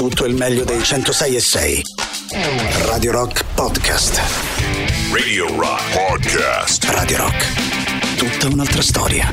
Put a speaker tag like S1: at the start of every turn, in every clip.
S1: tutto il meglio dei 106 e 6. Radio Rock Podcast.
S2: Radio Rock Podcast.
S1: Radio Rock. Tutta un'altra storia.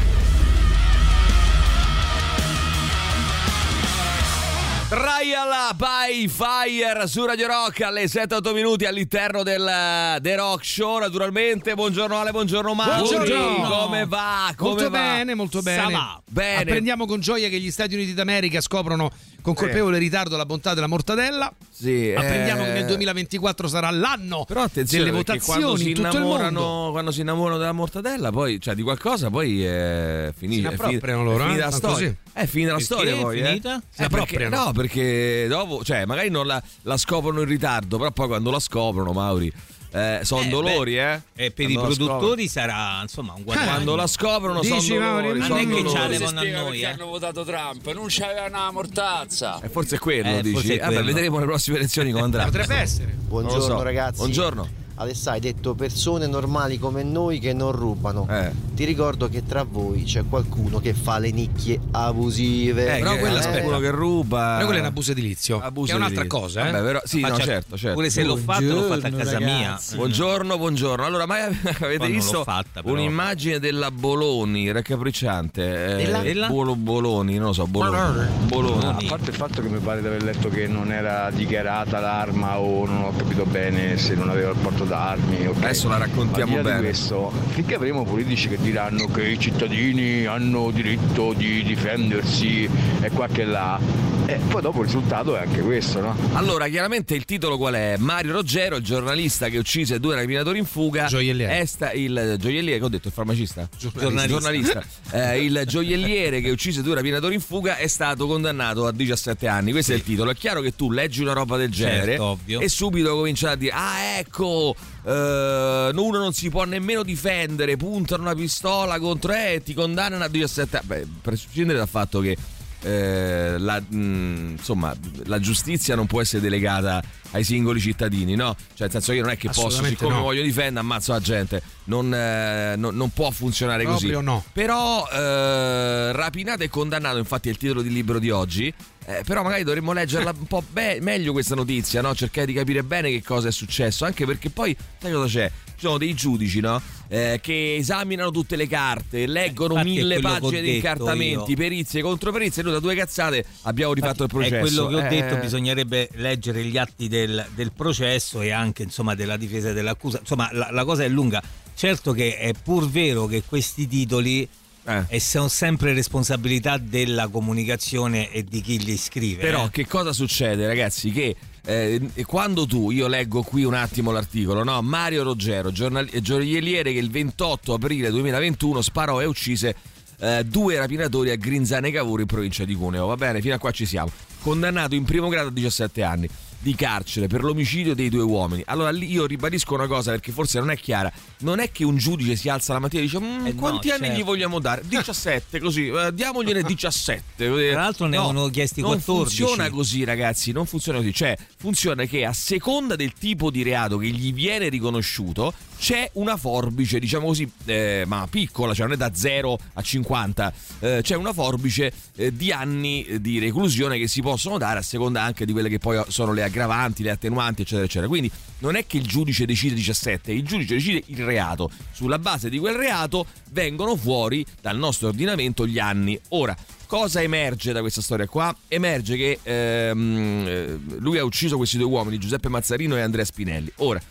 S3: Trial by Fire su Radio Rock alle 7-8 minuti all'interno del eh, The Rock Show naturalmente buongiorno Ale, buongiorno Mauro
S4: Buongiorno.
S3: come va? Come
S4: molto
S3: va?
S4: bene, molto bene.
S3: Bene.
S4: Apprendiamo con gioia che gli Stati Uniti d'America scoprono con colpevole ritardo la bontà della mortadella.
S3: Sì,
S4: Apprendiamo
S3: eh,
S4: che nel 2024 sarà l'anno
S3: Però attenzione
S4: delle votazioni
S3: si,
S4: in tutto il
S3: innamorano,
S4: mondo.
S3: quando si innamorano della mortadella poi, cioè di qualcosa poi è finita
S4: Si inappropriano loro,
S3: è finita
S4: eh?
S3: la
S4: Ma
S3: storia è finita la storia
S5: è
S3: poi
S5: finita?
S3: eh?
S4: Si
S3: Eh, perché,
S4: appropriano.
S3: no perché dopo cioè magari non la, la scoprono in ritardo però poi quando la scoprono Mauri eh, sono
S5: Eh,
S3: dolori
S5: beh,
S3: eh
S5: E per i
S3: Quando la
S5: produttori sarà insomma un guadagno.
S3: Quando la scoprono
S4: Dici,
S3: sono dolori,
S4: non
S3: sono
S5: è che
S3: dolori.
S6: Si
S5: Levano a noi, eh.
S6: hanno votato Trump, non c'aveva una mortazza.
S3: E forse è quello,
S5: Eh,
S3: dici.
S5: forse è
S3: Vabbè,
S5: quello.
S3: vedremo le prossime elezioni come andrà.
S4: Potrebbe essere.
S7: Buongiorno
S3: Non so.
S7: ragazzi.
S3: Buongiorno.
S7: Adesso hai detto persone normali come noi che non rubano.
S3: Eh.
S7: Ti ricordo che tra voi c'è qualcuno che fa le nicchie abusive.
S3: Eh,
S4: però
S3: eh,
S4: aspetta.
S3: uno che ruba.
S4: Però quello è un abuso edilizio.
S3: Abuso
S4: che è un'altra
S3: edilizio.
S4: cosa, eh.
S3: Vabbè, però, sì, no,
S5: Faccia-
S3: certo, certo.
S5: Pure se l'ho fatto, l'ho fatta a casa mia.
S3: Buongiorno, buongiorno. Allora, ma avete
S5: non
S3: visto
S5: fatta,
S3: un'immagine della Boloni raccapricciante? Eh,
S7: Della?
S5: Della?
S3: Bolo- Boloni, non lo so, Boloni. Boloni.
S8: A parte il fatto che mi pare di aver letto che non era dichiarata l'arma o non ho capito bene se non aveva il porto d'armi. ok.
S3: Adesso la raccontiamo
S8: Ma
S3: bene.
S8: Questo, finché avremo politici che diranno che i cittadini hanno diritto di difendersi e qua che là, eh, poi dopo il risultato è anche questo, no?
S3: Allora, chiaramente il titolo qual è? Mario Roggero, il giornalista che uccise due rapinatori in fuga.
S4: Gioielliere.
S3: È sta- il gioielliere, che ho detto, il farmacista?
S5: Giornalista.
S3: Giornalista. Eh, il gioielliere che uccise due rapinatori in fuga è stato condannato a 17 anni. Questo è il titolo. È chiaro che tu leggi una roba del genere
S5: Certo, ovvio.
S3: e subito cominci a dire: Ah, ecco, eh, uno non si può nemmeno difendere. Puntano una pistola contro e ti condannano a 17 anni. Beh, prescindere dal fatto che. Eh, la, mh, insomma, la giustizia non può essere delegata ai singoli cittadini, no? Cioè, nel senso io non è che posso, siccome
S4: no.
S3: voglio difendere, ammazzo la gente. Non, eh, non- non può funzionare così.
S4: Proprio no.
S3: Però eh, rapinato e condannato, infatti è il titolo del libro di oggi. eh, però magari dovremmo leggerla un po' be- meglio questa notizia, no? Cercare di capire bene che cosa è successo. Anche perché poi, sai cosa c'è? Ci sono dei giudici, no? Eh, che esaminano tutte le carte, leggono
S5: infatti
S3: mille pagine di incartamenti,
S5: io.
S3: perizie, controperizie. Noi da due cazzate abbiamo rifatto il processo.
S5: È quello che ho detto,
S3: Eh,
S5: bisognerebbe leggere gli atti del, del processo e anche insomma, della difesa e dell'accusa. Insomma, la, la cosa è lunga. Certo che è pur vero che questi titoli
S3: eh.
S5: e sono sempre responsabilità della comunicazione e di chi li scrive.
S3: Però
S5: eh.
S3: che cosa succede, ragazzi? Che eh, quando tu, io leggo qui un attimo l'articolo, no? Mario Roggero, giornal- gioielliere che il 28 aprile 2021 sparò e uccise eh, due rapinatori a Grinzane Cavour in provincia di Cuneo. Va bene, fino a qua ci siamo. Condannato in primo grado a 17 anni di carcere per l'omicidio dei due uomini. Allora lì io ribadisco una cosa perché forse non è chiara. Non è che un giudice si alza la mattina e dice "Mm,
S5: Eh no,
S3: quanti anni
S5: certo.
S3: gli vogliamo dare? 17 così, eh, diamogliene 17.
S5: Tra l'altro ne avevano chiesti
S3: non
S5: 14.
S3: funziona così ragazzi, non funziona così. Cioè funziona che a seconda del tipo di reato che gli viene riconosciuto c'è una forbice, diciamo così, eh, ma piccola, cioè non è da 0 a 50, eh, c'è una forbice eh, di anni di reclusione che si possono dare a seconda anche di quelle che poi sono le aggravanti, le attenuanti, eccetera, eccetera. Quindi non è che il giudice decide 17, il giudice decide il reato. Sulla base di quel reato vengono fuori dal nostro ordinamento gli anni. Ora, cosa emerge da questa storia qua? Emerge che ehm, eh, lui ha ucciso questi due uomini, Giuseppe Mazzarino e Andrea Spinelli. Ora,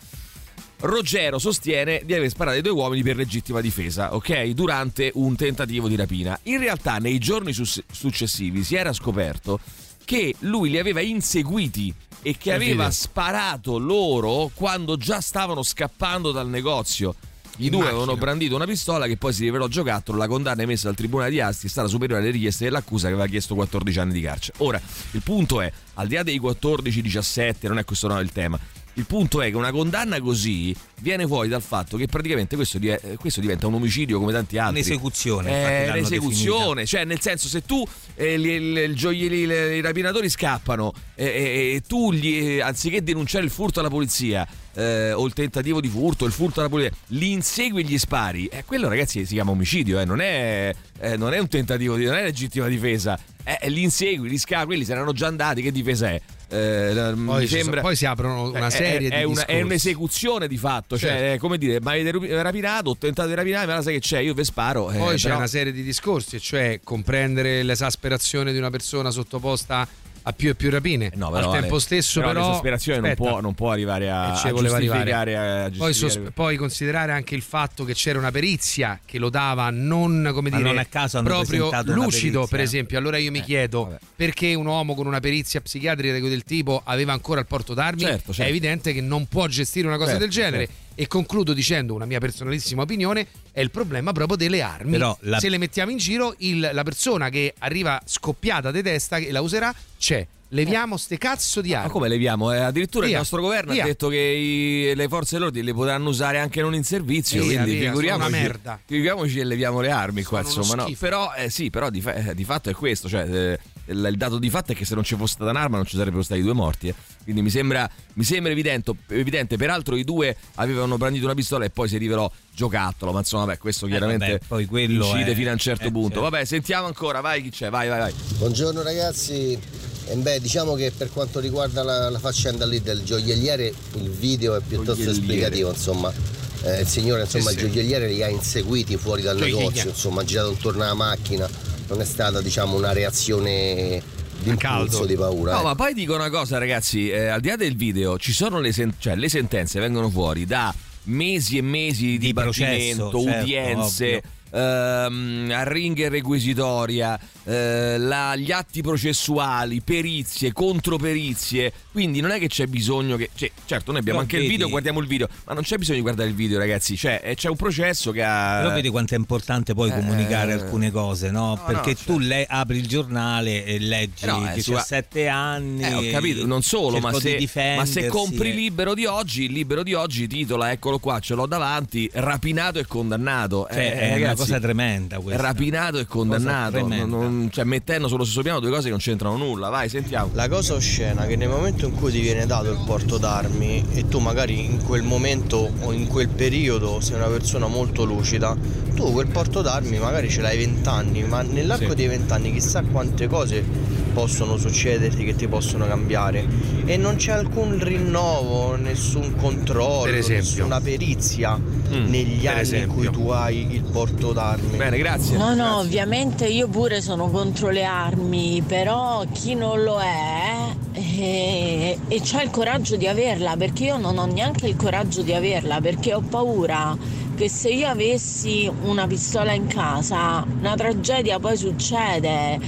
S3: Ruggero sostiene di aver sparato ai due uomini per legittima difesa, ok? Durante un tentativo di rapina. In realtà, nei giorni sus- successivi si era scoperto che lui li aveva inseguiti e che
S4: Che
S3: aveva sparato loro quando già stavano scappando dal negozio. I due avevano brandito una pistola che poi si rivelò giocattolo. La condanna emessa dal tribunale di Asti è stata superiore alle richieste dell'accusa che aveva chiesto 14 anni di carcere. Ora, il punto è, al di là dei 14-17, non è questo no, il tema. Il punto è che una condanna così viene fuori dal fatto che praticamente questo, eh, questo diventa un omicidio come tanti altri.
S5: Un'esecuzione, l'hanno
S3: un'esecuzione, cioè nel senso se tu eh, il gioielli- i rapinatori scappano e, e- e tu gli, anziché denunciare il furto alla polizia eh, o il tentativo di furto, il furto alla polizia, li insegui e gli spari, eh, quello ragazzi si chiama omicidio, eh, non, è, eh, non è un tentativo di, non è legittima difesa, eh, li insegui, li scappi, quelli saranno già andati, che difesa è? eh,
S4: Poi,
S3: sembra,
S4: sono- poi si aprono una
S3: è-
S4: serie
S3: è,
S4: di
S3: una- è un'esecuzione di fatto, cioè,
S4: Certo.
S3: è come dire, mi avete rapinato, ho tentato di rapinare, ma sai che c'è, io vi sparo. eh,
S4: Poi c'è
S3: però-
S4: una serie di discorsi, cioè comprendere l'esasperazione di una persona sottoposta a più e più rapine.
S3: Eh, No, però,
S4: Al tempo
S3: vabbè,
S4: stesso, però.
S3: l'esasperazione non può, non può arrivare a,
S4: e ci
S3: a giustificare.
S4: arrivare.
S3: a
S4: Poi,
S3: giustificare-
S4: sos- poi considerare anche il fatto che c'era una perizia che lo dava non come
S5: Ma
S4: dire
S5: non a caso
S4: proprio lucido, per esempio. Allora io mi
S3: Eh,
S4: chiedo
S3: vabbè.
S4: perché un uomo con una perizia psichiatrica di quel tipo aveva ancora il porto d'armi.
S3: Certo, certo.
S4: È evidente che non può gestire una cosa
S3: Certo,
S4: del genere.
S3: certo.
S4: E concludo dicendo una mia personalissima opinione: è il problema proprio delle armi.
S5: La-
S4: Se le mettiamo in giro, il- la persona che arriva scoppiata di testa e la userà c'è. Leviamo ste cazzo di armi.
S3: Ma come leviamo? Eh, addirittura
S4: Via,
S3: il nostro governo
S4: via.
S3: ha detto che i- le forze dell'ordine le potranno usare anche non in servizio.
S4: Via,
S3: quindi
S4: via,
S3: figuriamoci,
S4: una merda.
S3: figuriamoci e leviamo le armi qua.
S4: Sono uno
S3: Insomma, no. Però, eh, sì, però di, fa- eh, di fatto è questo. Cioè, eh, il, il dato di fatto è che se non ci fosse stata un'arma non ci sarebbero stati due morti. eh. Quindi mi sembra, mi sembra evidente, evidente. Peraltro i due avevano brandito una pistola e poi si rivelò giocattolo. Ma insomma, vabbè, questo chiaramente
S5: vabbè, poi quello
S3: incide
S5: è-
S3: fino a un certo
S5: eh,
S3: punto.
S5: certo.
S3: Vabbè, sentiamo ancora. Vai, chi c'è? Vai, vai, vai.
S7: Buongiorno ragazzi, E beh, diciamo che per quanto riguarda la, la faccenda lì del gioielliere, il video è piuttosto esplicativo, insomma. Eh, il signore, insomma,
S4: Sì,
S7: il gioielliere li ha inseguiti fuori dal negozio, insomma, ha girato intorno alla macchina, non è stata, diciamo, una reazione di
S4: caldo.
S7: di paura.
S3: No,
S7: eh.
S3: ma poi dico una cosa, ragazzi, eh, al di là del video, ci sono le, sen- cioè, le sentenze vengono fuori da mesi e mesi di,
S5: Di
S3: dibattimento,
S5: processo, certo,
S3: udienze. ehm, arringhe requisitoria, eh, la- gli atti processuali, perizie, controperizie. Quindi non è che c'è bisogno che. cioè, certo, noi abbiamo
S5: Però
S3: anche il
S5: vedi-
S3: video, guardiamo il video, ma non c'è bisogno di guardare il video, ragazzi. Cioè, eh, c'è un processo che ha.
S5: Però vedi quanto è importante poi
S3: Eh,
S5: comunicare alcune cose, no?
S3: no,
S5: Perché
S3: no,
S5: tu le- apri il giornale e leggi
S3: Eh no, è sua-
S5: 17 anni.
S3: Eh, ho capito, non solo, ma
S5: cerco di
S3: se, ma se compri il libero di oggi, il libero di oggi titola, eccolo qua, ce l'ho davanti, rapinato e condannato.
S5: Cioè,
S3: Eh,
S5: è una
S3: ragazzi,
S5: cosa tremenda questa.
S3: Rapinato e condannato,
S5: tremenda.
S3: non- cioè mettendo sullo stesso piano due cose che non c'entrano nulla. Vai, sentiamo.
S9: La cosa oscena è che nel momento in cui ti viene dato il porto d'armi e tu magari in quel momento o in quel periodo sei una persona molto lucida, tu quel porto d'armi magari ce l'hai 20 anni, ma nell'arco
S3: Sì.
S9: dei 20 anni chissà quante cose possono succederti che ti possono cambiare e non c'è alcun rinnovo, nessun controllo, nessuna perizia negli
S4: per
S9: anni
S4: esempio.
S9: in cui tu hai il porto d'armi.
S3: Bene, grazie.
S10: No, no,
S3: Grazie.
S10: ovviamente io pure sono contro le armi, però chi non lo è eh, e c'ha il coraggio di averla, perché io non ho neanche il coraggio di averla, perché ho paura che se io avessi una pistola in casa, una tragedia poi succede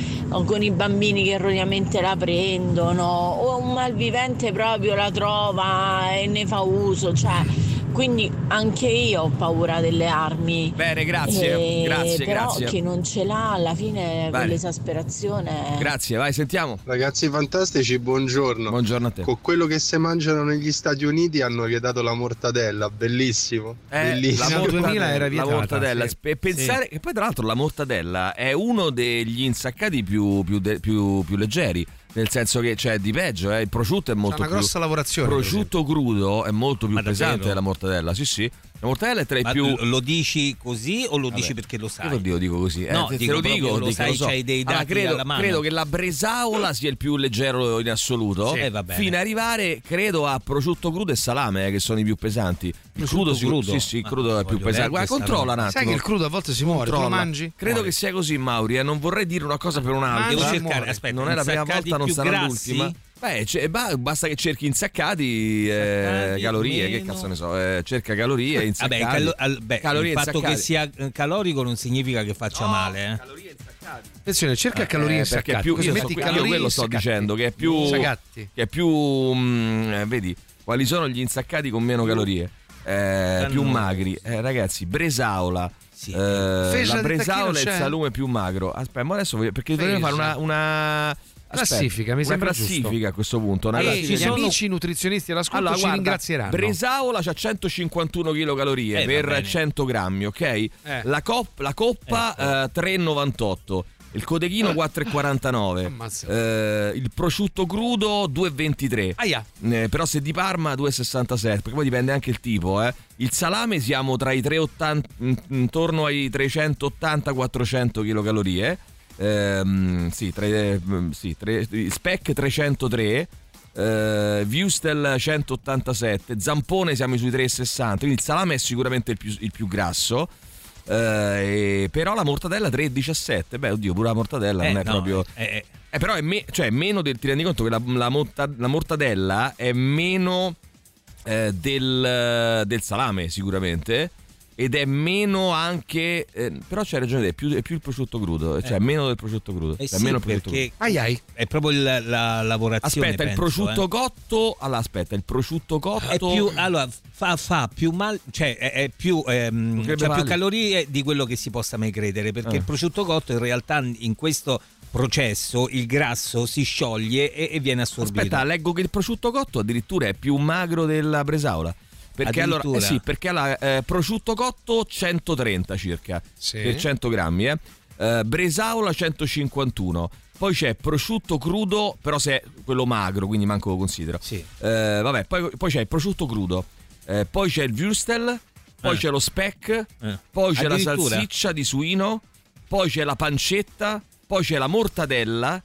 S10: con i bambini che erroneamente la prendono o un malvivente proprio la trova e ne fa uso, cioè quindi anche io ho paura delle armi.
S3: Bene, grazie,
S10: Eh,
S3: grazie,
S10: però
S3: grazie.
S10: chi non ce l'ha alla fine
S3: Bene.
S10: quell'esasperazione
S3: Grazie, vai, sentiamo.
S11: Ragazzi fantastici, buongiorno.
S3: Buongiorno a te.
S11: Con quello che si mangiano negli Stati Uniti hanno vietato la mortadella, bellissimo.
S3: Eh,
S11: bellissimo.
S4: Al 2000 era
S3: la
S4: vietata,
S3: mortadella.
S4: sì.
S3: E pensare che poi, tra l'altro, la mortadella è uno degli insaccati più, più de- più- più leggeri. Nel senso che c'è di peggio, eh. il prosciutto è molto
S4: una
S3: più.
S4: grossa lavorazione. per
S3: prosciutto crudo è molto più
S5: Ma davvero?
S3: pesante della mortadella. Sì, sì. La mortadella è tra i
S5: Ma
S3: più.
S5: lo dici così o lo
S3: Vabbè.
S5: dici perché lo sai?
S3: Io lo dico così. Eh,
S5: No,
S3: se te
S5: dico
S3: lo dico,
S5: lo
S3: dico,
S5: sai,
S3: so.
S5: c'hai dei
S3: Allora,
S5: dati
S3: credo,
S5: alla mano.
S3: credo che la bresaola sia il più leggero in assoluto.
S5: Sì, eh, va bene.
S3: Fino ad arrivare, credo, a prosciutto crudo e salame, eh, che sono i più pesanti. Il crudo, sì-
S5: crudo?
S3: Sì, sì, il
S5: Ah,
S3: crudo è più pesante. Guarda, controlla un attimo.
S4: Sai che il crudo a volte si muore, tu lo
S3: Controlla.
S4: mangi?
S3: Credo
S4: Muori.
S3: che sia così, Mauri. eh, Non vorrei dire una cosa per un'altra.
S5: Devo cercare, aspetta,
S3: non è la prima volta, non sarà l'ultima. Beh, ba- basta che cerchi insaccati, eh,
S5: Insaccati,
S3: calorie, che
S5: meno.
S3: cazzo ne so, eh, cerca calorie, insaccati.
S5: Vabbè, calo- al- beh,
S3: calorie
S5: il fatto che sia eh, calorico non significa che faccia male. Eh.
S3: Calorie insaccate.
S4: Attenzione, cerca calorie
S3: Eh,
S4: insaccate.
S3: perché è più, io,
S4: metti
S3: so- io
S4: calorie
S3: quello sto dicendo che è più
S4: Insacatti.
S3: che è più mm, eh, vedi quali sono gli insaccati con meno calorie eh, più magri eh, ragazzi bresaola
S5: Sì.
S3: eh, la bresaola e il salume più magro aspetta ma adesso voglio, perché dovremmo fare una, una aspetta,
S4: Classifica, mi sembra
S3: classifica
S4: giusto.
S3: a questo punto una
S4: E gli
S5: ci sono-
S4: amici nutrizionisti all'ascolto
S3: allora,
S4: ci
S3: guarda,
S4: ringrazieranno.
S3: Bresaola c'ha 151 kcal
S5: Eh,
S3: per
S5: bene.
S3: 100 grammi, ok? La, cop- la coppa eh, 3,98. Il codechino 4,49.
S4: Ammazza.
S3: Eh, il prosciutto crudo 2,23.
S4: Aia.
S3: Eh, però se di Parma 2,67. Perché poi dipende anche il tipo. Eh. Il salame siamo tra i 380, in- intorno ai 380-400 kcal. Ehm, sì, tre- mm, sì, tre- spec 303. eh, Viustel 187, Zampone siamo sui 3,60, quindi il salame è sicuramente il più, il più grasso. eh, e- però la mortadella 3,17. Beh, oddio, pure la mortadella
S5: Eh,
S3: non è
S5: no,
S3: proprio.
S5: eh, eh.
S3: Eh, però è, me- cioè, meno del. Ti rendi conto che la, la morta- la mortadella è meno del, del salame, sicuramente. Ed è meno anche. eh, però c'hai ragione, te, è più, è più il prosciutto crudo. Cioè,
S5: Eh.
S3: è meno del prosciutto crudo.
S5: Eh
S3: Cioè,
S5: sì,
S3: meno il
S5: perché
S3: crudo.
S4: Ai ai.
S5: è proprio il- la lavorazione.
S3: Aspetta, il
S5: penso,
S3: prosciutto
S5: eh.
S3: cotto. Allora, aspetta, il prosciutto cotto.
S5: È più, allora, fa, fa più mal, cioè è, è più, ehm, c'ha più
S3: male.
S5: calorie di quello che si possa mai credere, perché
S3: Eh.
S5: il prosciutto cotto in realtà in questo processo il grasso si scioglie e, e viene assorbito.
S3: Aspetta, leggo che il prosciutto cotto addirittura è più magro della bresaola. Perché allora, eh sì, perché allora, eh, prosciutto cotto 130 circa
S4: Sì.
S3: per 100 grammi, eh. Eh, bresaola 151. Poi c'è prosciutto crudo, però se è quello magro, quindi manco lo considero.
S5: Sì.
S3: Eh, vabbè, poi, poi c'è il prosciutto crudo, eh, poi c'è il würstel, poi
S5: Eh.
S3: c'è lo speck, poi c'è la salsiccia di suino, poi c'è la pancetta, poi c'è la mortadella,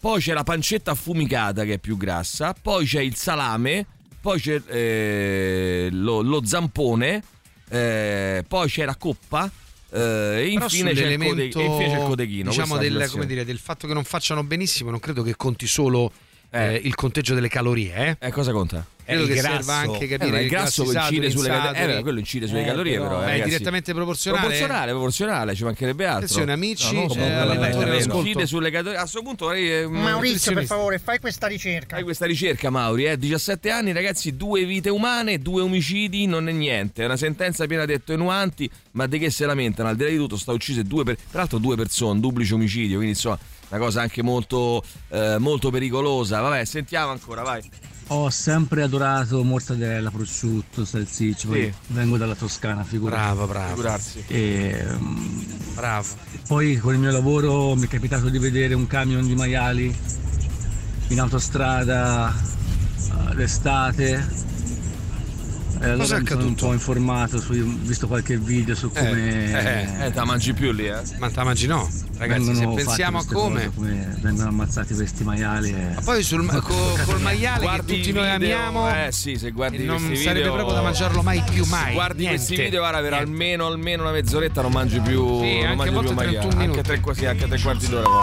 S3: poi c'è la pancetta affumicata che è più grassa, poi c'è il salame, poi c'è eh, lo, lo zampone, eh, poi c'è la coppa eh, e infine c'è, il code- infine c'è il codechino.
S4: diciamo del, dire, del fatto che non facciano benissimo, non credo che conti solo
S3: Eh.
S4: eh, il conteggio delle calorie. Eh.
S3: Eh, cosa conta?
S4: Credo
S5: il
S4: che
S5: grasso.
S4: serva anche
S3: Eh,
S4: capire
S3: ma il grasso incide sulle. Eh, quello incide sulle
S5: Eh,
S3: calorie,
S5: però-
S3: però. eh,
S4: è
S3: ragazzi.
S4: direttamente proporzionale.
S3: Proporzionale, proporzionale, ci mancherebbe altro.
S4: Attenzione, amici,
S3: No, no,
S4: eh,
S3: comunque,
S4: allenatori
S3: incide sulle calorie. A questo punto vorrei, eh,
S12: Maurizio, per favore, fai questa ricerca.
S3: Fai questa ricerca, Mauri, eh? 17 anni, ragazzi, due vite umane, due omicidi, non è niente. È una sentenza piena di attenuanti, ma di che si lamentano? Al di là di tutto, sta uccise due, per... peraltro due persone, duplice omicidio, quindi insomma, una cosa anche molto, eh, molto pericolosa. Vabbè, sentiamo ancora, vai.
S13: Ho sempre adorato mortadella, prosciutto, salsiccia, poi
S3: Sì.
S13: vengo dalla Toscana, figurati.
S4: Bravo, bravo.
S3: Figurarsi.
S13: E,
S4: Bravo.
S13: poi con il mio lavoro mi è capitato di vedere un camion di maiali in autostrada eh, d'estate. E allora
S4: Cosa è
S13: mi sono un
S4: accaduto?
S13: po' informato, su, ho visto qualche video su come
S3: Eh, te la mangi più lì, eh?
S4: Ma te la mangi no? Ragazzi, se pensiamo a come...
S13: cose, come vengono ammazzati questi maiali. E...
S4: Ma poi sul, co- col maiale
S3: Guardi
S4: che tutti noi
S3: video,
S4: amiamo...
S3: Eh sì, se guardi
S4: non
S3: questi
S4: sarebbe
S3: video,
S4: proprio da mangiarlo mai più mai.
S3: Se guardi
S4: Niente.
S3: questi video, guarda, per almeno, almeno una mezz'oretta non mangi più.
S4: Sì,
S3: non
S4: anche
S3: mangi più maiale.
S4: 31 minuti.
S3: Anche tre, quasi, anche tre quarti d'ora.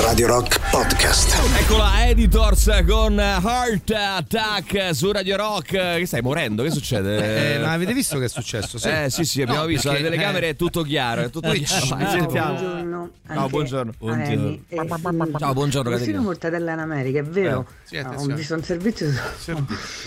S1: Radio Rock Podcast.
S3: Eccola, Editors con Heart Attack su Radio Rock. Che stai morendo? Che succede?
S4: Eh, ma avete visto che è successo? Sì.
S3: Eh sì, sì, abbiamo
S4: No,
S3: visto.
S4: perché,
S3: Alle telecamere
S4: eh,
S3: è tutto chiaro. È tutto
S4: Twitch.
S3: chiaro.
S4: Ciao.
S14: Buongiorno.
S3: Ciao, buongiorno.
S14: Eh, sì,
S3: Ciao, buongiorno, Caterina.
S14: una mortadella in America, è vero?
S3: Eh, sì,
S14: ho visto un servizio su,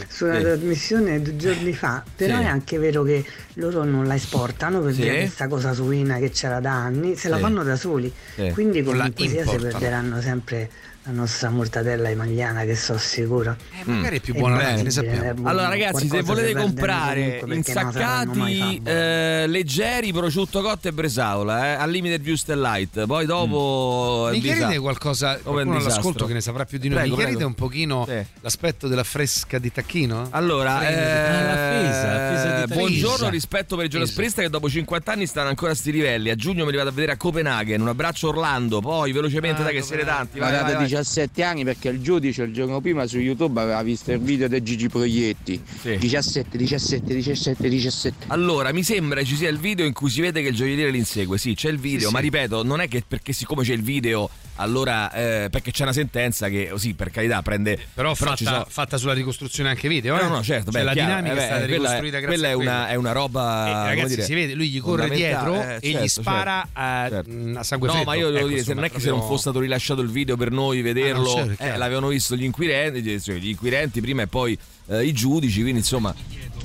S14: su una
S3: Sì.
S14: trasmissione due giorni fa, però
S3: Sì.
S14: è anche vero che loro non la esportano per
S3: Sì.
S14: via questa cosa suina che c'era da anni, se la fanno da soli.
S3: Sì.
S14: Quindi comunque sia si perderanno sempre la nostra mortadella italiana che so sicuro.
S4: Eh, magari è più buona,
S14: bene,
S4: ne sappiamo.
S14: eh,
S3: Allora ragazzi, se volete comprare insaccati eh, leggeri, prosciutto cotto e bresaola, eh, al limite del Just Light. Poi dopo... è
S4: Mi chiarite qualcosa, qualcuno all'ascolto che ne saprà più di noi,
S3: Prego,
S4: mi chiarite
S3: prego.
S4: un pochino
S3: Sì.
S4: l'aspetto della fresca di tacchino?
S3: Allora,
S4: Prego.
S3: eh,
S5: la fesa, la fesa
S3: buongiorno, rispetto per il
S4: Fesa.
S3: Sprista che dopo 50 anni stanno ancora a sti livelli. A giugno me li vado a vedere a Copenaghen. Un abbraccio Orlando, poi velocemente,
S4: Ah,
S3: dai che siete tanti. Vai,
S15: Guardate
S3: vai, vai.
S15: 17 anni perché il giudice il giorno prima su YouTube aveva visto il video di Gigi Proietti.
S3: Sì.
S15: 17, 17, 17, 17.
S3: Allora, mi sembra ci sia il video in cui si vede che il gioielliere li insegue. Sì, c'è il video,
S4: Sì,
S3: ma
S4: sì.
S3: ripeto, non è che perché siccome c'è il video, allora eh, perché c'è una sentenza che, oh, sì, per carità, prende.
S4: Però, fatta,
S3: ci sono-
S4: fatta sulla ricostruzione anche video,
S3: Eh,
S4: eh?
S3: no, no, certo,
S4: Cioè,
S3: beh,
S4: la
S3: chiaro,
S4: dinamica
S3: eh,
S4: è stata
S3: quella
S4: ricostruita grazie
S3: quella è
S4: a
S3: una, è una roba.
S4: E,
S3: come
S4: ragazzi,
S3: dire,
S4: si vede, lui gli corre
S3: fondamentale.
S4: dietro
S3: Eh,
S4: e gli
S3: certo,
S4: spara a,
S3: certo.
S4: mh, a sangue
S3: No,
S4: freddo.
S3: ma io devo
S4: Ecco,
S3: dire, se
S4: insomma,
S3: non è che se non fosse stato rilasciato il video per noi vederlo,
S4: Ah, certo,
S3: eh, l'avevano visto gli inquirenti, cioè, gli inquirenti prima e poi eh, i giudici, quindi insomma.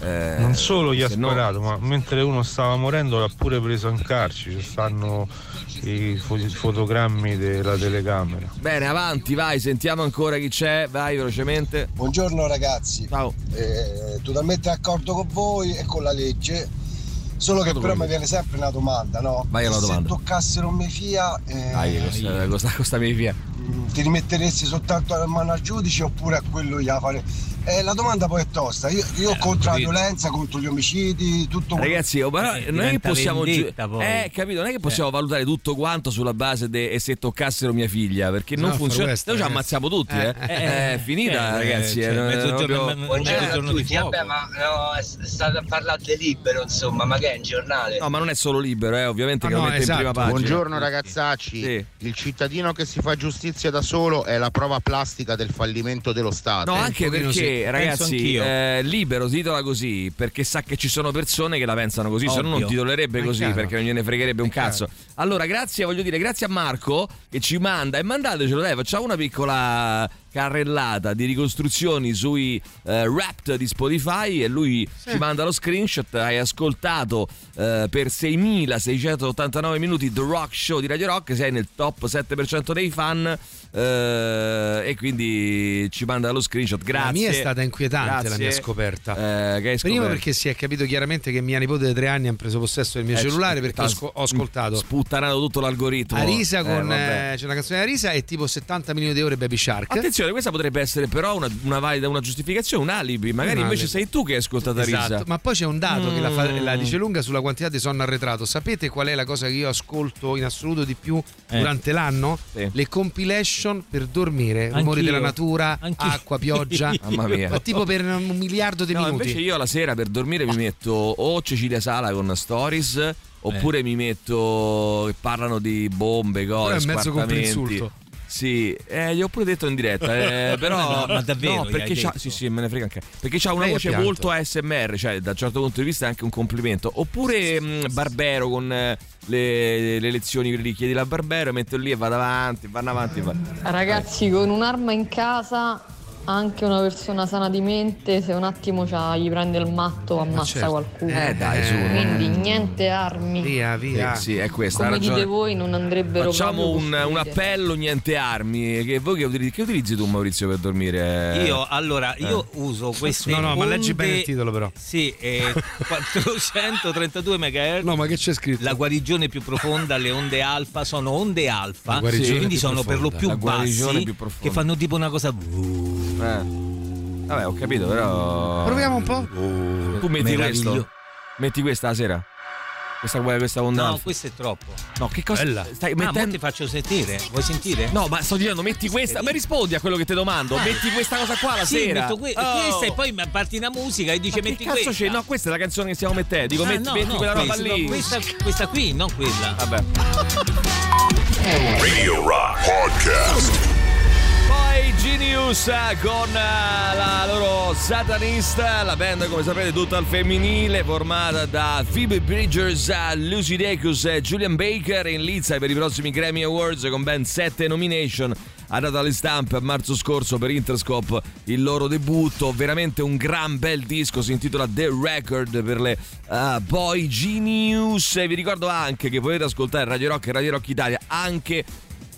S3: eh,
S16: Non solo gli ha
S3: se no-
S16: sparato, ma mentre uno stava morendo l'ha pure preso in carcere. Ci stanno i fo- i fotogrammi della telecamera.
S3: Bene, avanti, vai, sentiamo ancora chi c'è, vai velocemente.
S7: Buongiorno ragazzi,
S3: Ciao.
S7: Eh, totalmente d'accordo con voi e con la legge, solo che però mi viene sempre una domanda, no?
S3: Vai alla
S7: Se
S3: domanda.
S7: toccassero me fia, eh,
S3: Dai, questa, questa, questa mi via.
S7: ti rimetteresti soltanto la mano al giudice oppure a quello gli fare
S12: Eh, la domanda poi è tosta. Io, io contro la violenza, contro gli omicidi, tutto quello-
S3: Ragazzi, oh, però non è che possiamo
S5: poi.
S3: eh, capito, non è che possiamo valutare tutto quanto sulla base de- e se toccassero mia figlia, perché non
S4: No,
S3: funziona.
S4: Far West,
S3: Noi ci ammazziamo tutti, eh.
S4: Eh,
S3: Eh, è finita,
S5: eh,
S3: ragazzi.
S5: cioè,
S3: eh, non-
S5: mezzogiorno-
S3: proprio-
S5: me-
S17: Buongiorno a
S5: giorno di
S17: tutti,
S5: fuoco.
S17: vabbè, ma no, è state a parlare libero, insomma, ma che è un giornale?
S3: No, ma non è solo libero, eh, ovviamente
S4: Ah,
S3: che lo
S4: no,
S3: mette
S4: esatto.
S3: in prima pagina.
S18: Buongiorno ragazzacci,
S3: Sì.
S18: il cittadino che si fa giustizia da solo è la prova plastica del fallimento dello Stato.
S3: No, anche perché, ragazzi, eh, libero si titola così perché sa che ci sono persone che la pensano così, se no non
S5: Ovvio.
S3: titolerebbe
S4: È
S3: così
S4: chiaro.
S3: perché non gliene fregherebbe un cazzo. Allora, grazie, voglio dire, grazie a Marco che ci manda e mandatecelo, dai, facciamo una piccola carrellata di ricostruzioni sui eh, Wrapped di Spotify e lui ci manda lo screenshot, hai ascoltato eh, per 6689 minuti The Rock Show di Radio Rock, sei nel top 7% dei fan eh, e quindi ci manda lo screenshot, grazie.
S4: La mia è stata inquietante la
S3: Grazie.
S4: mia scoperta.
S3: Eh, che hai
S4: Prima perché si è capito chiaramente che mia nipote di tre anni ha preso possesso del mio
S3: Eh,
S4: cellulare perché ho, ascoltato
S3: sputtanato tutto l'algoritmo.
S4: Arisa
S3: Eh,
S4: con
S3: vabbè.
S4: Eh, c'è una canzone di Arisa e tipo 70 milioni di euro Baby Shark.
S3: Attenzione, questa potrebbe essere però una, una valida, una giustificazione, un alibi. Magari
S4: Un
S3: invece
S4: alibi.
S3: sei tu che hai ascoltato
S4: Esatto,
S3: Arisa.
S4: ma poi c'è un dato che la, fa-
S3: Mm.
S4: la dice lunga sulla quantità di sonno arretrato. Sapete qual è la cosa che io ascolto in assoluto di più
S5: Eh.
S4: durante l'anno?
S3: Sì.
S4: Le compilation per dormire, rumori
S5: Anch'io.
S4: della natura,
S5: Anch'io.
S4: acqua, pioggia.
S3: Mamma mia.
S4: Ma tipo per un miliardo di
S3: No,
S4: minuti.
S3: invece io la sera per dormire mi metto o Cecilia Sala con Stories oppure mi metto che parlano di bombe,
S4: Però
S3: cose,
S4: è mezzo comprinsulto.
S3: Sì, eh, gli ho pure detto in diretta, eh, però
S5: No, ma davvero
S3: no, perché c'ha, sì, sì, me ne frega anche. Perché c'ha una
S4: Lei
S3: voce molto ASMR, cioè da un certo punto di vista è anche un complimento. Oppure mh, Barbero con eh, le, le lezioni che gli chiedi la Barbero, metto lì e vado avanti, vanno avanti. va-
S19: Ragazzi, con un'arma in casa, anche una persona sana di mente, se un attimo c'ha- gli prende il matto, ammazza
S4: certo.
S19: qualcuno.
S3: Eh dai, su.
S19: Quindi niente armi.
S4: Via, via.
S3: Sì, sì, è questa,
S19: Come
S3: ragione.
S19: dite voi, non andrebbero
S3: Facciamo un, un appello, niente armi. Che voi che utilizzi, che utilizzi tu, Maurizio, per dormire?
S5: Io allora io
S3: Eh.
S5: uso queste
S4: No, no, ma leggi
S5: onde-
S4: bene il titolo però.
S5: Sì, eh, 432 MHz.
S4: No, ma che c'è scritto?
S5: La guarigione più profonda, le onde alfa sono onde alfa,
S4: guarigione
S5: quindi sono per lo
S4: profonda.
S5: più
S3: La guarigione
S5: bassi
S3: più profonda.
S5: che fanno tipo una cosa
S3: Eh. Vabbè, ho capito, però.
S4: Proviamo un po'.
S3: Tu metti questo? Metti questa la sera? Questa, questa onda?
S5: No,
S3: alfa?
S5: questo è troppo.
S3: No, che cosa
S4: Bella.
S3: stai
S5: Ah,
S3: mettendo?
S5: ti faccio sentire. Vuoi sentire?
S3: No, ma sto dicendo, metti questa. Ma rispondi a quello che ti domando. Metti questa cosa qua la
S5: sì,
S3: sera.
S5: metto que-
S3: Oh.
S5: questa e poi parti una musica e dice
S3: Ma che
S5: metti
S3: cazzo
S5: questa.
S3: c'è? No, questa è la canzone che stiamo mettendo. Dico,
S5: Ah,
S3: metti,
S5: no,
S3: metti
S5: no,
S3: quella roba
S5: questa,
S3: lì.
S5: no, questa, questa qui, non quella.
S3: Vabbè.
S2: Radio Rock Podcast.
S3: Poi Genius con eh, la loro satanista, la band come sapete tutta al femminile, formata da Phoebe Bridgers, Lucy Dacus e Julian Baker in lizza per i prossimi Grammy Awards con ben 7 nomination. Ha dato alle stampe a marzo scorso per Interscope il loro debutto, veramente un gran bel disco, si intitola The Record per le eh, Boy Genius. E vi ricordo anche che potete ascoltare Radio Rock e Radio Rock Italia anche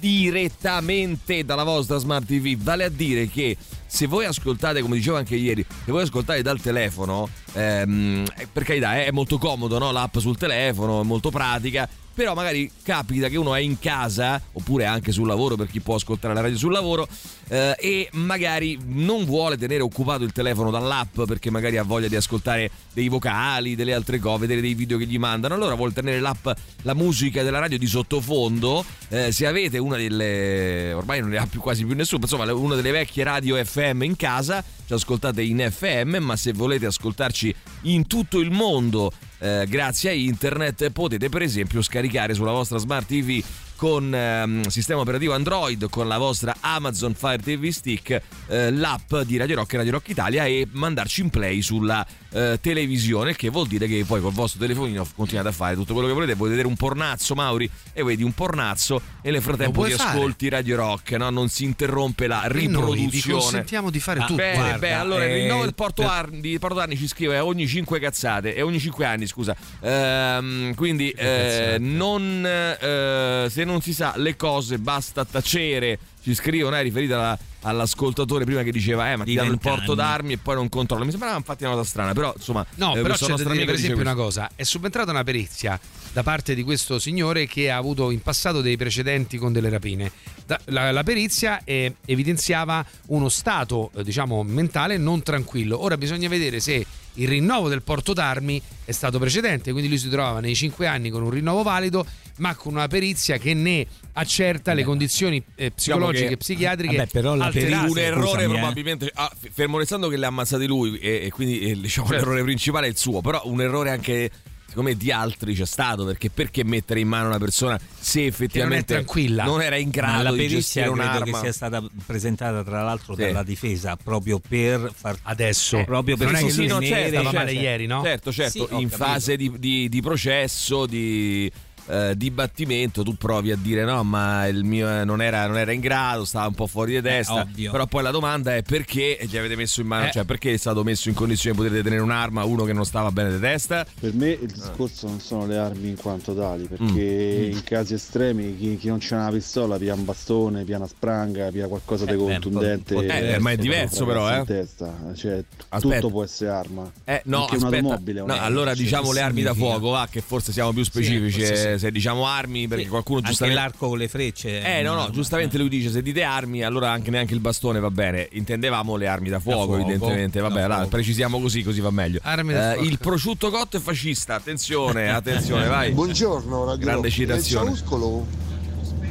S3: direttamente dalla vostra smart TV. Vale a dire che se voi ascoltate, come dicevo anche ieri, se voi ascoltate dal telefono, ehm, eh, per carità è molto comodo, no? l'app sul telefono, è molto pratica. Però magari capita che uno è in casa, oppure anche sul lavoro per chi può ascoltare la radio sul lavoro, eh, e magari non vuole tenere occupato il telefono dall'app perché magari ha voglia di ascoltare dei vocali, delle altre cose, vedere dei video che gli mandano. Allora vuole tenere l'app, la musica della radio di sottofondo. Eh, se avete una delle. ormai non ne ha più quasi più nessuno, insomma, una delle vecchie radio FM in casa, ci ascoltate in FM, ma se volete ascoltarci in tutto il mondo eh, grazie a internet potete per esempio scaricare sulla vostra smart TV con ehm, sistema operativo Android, con la vostra Amazon Fire TV Stick, eh, l'app di Radio Rock e Radio Rock Italia e mandarci in play sulla eh, televisione, che vuol dire che poi col vostro telefonino continuate a fare tutto quello che volete. Vuoi vedere un pornazzo, Mauri, e vedi un pornazzo e nel frattempo ti ascolti Radio Rock, no? non si interrompe la
S4: E noi
S3: riproduzione.
S4: consentiamo di fare
S3: Ah,
S4: tutto.
S3: Bene,
S5: Guarda,
S3: beh, allora il
S5: eh,
S3: rinnovo del Porto,
S5: per-
S3: Ar- di Porto Arni ci scrive ogni 5 cazzate e ogni 5 anni, scusa. Ehm, quindi eh, non, eh, se non non si sa le cose basta tacere. Ci scrivono, è riferita alla- all'ascoltatore prima che diceva, eh, ma ti danno il porto d'armi e poi non controllo. Mi sembrava infatti una cosa strana, però insomma.
S4: No,
S3: eh,
S4: però c'è da dire per esempio una cosa, è subentrata una perizia da parte di questo signore che ha avuto in passato dei precedenti con delle rapine. Da- La, la perizia eh, evidenziava uno stato, eh, diciamo, mentale non tranquillo. Ora bisogna vedere se il rinnovo del porto d'armi è stato precedente, quindi lui si trovava nei cinque anni con un rinnovo valido, ma con una perizia che ne accerta le condizioni eh, psicologiche
S3: Diciamo che-
S4: e psichiatriche
S5: Vabbè, però la
S4: alterate.
S3: un errore
S5: scusami, eh.
S3: probabilmente ah, f- fermo restando che le ha ammazzati lui e, e quindi eh, diciamo
S4: Certo.
S3: l'errore principale è il suo però un errore anche secondo me di altri c'è stato perché perché mettere in mano una persona se effettivamente
S4: tranquilla.
S3: non era in
S5: Ma
S3: grado
S5: la
S3: di
S5: perizia
S3: gestire
S5: credo che
S3: un'arma
S5: sia stata presentata tra l'altro
S3: Sì.
S5: dalla difesa proprio per far
S4: adesso
S5: proprio per
S4: non è che lui no, certo, stava male ieri, no?
S3: certo certo
S5: Sì,
S3: in
S5: capito.
S3: fase di, di- di processo di eh, dibattimento tu provi a dire no ma il mio eh, non era, non era in grado stava un po' fuori di testa
S5: ovvio.
S3: però poi la domanda è perché gli avete messo in mano
S4: Eh.
S3: cioè perché è stato messo in condizione di poter detenere un'arma uno che non stava bene di testa
S20: Per me
S3: Eh.
S20: il discorso non sono le armi in quanto tali, perché
S3: Mm.
S20: in casi estremi chi, chi non c'ha una pistola pia un bastone, pia una spranga, pia qualcosa di
S5: Eh, po'-
S20: contundente.
S3: Eh, ma è diverso però,
S20: in
S3: eh.
S20: testa. Cioè,
S3: Aspetta.
S20: tutto può essere arma.
S3: Eh, no,
S20: Anche
S3: aspetta. No, allora
S20: Cioè,
S3: diciamo le armi da fuoco, va, che forse siamo più specifici.
S5: sì.
S3: Eh, Se diciamo armi, perché qualcuno
S5: anche
S3: giustamente.
S5: l'arco con le frecce
S3: Eh, no, no, giustamente lui dice: se dite armi, allora anche neanche il bastone va bene. Intendevamo le armi da fuoco,
S5: fuoco,
S3: evidentemente.
S5: da
S3: Vabbè, là,
S5: fuoco.
S3: precisiamo così, così va meglio.
S4: Armi da
S3: Eh,
S4: fuoco.
S3: il prosciutto cotto è fascista. Attenzione, attenzione, vai.
S12: Buongiorno, Radio
S3: Grande
S12: Rock.
S3: citazione.
S12: Il ciauscolo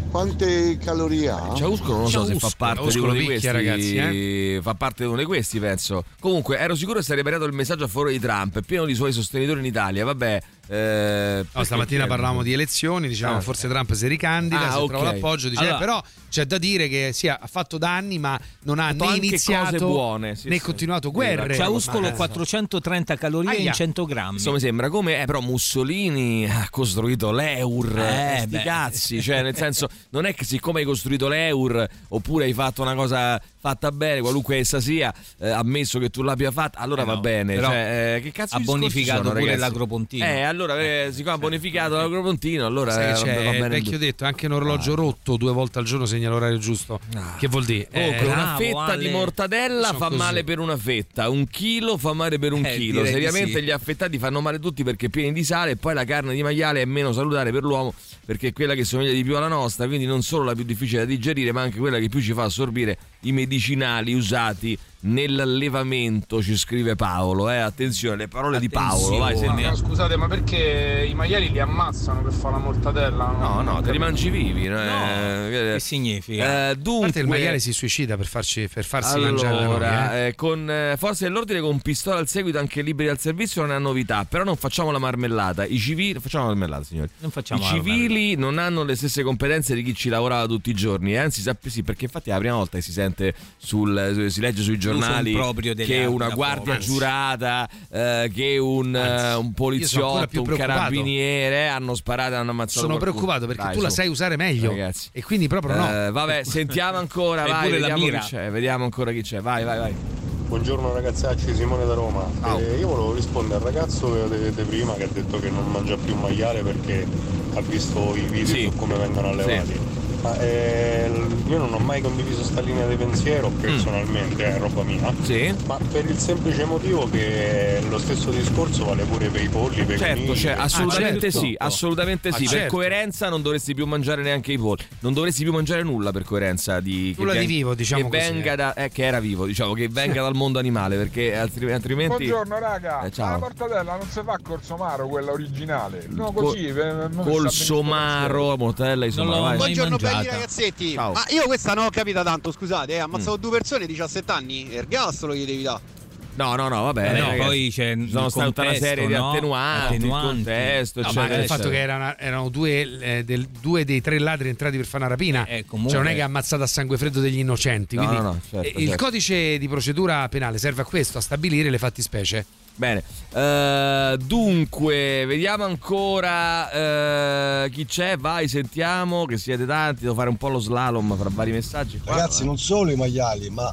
S12: quante calorie ha?
S3: Ciauscolo non so se fa
S4: Ciauscolo,
S3: parte di
S4: Ciauscolo
S3: uno di questi.
S4: ragazzi, eh.
S3: Fa parte di uno di questi, penso. Comunque, ero sicuro che sarebbe arrivato il messaggio a favore di Trump, è pieno di suoi sostenitori in Italia. Vabbè. Eh,
S4: No, stamattina parlavamo di elezioni, dicevamo
S3: Ah.
S4: forse Trump si ricandida,
S3: Ah,
S4: se
S3: ok.
S4: trova l'appoggio, dice,
S5: Allora-
S4: eh, però c'è da dire che sì, ha fatto danni ma non ha
S3: fatto
S4: né iniziato
S3: cose buone, sì,
S4: né
S3: sì.
S4: continuato guerre.
S5: Ciauscolo
S4: Ma-
S5: 430 calorie
S4: Aia.
S5: in 100 grammi
S3: mi sembra come, eh, però Mussolini ha costruito l'Eur,
S5: Eh,
S3: eh, cazzi, cioè nel senso non è che siccome hai costruito l'Eur oppure hai fatto una cosa fatta bene, qualunque essa sia, eh, ammesso che tu l'abbia fatta, allora
S5: Eh
S3: va
S5: no,
S3: bene,
S5: però
S3: cioè, eh, che cazzo
S5: ha bonificato
S3: sono,
S5: pure l'agropontino.
S3: Eh, allora eh, siccome ha bonificato l'agropontino, allora
S4: Sai
S3: eh,
S4: c'è
S3: va bene
S4: vecchio detto, anche un orologio rotto due volte al giorno segna l'orario giusto. Che vuol dire?
S3: Comunque,
S4: Eh,
S3: una fetta
S5: Ale.
S3: di mortadella
S4: Sono
S3: fa
S4: così.
S3: male per una fetta, un chilo fa male per un
S5: Eh,
S3: chilo. Seriamente
S5: sì.
S3: gli affettati fanno male tutti perché pieni di sale e poi la carne di maiale è meno salutare per l'uomo perché è quella che somiglia di più alla nostra, quindi non solo la più difficile da digerire, ma anche quella che più ci fa assorbire i medicinali usati nell'allevamento, ci scrive Paolo. Eh, attenzione, le parole di Paolo, vai
S5: Attenzione.
S3: sentiamo.
S21: scusate, ma perché i maiali li ammazzano per fare la mortadella?
S3: No, no, te li mangi vivi. no?
S5: che
S3: Eh,
S5: significa?
S3: eh,
S4: a
S3: dunque,
S4: parte il maiale si suicida per, farci, per farsi mangiare da noi,
S3: allora,
S4: eh.
S3: eh, con eh, forze dell'ordine con pistola al seguito anche liberi al servizio non è una novità, però non facciamo la marmellata. I civili facciamo la marmellata, signori.
S5: Non facciamo
S3: I civili non hanno le stesse competenze di chi ci lavorava tutti i giorni, eh, anzi sappi sì, perché infatti è la prima volta che si sente sul si legge sui giornali
S5: delle
S3: che una guardia
S5: fuoco.
S3: giurata, eh, che un, eh, un poliziotto, un carabiniere hanno sparato e hanno ammazzato
S4: Sono
S3: qualcuno.
S4: preoccupato perché
S3: Dai,
S4: tu la sai usare meglio
S3: Ragazzi.
S4: e quindi proprio no.
S3: Eh, vabbè, sentiamo ancora, vai,
S5: pure la
S3: vediamo chi c'è, vediamo ancora chi c'è. Vai, vai, vai.
S11: Buongiorno ragazzacci, Simone da Roma. Eh, io volevo rispondere al ragazzo che vedete prima che ha detto che non mangia più maiale perché ha visto i video
S3: Sì.
S11: su come vengono allevati.
S3: Sì.
S11: Ma eh, io non ho mai condiviso sta linea di pensiero personalmente, è roba mia.
S3: Mm. Sì.
S11: Ma per il semplice motivo che lo stesso discorso vale pure per i polli, per i
S3: Certo,
S11: conigli,
S3: cioè,
S11: per-
S3: assolutamente
S4: certo.
S3: sì, assolutamente
S4: Ah,
S3: sì. Per
S4: certo.
S3: coerenza non dovresti più mangiare neanche i polli. Non dovresti più mangiare nulla per coerenza di
S4: Nulla
S3: che
S4: di vivo, diciamo
S3: che
S4: così,
S3: venga
S4: eh.
S3: da eh, che era vivo, diciamo, che venga dal mondo animale, perché altri- altrimenti
S21: Buongiorno raga,
S3: Eh, ciao.
S21: la mortadella non si fa col somaro, quella originale. No,
S3: Col-
S21: così. per- sta
S3: col
S21: benissimo
S3: somaro,
S5: l'ho
S3: vai.
S5: mai
S22: Buongiorno. Belli ragazzetti.
S3: Ciao.
S22: Ma io questa non ho capita tanto, scusate, eh, ha ammazzato
S3: Mm.
S22: due persone, 17 anni, ergastolo gli devi dare.
S3: No, no, no, vabbè,
S5: Vabbè,
S3: ragazzi,
S5: poi c'è
S3: sono
S5: il
S3: stata tutta una serie di
S5: no?
S3: attenuanti, il
S5: Attenuanti.
S3: contesto,
S4: No, il fatto che erano, erano due, eh, del- due dei tre ladri entrati per fare una rapina,
S5: Eh, comunque-
S4: cioè non è che ha ammazzato a sangue freddo degli innocenti.
S3: No,
S4: quindi
S3: no, no, certo,
S4: eh, il
S3: certo.
S4: codice di procedura penale serve a questo, a stabilire le fattispecie.
S3: Bene, Eh, dunque, vediamo ancora eh, chi c'è. Vai, sentiamo che siete tanti. Devo fare un po' lo slalom fra vari messaggi. Qua,
S12: Ragazzi, non solo i maiali, ma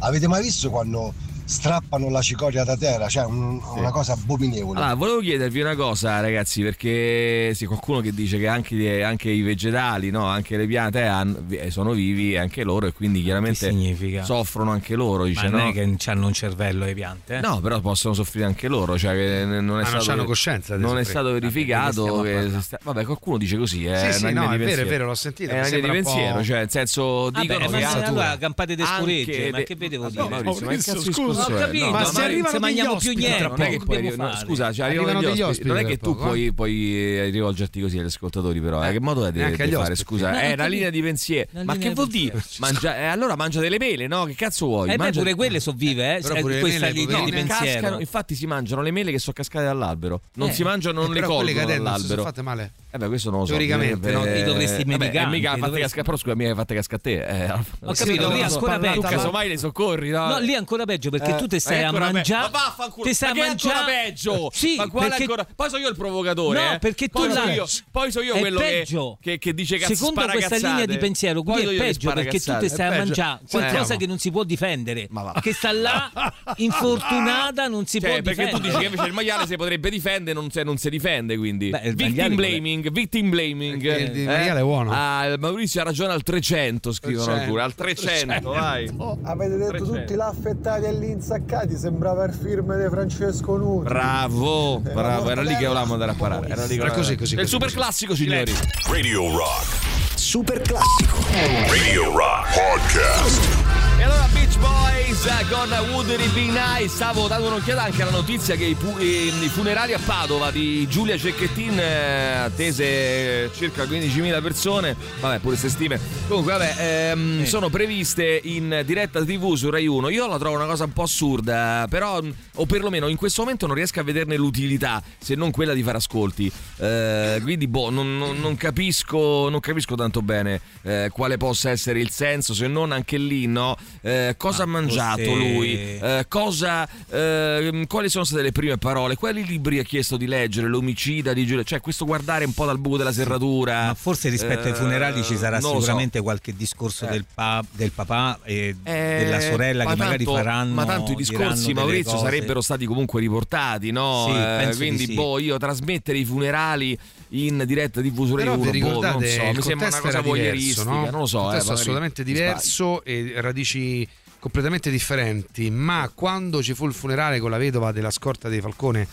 S12: avete mai visto quando
S7: strappano la cicoria da terra, cioè un- una cosa abominevole.
S3: Allora, volevo chiedervi una cosa, ragazzi, perché sì, qualcuno che dice che anche, anche i vegetali, no, anche le piante hanno- vi- sono vivi anche loro e quindi chiaramente
S5: significa?
S3: soffrono anche loro. Dice,
S5: Ma non
S3: no?
S5: è che hanno un cervello le piante? eh?
S3: No, però possono soffrire anche loro, cioè che n- non è
S4: Ah, non
S3: stato,
S4: c'hanno coscienza
S3: non è
S4: soffrire.
S3: stato
S4: Vabbè,
S3: verificato.
S4: di che
S3: che sta- vabbè, qualcuno dice così. È
S4: Sì, sì, no, è vero, è
S3: pensiero.
S4: vero, l'ho sentito,
S3: È una linea di
S4: un po'-
S3: pensiero, cioè nel senso
S5: Vabbè,
S3: dicono
S5: ma
S3: che
S5: se
S3: ha-
S5: allora campate di scuregge, ma che vedevo
S3: No,
S5: dire?
S3: Maurizio, ma che cazzo
S5: scusa.
S3: Discorso
S5: Ho
S3: è?
S5: capito,
S3: No,
S5: ma
S3: ma
S5: se arrivano
S3: se
S5: degli
S3: mangiamo
S5: ospiti
S3: più niente,
S5: tra
S3: non è che
S5: poco,
S3: puoi no, scusa, cioè, arrivano
S4: Arrivano
S3: degli
S4: degli
S3: ospiti. Non è
S4: ospiti
S3: che tu
S4: poco,
S3: puoi, puoi rivolgerti così agli ascoltatori, però. Eh, che modo è di, di fare?
S4: ospiti.
S3: Scusa,
S5: No,
S3: è una linea di pensiero.
S5: Una
S3: Ma
S5: linea
S3: che vuol dire? Mangia- eh, allora mangia delle mele, no? Che cazzo vuoi?
S5: Eh beh,
S3: Mangia-
S5: pure quelle sono vive, eh?
S3: Però
S5: eh,
S3: pure le
S5: questa linea di pensiero.
S3: cascano, infatti si mangiano le mele che sono cascate dall'albero. Non
S5: Eh.
S3: si mangiano, non
S4: Eh,
S3: le colgono
S4: si sono
S3: dall'albero.
S4: fatte male.
S3: Eh beh, questo non lo so.
S4: Teoricamente,
S5: no? Li dovresti
S3: Vabbè,
S5: medicare,
S3: eh, mica
S5: dovresti-
S3: cascare, però scusa, mica fatte cascare a te. Eh,
S5: Ho capito, lì è ancora
S3: Tu
S5: peggio.
S3: casomai le soccorri, no?
S5: No, lì è ancora peggio perché
S3: Eh,
S5: tu te stai a mangiare.
S3: Ma vaffanculo.
S5: Ti stai a
S3: che
S5: mangiare.
S3: peggio.
S5: Sì,
S3: ma quale
S5: perché-
S3: ancora? Poi sono io il provocatore.
S5: No,
S3: eh.
S5: perché tu
S3: poi sono io, poi sono io quello che,
S5: peggio.
S3: che, che dice cazzo
S5: Secondo questa linea di pensiero, qui è
S3: io che
S5: peggio perché tu ti stai a mangiare qualcosa
S3: Sentiamo.
S5: che non si può difendere. Che sta là infortunata, non si
S3: Cioè,
S5: può
S3: perché tu
S5: difendere.
S3: dici che invece il maiale si potrebbe difendere, non si, difende quindi. Victim
S5: maiale-
S3: blaming, victim blaming.
S4: Il maiale è buono.
S3: Ah, Maurizio ha ragione al 300, scrivono
S4: 300,
S3: pure. Al 300, vai.
S23: Avete detto tutti l'affettati e gli insaccati, sembrava il film di Francesco Nuti.
S3: Bravo, bravo, era lì che volevamo andare a parare. Era, lì che
S4: Era così, così,
S3: È il super classico, signori.
S2: Radio Rock.
S1: Super classico.
S2: Radio Rock Podcast.
S3: E allora Beach Boys eh, con It Be Nice Stavo dando un'occhiata anche alla notizia che i, pu- i- i funerali a Padova di Giulia Cecchettin eh, attese circa 15.000 persone Vabbè pure se stime Comunque vabbè ehm, sono previste in diretta tv su Rai 1 Io la trovo una cosa un po' assurda Però o perlomeno in questo momento non riesco a vederne l'utilità Se non quella di fare ascolti Eh, Quindi boh non, non- non capisco Non capisco tanto bene eh, Quale possa essere il senso Se non anche lì no Eh, cosa ha mangiato
S5: forse-
S3: lui? Eh, cosa, ehm, quali sono state le prime parole? Quali libri ha chiesto di leggere? L'omicida di Giulia? Cioè, questo guardare un po' dal buco della serratura.
S5: Ma forse rispetto ai
S3: Eh,
S5: funerali ci sarà
S3: lo so.
S5: sicuramente qualche discorso
S3: Eh.
S5: del, pa- del papà e
S3: Eh,
S5: della sorella
S3: ma
S5: che magari
S3: tanto-
S5: faranno.
S3: Ma tanto i discorsi, Maurizio,
S5: cose.
S3: sarebbero stati comunque riportati, no?
S5: Sì,
S3: Eh,
S5: penso di
S3: quindi,
S5: sì.
S3: boh, io trasmettere i funerali in diretta TV su Rai
S4: Però
S3: 1,
S4: vi
S3: boh, non so, mi sembra una cosa voyeuristica,
S4: no?
S3: non lo so. Eh, magari
S4: assolutamente diverso e radici completamente differenti, ma quando ci fu il funerale con la vedova della scorta dei Falcone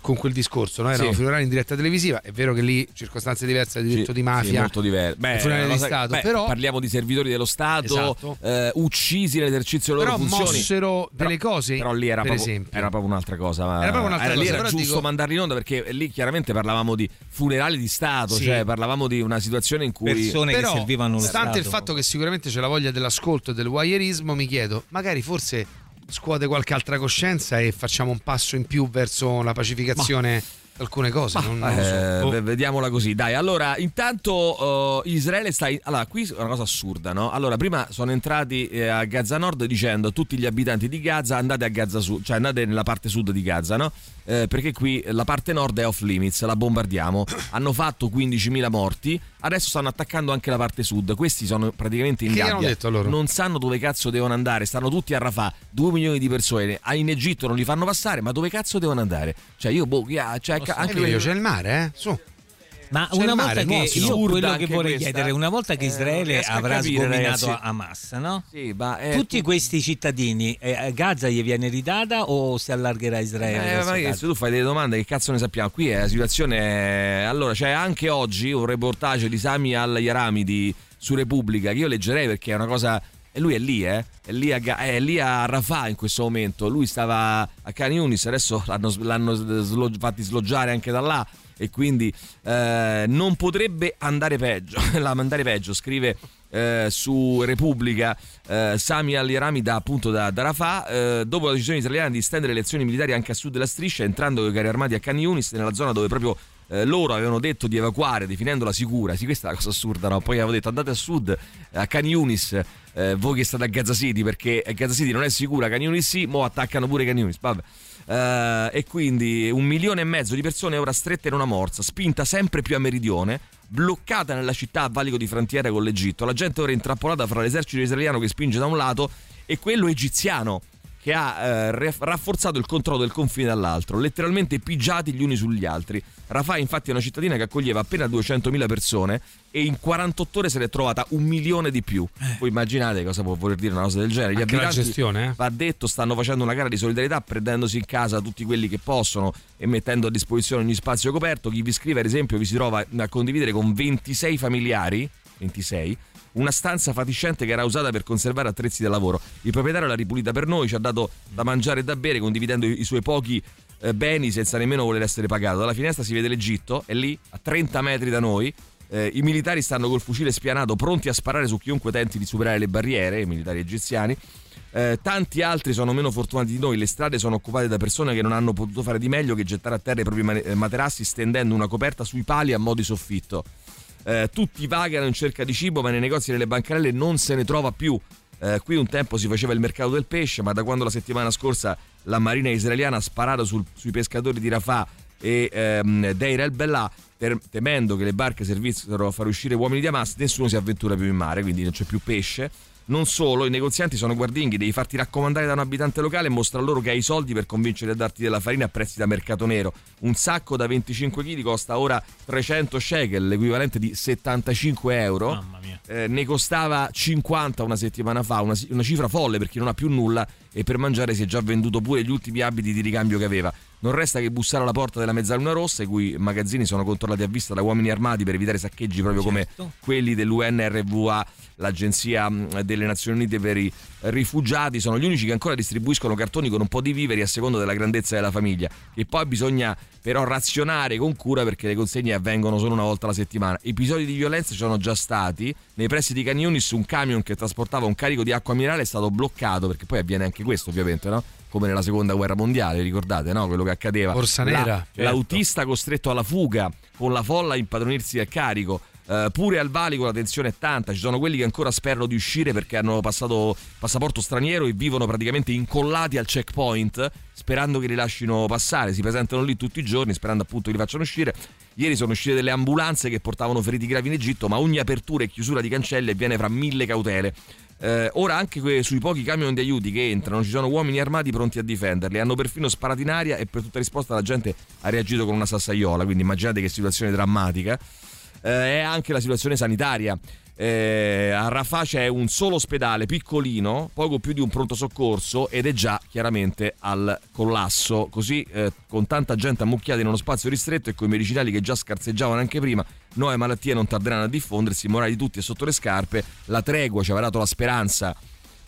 S4: con quel discorso, no? erano
S3: Sì.
S4: funerali in diretta televisiva, è vero che lì circostanze diverse, diritto di mafia,
S3: Sì, molto diverso. Beh,
S4: il funerale di
S3: cosa-
S4: Stato,
S3: beh,
S4: però
S3: parliamo di servitori dello Stato
S4: Esatto.
S3: eh, uccisi nell'esercizio delle loro
S4: Però
S3: funzioni.
S4: mossero
S3: Però-
S4: delle cose,
S3: Però lì era,
S4: per
S3: proprio,
S4: esempio.
S3: era proprio un'altra cosa. ma-
S4: Era proprio un'altra
S3: lì
S4: cosa,
S3: era
S4: però
S3: giusto
S4: dico-
S3: mandarli in onda perché lì chiaramente parlavamo di funerali di Stato,
S4: Sì.
S3: cioè parlavamo di una situazione in cui
S5: Persone che
S4: Però,
S5: servivano lo
S4: stante il
S5: Stato.
S4: fatto che sicuramente c'è la voglia dell'ascolto e del voyeurismo, mi chiedo, magari forse scuote qualche altra coscienza e facciamo un passo in più verso la pacificazione di alcune cose. non, non lo so.
S3: Eh,
S4: Oh.
S3: ve- Vediamola così, dai. Allora, intanto eh, Israele sta. in- Allora, qui è una cosa assurda, no? Allora, prima sono entrati eh, a Gaza Nord dicendo tutti gli abitanti di Gaza andate a Gaza Sud, cioè andate nella parte sud di Gaza, no? Eh, perché qui la parte nord è off limits, la bombardiamo. Hanno fatto 15.000 morti, adesso stanno attaccando anche la parte sud. Questi sono praticamente in
S4: Che
S3: gabbia.
S4: detto?
S3: Non sanno dove cazzo devono andare, stanno tutti a Rafah, 2 milioni di persone. Ah, In Egitto non li fanno passare, ma dove cazzo devono andare? Cioè, io, boh, yeah, cioè,
S4: Eh,
S3: anche
S4: Emilio, c'è il mare, eh? Su.
S5: Ma una volta
S4: mare,
S5: che chiedere, una volta che
S3: Eh,
S5: Israele
S3: a
S5: avrà
S3: capire,
S5: sgominato
S3: ragazzi.
S5: Hamas, no?
S3: Sì, ma è-
S5: Tutti questi cittadini, eh, Gaza gli viene ridata o si allargherà Israele?
S3: Eh, ma se tu fai delle domande, che cazzo ne sappiamo? Qui è la situazione. è- Allora, c'è anche oggi un reportage di Sami al-Yarami di- su Repubblica che io leggerei perché è una cosa. E lui è lì, eh? È lì, a, è lì a Rafah in questo momento. Lui stava a Can Yunis, adesso l'hanno, l'hanno slo- fatti sloggiare anche da là. E quindi eh, non potrebbe andare peggio. andare peggio, scrive eh, su Repubblica eh, Sami al-Yarami da, appunto da, da Rafah eh, dopo la decisione israeliana di estendere le azioni militari anche a sud della striscia entrando con i carri armati a Khan Yunis nella zona dove proprio eh, loro avevano detto di evacuare definendola sicura sì questa è la cosa assurda no? poi avevano detto andate a sud a Khan Yunis eh, voi che state a Gaza City perché Gaza City non è sicura Khan Yunis sì mo attaccano pure Khan Yunis vabbè eh, e quindi un milione e mezzo di persone ora strette in una morsa, spinta sempre più a meridione, bloccata nella città a valico di frontiera con l'Egitto. La gente ora è intrappolata fra l'esercito israeliano che spinge da un lato e quello egiziano. Che ha eh, rafforzato il controllo del confine dall'altro, letteralmente pigiati gli uni sugli altri. Rafah infatti è una cittadina che accoglieva appena 200.000 persone e in 48 ore se n'è trovata un milione di più. Voi immaginate cosa può voler dire una cosa del genere. Gli
S4: Anche la
S3: abitanti,
S4: gestione, eh?
S3: va detto, stanno facendo una gara di solidarietà prendendosi in casa tutti quelli che possono e mettendo a disposizione ogni spazio coperto. Chi vi scrive ad esempio vi si trova a condividere con 26 familiari, 26, una stanza fatiscente che era usata per conservare attrezzi da lavoro. Il proprietario l'ha ripulita per noi, ci ha dato da mangiare e da bere condividendo i suoi pochi eh, beni senza nemmeno voler essere pagato. Dalla finestra si vede l'Egitto, è lì a 30 metri da noi. Eh, I militari stanno col fucile spianato pronti a sparare su chiunque tenti di superare le barriere, i militari egiziani. Eh, tanti altri sono meno fortunati di noi, le strade sono occupate da persone che non hanno potuto fare di meglio che gettare a terra i propri materassi stendendo una coperta sui pali a mo' di soffitto. Eh, tutti vagano in cerca di cibo, ma nei negozi e nelle bancarelle non se ne trova più. Eh, qui un tempo si faceva il mercato del pesce, ma da quando la settimana scorsa la marina israeliana ha sparato sul- sui pescatori di Rafah e ehm, Deir el Bellah, temendo che le barche servissero a far uscire uomini di Hamas, nessuno si avventura più in mare, quindi non c'è più pesce. Non solo, i negozianti sono guardinghi, devi farti raccomandare da un abitante locale e mostra loro che hai i soldi per convincere a darti della farina a prezzi da mercato nero. Un sacco da 25 kg costa ora 300 shekel, l'equivalente di 75 euro.
S5: Mamma mia.
S3: Eh, ne costava 50 una settimana fa, una, una cifra folle per chi non ha più nulla e per mangiare si è già venduto pure gli ultimi abiti di ricambio che aveva. Non resta che bussare alla porta della Mezzaluna Rossa, i cui magazzini sono controllati a vista da uomini armati per evitare saccheggi proprio
S5: Certo.
S3: come quelli dell'UNRWA, l'agenzia mh, delle Nazioni Unite per i rifugiati. Sono gli unici che ancora distribuiscono cartoni con un po' di viveri a seconda della grandezza della famiglia. E poi bisogna però razionare con cura perché le consegne avvengono solo una volta alla settimana. Episodi di violenza ci sono già stati. Nei pressi di Canionis un camion che trasportava un carico di acqua minerale è stato bloccato perché poi avviene anche questo ovviamente, no? Come nella seconda guerra mondiale, ricordate, no? Quello che accadeva.
S4: Borsa
S3: La-
S4: nera, certo.
S3: L'autista costretto alla fuga con la folla a impadronirsi del carico. Eh, pure al valico la tensione è tanta, ci sono quelli che ancora sperano di uscire perché hanno passato passaporto straniero e vivono praticamente incollati al checkpoint sperando che li lasciano passare, si presentano lì tutti i giorni sperando appunto che li facciano uscire. Ieri sono uscite delle ambulanze che portavano feriti gravi in Egitto, ma ogni apertura e chiusura di cancelli avviene fra mille cautele. Eh, ora anche que- sui pochi camion di aiuti che entrano ci sono uomini armati pronti a difenderli. Hanno perfino sparato in aria e per tutta risposta la gente ha reagito con una sassaiola. Quindi immaginate che situazione drammatica. Eh, è anche la situazione sanitaria. Eh, a Rafah c'è un solo ospedale piccolino, poco più di un pronto soccorso ed è già chiaramente al collasso. Così, eh, con tanta gente ammucchiata in uno spazio ristretto e con i medicinali che già scarseggiavano anche prima, nuove malattie non tarderanno a diffondersi. Morali di tutti è sotto le scarpe. La tregua ci aveva dato la speranza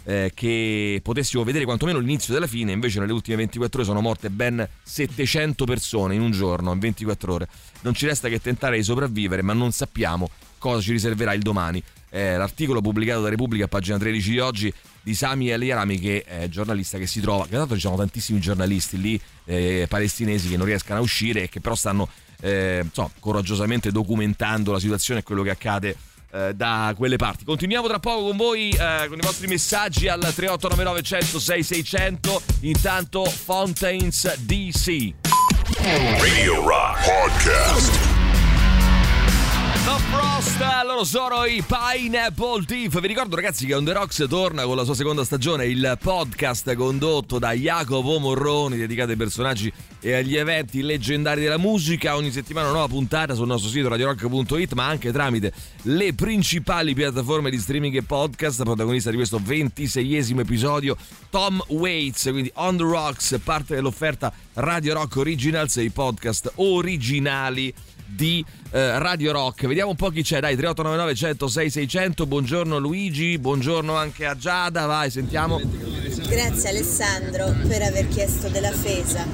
S3: eh, che potessimo vedere quantomeno l'inizio della fine, invece nelle ultime 24 ore sono morte ben 700 persone in un giorno, in 24 ore. Non ci resta che tentare di sopravvivere, ma non sappiamo cosa ci riserverà il domani. Eh, l'articolo pubblicato da Repubblica pagina 13 di oggi di Sami El Yarami che è giornalista che si trova, che tra l'altro ci sono tantissimi giornalisti lì eh, palestinesi che non riescano a uscire e che però stanno eh, insomma, coraggiosamente documentando la situazione e quello che accade eh, da quelle parti. Continuiamo tra poco con voi eh, con i vostri messaggi al 3899 106 600. Intanto Fountains DC.
S2: Radio Rock Podcast.
S3: The Frost, loro sono i Pineapple Thief. Vi ricordo ragazzi che On The Rocks torna con la sua seconda stagione, il podcast condotto da Jacopo Morroni, dedicato ai personaggi e agli eventi leggendari della musica. Ogni settimana una nuova puntata sul nostro sito radiorock.it, ma anche tramite le principali piattaforme di streaming e podcast. Protagonista di questo 26esimo episodio, Tom Waits, quindi On The Rocks, parte dell'offerta Radio Rock Originals e i podcast originali di eh, Radio Rock. Vediamo un po' chi c'è, dai, 3899 106 600. Buongiorno Luigi, buongiorno anche a Giada, vai, sentiamo.
S24: Grazie Alessandro per aver chiesto della Fesa.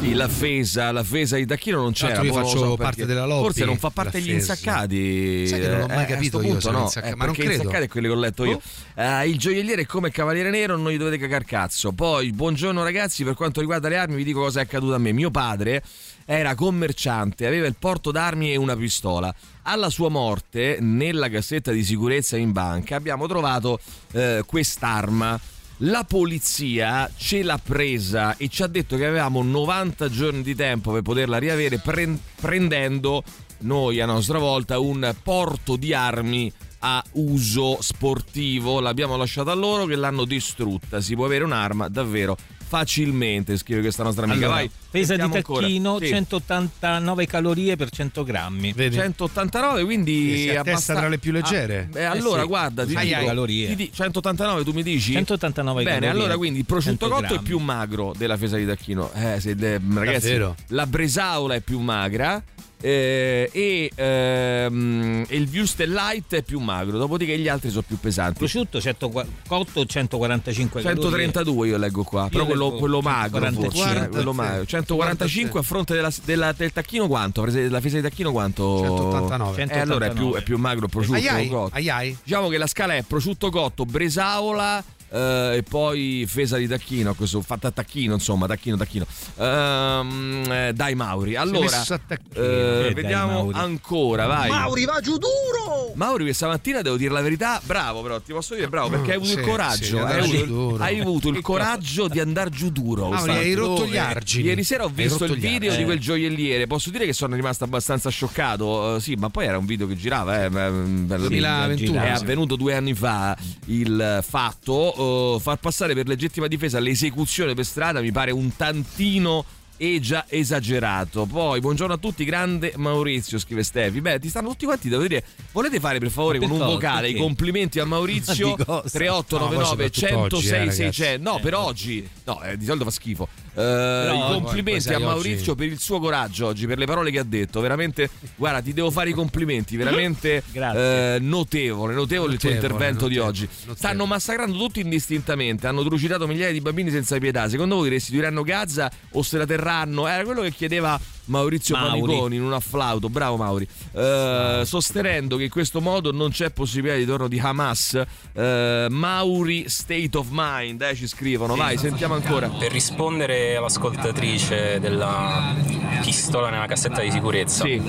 S3: Sì, la Fesa, la Fesa di Tacchino non c'era.
S4: io faccio
S3: so
S4: parte
S3: perché.
S4: della lobby,
S3: Forse non fa parte degli insaccati.
S4: Sai che non ho mai
S3: Eh, a
S4: capito io
S3: punto no,
S4: l'insacca-
S3: eh,
S4: ma non
S3: perché
S4: credo.
S3: insaccati è quelli che ho letto io. Eh, il gioielliere è come Cavaliere Nero, non gli dovete cagar cazzo. Poi, buongiorno ragazzi, per quanto riguarda le armi vi dico cosa è accaduto a me. Mio padre era commerciante, aveva il porto d'armi e una pistola. Alla sua morte, nella cassetta di sicurezza in banca, abbiamo trovato eh, quest'arma. La polizia ce l'ha presa e ci ha detto che avevamo 90 giorni di tempo per poterla riavere pren- prendendo noi a nostra volta un porto di armi a uso sportivo. L'abbiamo lasciata a loro che l'hanno distrutta. Si può avere un'arma davvero facilmente, scrive questa nostra amica.
S5: Allora,
S3: Vai,
S5: pesa di tacchino
S3: Sì.
S5: 189 calorie per 100 grammi.
S3: 189 quindi
S4: si attesta
S3: abbastan-
S4: tra le più leggere.
S3: Ah, beh, allora
S5: Eh sì,
S3: guarda ti
S5: 200
S3: dico-
S5: calorie.
S3: ti di- 189 tu mi dici
S5: 189
S3: bene
S5: calorie.
S3: allora quindi il prosciutto
S5: 100
S3: cotto è
S5: grammi.
S3: più magro della fesa di tacchino eh, se de- ragazzi
S4: Davvero?
S3: la bresaola è più magra eh, e, ehm, e il Wurstel Light è più magro dopodiché gli altri sono più pesanti
S5: Prosciutto 100 cotto 145 calorie.
S3: 132 io leggo qua, però
S5: Io
S3: quello,
S5: leggo
S3: quello magro
S5: 145.
S3: forse, eh, quello magro. 145 a fronte della, della- del tacchino quanto? Della fesa di tacchino quanto?
S4: 189.
S3: Eh, allora è più, è più magro il prosciutto
S4: Aiai,
S3: cotto.
S4: aiai.
S3: Diciamo che la scala è prosciutto cotto, bresaola e poi fesa di tacchino, questo fatta a tacchino, insomma, tacchino, tacchino. Ehm, eh, dai Mauri. Allora,
S4: tacchino.
S3: eh,
S5: Eh, dai,
S3: vediamo
S5: Mauri.
S3: ancora, vai.
S7: Mauri va giù duro!
S3: Mauri questa mattina devo dire la verità, bravo però, ti posso dire bravo perché hai avuto
S4: Sì,
S3: il
S4: sì,
S3: coraggio,
S4: andare
S3: hai, avuto, hai avuto il coraggio di andare giù duro.
S4: Mauri, hai rotto gli argini.
S3: Ieri sera ho visto il video
S4: argini.
S3: di quel gioielliere, posso dire che sono rimasto abbastanza scioccato, eh, sì, ma poi era un video che girava, eh, ma, mm, bello-
S4: 2021,
S3: è
S4: sì.
S3: avvenuto due anni fa il fatto, eh, far passare per legittima difesa l'esecuzione per strada mi pare un tantino e già esagerato. Poi, buongiorno a tutti, grande Maurizio, scrive Stefi. Beh, ti stanno tutti quanti, devo dire, volete fare per favore con un vocale i
S5: Perché?
S3: complimenti a Maurizio
S5: Di cosa?
S3: 3899
S4: No, poi soprattutto oggi,
S3: 106
S4: eh, ragazzi.
S3: 600. No, per oggi. No, eh, di solito fa schifo. Eh, I
S4: poi- poi
S3: complimenti a
S4: oggi-
S3: Maurizio per il suo coraggio oggi, per le parole che ha detto. Veramente, guarda, ti devo fare i complimenti, veramente eh, notevole, notevole il tuo
S4: Notevole,
S3: intervento di
S4: notevole,
S3: oggi.
S4: notevole.
S3: Stanno massacrando tutti indistintamente, hanno trucidato migliaia di bambini senza pietà. Secondo voi restituiranno Gaza o se la terranno? Era quello che chiedeva Maurizio
S5: Mauri.
S3: Paniconi in un afflauto, bravo Mauri, eh, sostenendo che in questo modo non c'è possibilità di torno di Hamas. Eh, Mauri State of Mind, eh, ci scrivono, vai, sentiamo ancora.
S25: Per rispondere all'ascoltatrice della pistola nella cassetta di sicurezza,
S3: Sì.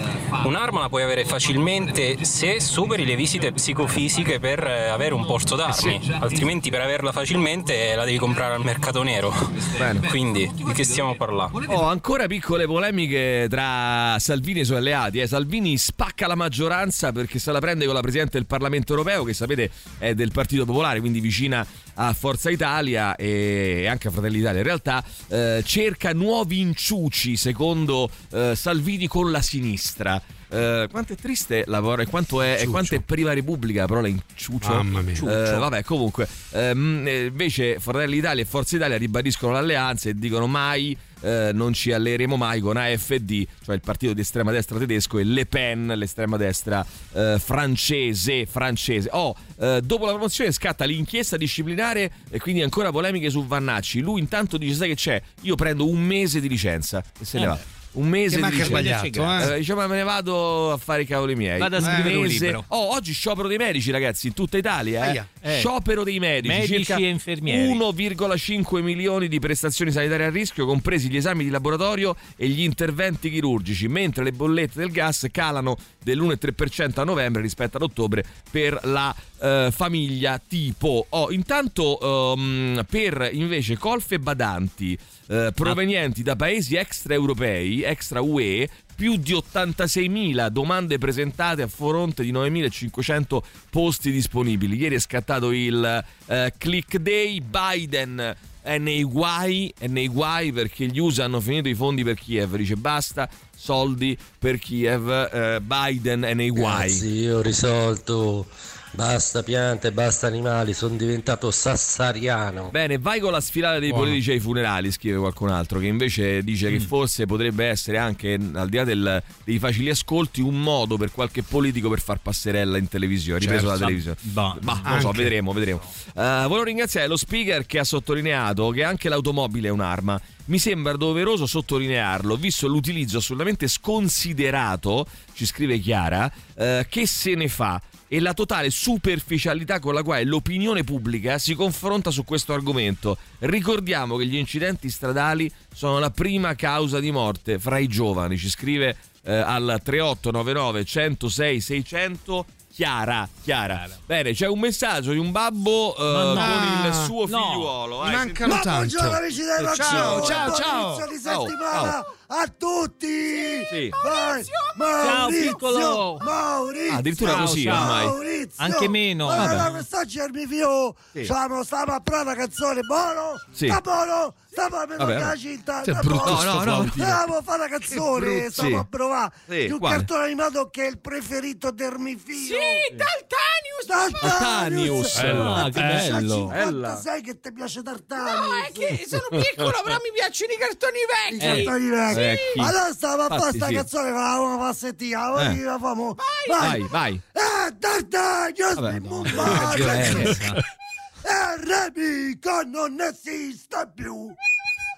S25: un'arma la puoi avere facilmente se superi le visite psicofisiche per eh, avere un porto d'armi, altrimenti per averla facilmente la devi comprare al mercato nero.
S3: Bene.
S25: Quindi di che stiamo parlando?
S3: Oh, ancora piccole polemiche tra Salvini e i suoi alleati. eh. Salvini spacca la maggioranza perché se la prende con la Presidente del Parlamento europeo, che sapete è del Partito Popolare, quindi vicina a Forza Italia e anche a Fratelli Italia in realtà, eh, cerca nuovi inciuci secondo eh, Salvini con la sinistra. Eh, quanto è triste la parola e quanto è, e quanto è prima repubblica la parola inciucio
S4: Mamma mia.
S3: Eh, vabbè comunque eh, invece Fratelli d'Italia e Forza Italia ribadiscono l'alleanza e dicono mai eh, non ci alleeremo mai con AFD cioè il partito di estrema destra tedesco e Le Pen l'estrema destra eh, francese francese. Oh eh, dopo la promozione scatta l'inchiesta disciplinare e quindi ancora polemiche su Vannacci. Lui intanto dice sai che c'è? Io prendo un mese di licenza. E se ne
S5: Eh.
S3: va. Un mese
S4: Che
S3: di licenza.
S4: sbagliato, eh?
S3: Eh, dice ma me ne vado a fare i cavoli miei
S5: Vado a
S3: Un
S5: scrivere un
S3: mese-
S5: libro.
S3: oh oggi sciopero dei medici ragazzi in tutta Italia eh.
S5: Eh.
S3: sciopero dei medici
S5: Medici e infermieri.
S3: 1,5 milioni di prestazioni sanitarie a rischio, compresi gli esami di laboratorio e gli interventi chirurgici, mentre le bollette del gas calano dell'1,3% a novembre rispetto ad ottobre per la eh, famiglia tipo. Oh, intanto ehm, per invece colfe badanti eh, provenienti da paesi extraeuropei, extra UE, più di 86.000 domande presentate a fronte di 9.500 posti disponibili. Ieri è scattato il eh, click day, Biden è nei guai, è nei guai perché gli USA hanno finito i fondi per Kiev, dice basta soldi per Kiev, eh, Biden è nei guai.
S26: Io ho risolto. Basta piante, basta animali, sono diventato sassariano.
S3: Bene, vai con la sfilata dei
S4: Buono.
S3: politici ai funerali, scrive qualcun altro, che invece dice
S4: Mm.
S3: che forse potrebbe essere anche, al di là del- dei facili ascolti, un modo per qualche politico per far passerella in televisione, ripreso
S4: Certo.
S3: dalla televisione.
S5: Bah,
S3: Ma non lo so, vedremo, vedremo. Eh, volevo ringraziare lo speaker che ha sottolineato che anche l'automobile è un'arma. Mi sembra doveroso sottolinearlo, visto l'utilizzo assolutamente sconsiderato, ci scrive Chiara, eh, che se ne fa e la totale superficialità con la quale l'opinione pubblica si confronta su questo argomento. Ricordiamo che gli incidenti stradali sono la prima causa di morte fra i giovani, ci scrive eh, al 3899 106 600 Chiara, Chiara. Bene, c'è un messaggio di un babbo
S5: no.
S3: con il suo
S5: No.
S3: figliuolo.
S4: Mi mancano
S12: Ma
S4: tanto.
S12: buongiorno amici del
S4: Ciao, ciao,
S12: buon
S4: ciao.
S12: inizio di
S3: Oh,
S12: settimana.
S27: A tutti!
S3: Sì.
S5: Ciao,
S27: Maurizio,
S5: piccolo.
S27: Maurizio!
S3: Ah, addirittura
S5: Ciao,
S3: così
S5: ciao.
S3: ormai.
S27: Maurizio!
S5: Anche meno.
S27: Allora,
S3: Vabbè.
S27: quest'oggi è il mio
S3: Sì.
S27: Stiamo, stiamo a provare una canzone, buono?
S3: Sì.
S27: Sta buono? Stiamo a mettere la cinta, sta
S4: brutto
S3: No, no, no.
S27: Stiamo a fare una canzone, stiamo
S3: Sì.
S27: a provare
S3: Sì,
S27: di un
S3: quale?
S27: cartone animato che è il preferito del mio figlio.
S28: Sì, Daltanius!
S27: Tartanius!
S3: Bello.
S5: Ah, che bello.
S27: Sai che ti piace Tartanius?
S28: No, è che sono piccolo, però mi piacciono i cartoni
S27: I
S28: vecchi.
S27: Vecchi.
S3: vecchi.
S27: Allora stiamo a fare sta
S3: sì.
S27: canzone con la una passettina.
S3: Eh.
S27: La famo.
S3: Vai, vai.
S27: Eh, Tartanius!
S3: Vabbè,
S27: no,
S5: Che violenza.
S27: Eh, Remico non esiste più.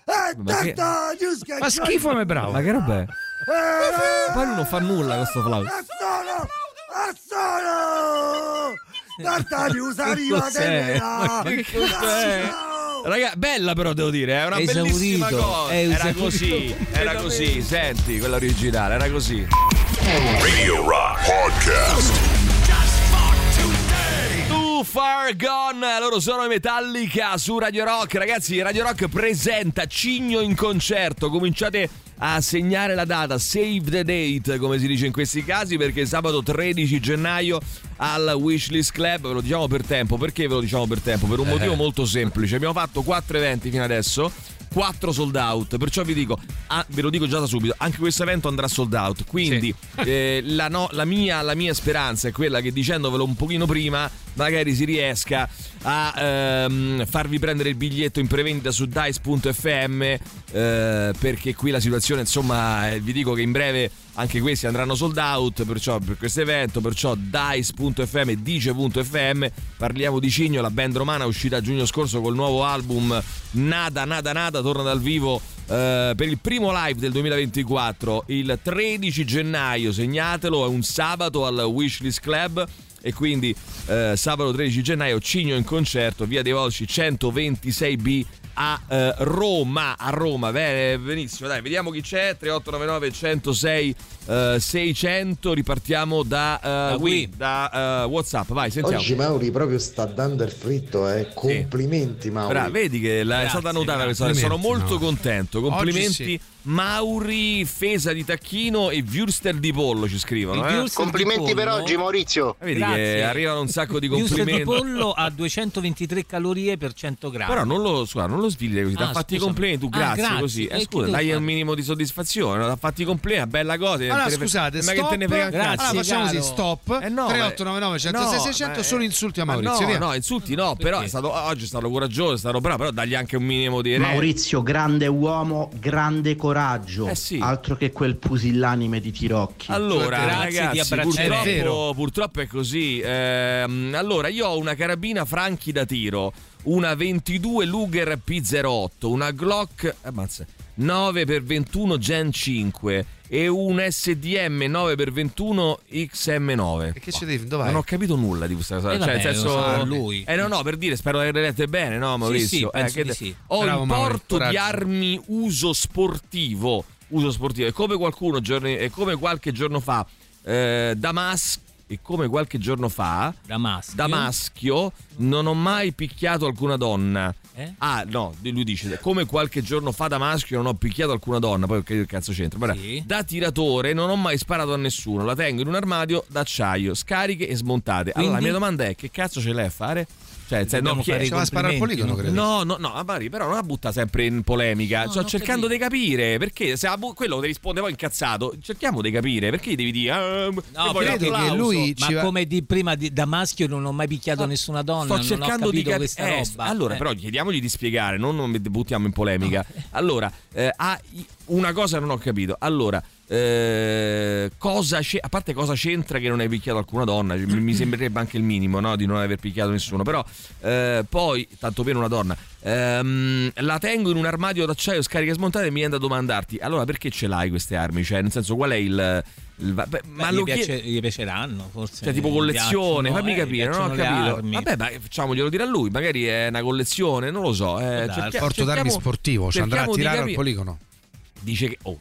S27: Eh,
S3: Ma che-
S27: Tartanius che
S4: Fa schifo ma è bravo.
S3: Ma che roba è?
S27: Eh,
S3: Poi lui non fa nulla questo flauto.
S27: a solo! A solo! Tartanius arriva te
S5: Ma che cos'è?
S3: Raga, bella però devo dire, è una
S5: È
S3: bellissima
S5: esaurito,
S3: cosa. Era così, era così, senti, quella originale, era così.
S2: Radio Rock Podcast.
S3: Too Far Gone, loro sono i Metallica su Radio Rock. Ragazzi, Radio Rock presenta Cigno in concerto. Cominciate a segnare la data, save the date, come si dice in questi casi, perché sabato 13 gennaio al Wishlist Club, ve lo diciamo per tempo. Perché ve lo diciamo per tempo? Per un motivo molto semplice. Abbiamo fatto quattro eventi fino adesso. 4 sold out, perciò vi dico, ah, ve lo dico già da subito, anche questo evento andrà sold out, quindi eh, la, no- la mia, la mia speranza è quella che dicendovelo un pochino prima magari si riesca a ehm, farvi prendere il biglietto in prevendita su dice.fm eh, perché qui la situazione insomma eh, vi dico che in breve anche questi andranno sold out perciò per questo evento perciò dice.fm dice.fm parliamo di Cigno la band romana uscita a giugno scorso col nuovo album Nada Nada Nada torna dal vivo eh, per il primo live del 2024 il 13 gennaio. Segnatelo è un sabato al Wishlist Club e quindi eh, sabato 13 gennaio Cigno in concerto via dei Volsci 126B a eh, Roma a Roma Bene, benissimo dai vediamo chi c'è 3899 106 eh, 600 ripartiamo da, eh,
S5: qui.
S3: Wii, da eh, Whatsapp vai sentiamo
S29: Oggi Mauri proprio sta dando il fritto, eh. Complimenti Mauri.
S3: Bra, vedi che la- è stata notata questa sono molto
S4: No.
S3: contento
S4: Oggi
S3: complimenti
S4: sì.
S3: Mauri Fesa di Tacchino e Würster di Pollo ci scrivono eh?
S12: Complimenti per oggi Maurizio.
S3: vedi
S5: Grazie.
S3: che arrivano un sacco di
S5: Il Würstel di
S3: complimenti
S5: pollo ha 223 calorie per 100 grammi.
S3: Però non lo, scusa, non lo svegli così, ti
S5: Ah,
S3: ha fatti i complimenti, tu
S5: Ah,
S3: grazie,
S5: grazie.
S3: così. Eh, scusa, dai un minimo di soddisfazione, ti ha fatti i complimenti, bella cosa.
S4: Allora
S3: te
S4: scusate,
S3: ma che
S4: stop.
S3: te ne frega un
S5: Grazie?
S4: Allora facciamo
S5: caro.
S4: così, stop.
S3: Eh no,
S4: 3899 106
S3: no,
S4: 600
S3: ma-
S4: solo insulti a
S3: ma
S4: Maurizio.
S3: No, no, insulti no, però è stato, oggi è stato coraggioso, è stato bravo, però dagli anche un minimo di...
S30: Maurizio, grande uomo, grande coraggio.
S3: Eh sì.
S30: Altro che quel pusillanime di Tirocchi.
S3: Allora,
S5: Grazie, ti
S3: ragazzi,
S5: abbraccio.
S4: È
S3: purtroppo,
S4: vero.
S3: purtroppo è così. Ehm, allora, io ho una carabina Franchi da tiro, una 22 Luger P08, una Glock ammazza, 9x21 Gen 5 e un SDM 9x21 XM9.
S4: E che ci devi? Dov'è?
S3: Non ho capito nulla di questa cosa.
S5: Eh,
S3: cioè,
S5: vabbè,
S3: nel senso,
S5: sa lui.
S3: Eh, no, no, per dire, spero che le lette bene, no, Maurizio?
S5: sì,
S3: Eh,
S5: penso
S3: che-
S5: di sì.
S3: Ho
S4: Bravo,
S3: il
S4: Mauri,
S3: porto di armi uso sportivo. Uso sportivo. E come qualcuno giorni, e come qualche giorno fa, eh, Damas. E come qualche giorno fa,
S5: Da maschio.
S3: da maschio, non ho mai picchiato alcuna donna.
S5: Eh?
S3: Ah, no, lui dice, come qualche giorno fa da maschio non ho picchiato alcuna donna, poi che cazzo c'entra? Vabbè,
S5: Sì.
S3: Da tiratore non ho mai sparato a nessuno, la tengo in un armadio d'acciaio, scariche e smontate. Allora la
S5: Quindi?
S3: mia domanda è, che cazzo ce l'hai a fare? Cioè, se non chi-
S5: fare i
S4: Ci va a sparare al poligono,
S5: no?
S4: credo.
S3: No, no, no, Amari, però non la butta sempre in polemica.
S5: No,
S3: Sto cercando
S5: capito.
S3: di capire perché se bu- quello ti risponde poi incazzato. Cerchiamo di capire perché devi dire. ah,
S5: No,
S3: e poi
S4: credo che lui
S5: Ma
S4: va-
S5: come di prima di- da maschio non ho mai picchiato nessuna donna,
S3: Sto
S5: non ho
S3: cercando di capire.
S5: questa roba.
S3: allora,
S5: Eh.
S3: però chiediamogli di spiegare, non, non buttiamo in polemica. Allora, eh, ha i- una cosa non ho capito. Allora, eh, cosa c'è- a parte cosa c'entra che non hai picchiato alcuna donna? Mi sembrerebbe anche il minimo no? di non aver picchiato nessuno. Però, eh, poi, tanto per una donna, ehm, la tengo in un armadio d'acciaio scarica e smontate e mi viene da domandarti: allora perché ce l'hai queste armi? Cioè, nel senso, qual è il. il- beh,
S5: Beh,
S3: ma
S5: gli, piace- gli piaceranno forse.
S3: cioè, tipo collezione, fammi
S5: eh,
S3: capire, non ho capito.
S5: armi.
S3: Vabbè, ma facciamolo dire a lui, magari è una collezione, non lo so. Eh,
S5: darsi.
S3: cerchia-
S4: Porto d'armi sportivo, ci andrà a tirare al poligono.
S3: Dice che, oh,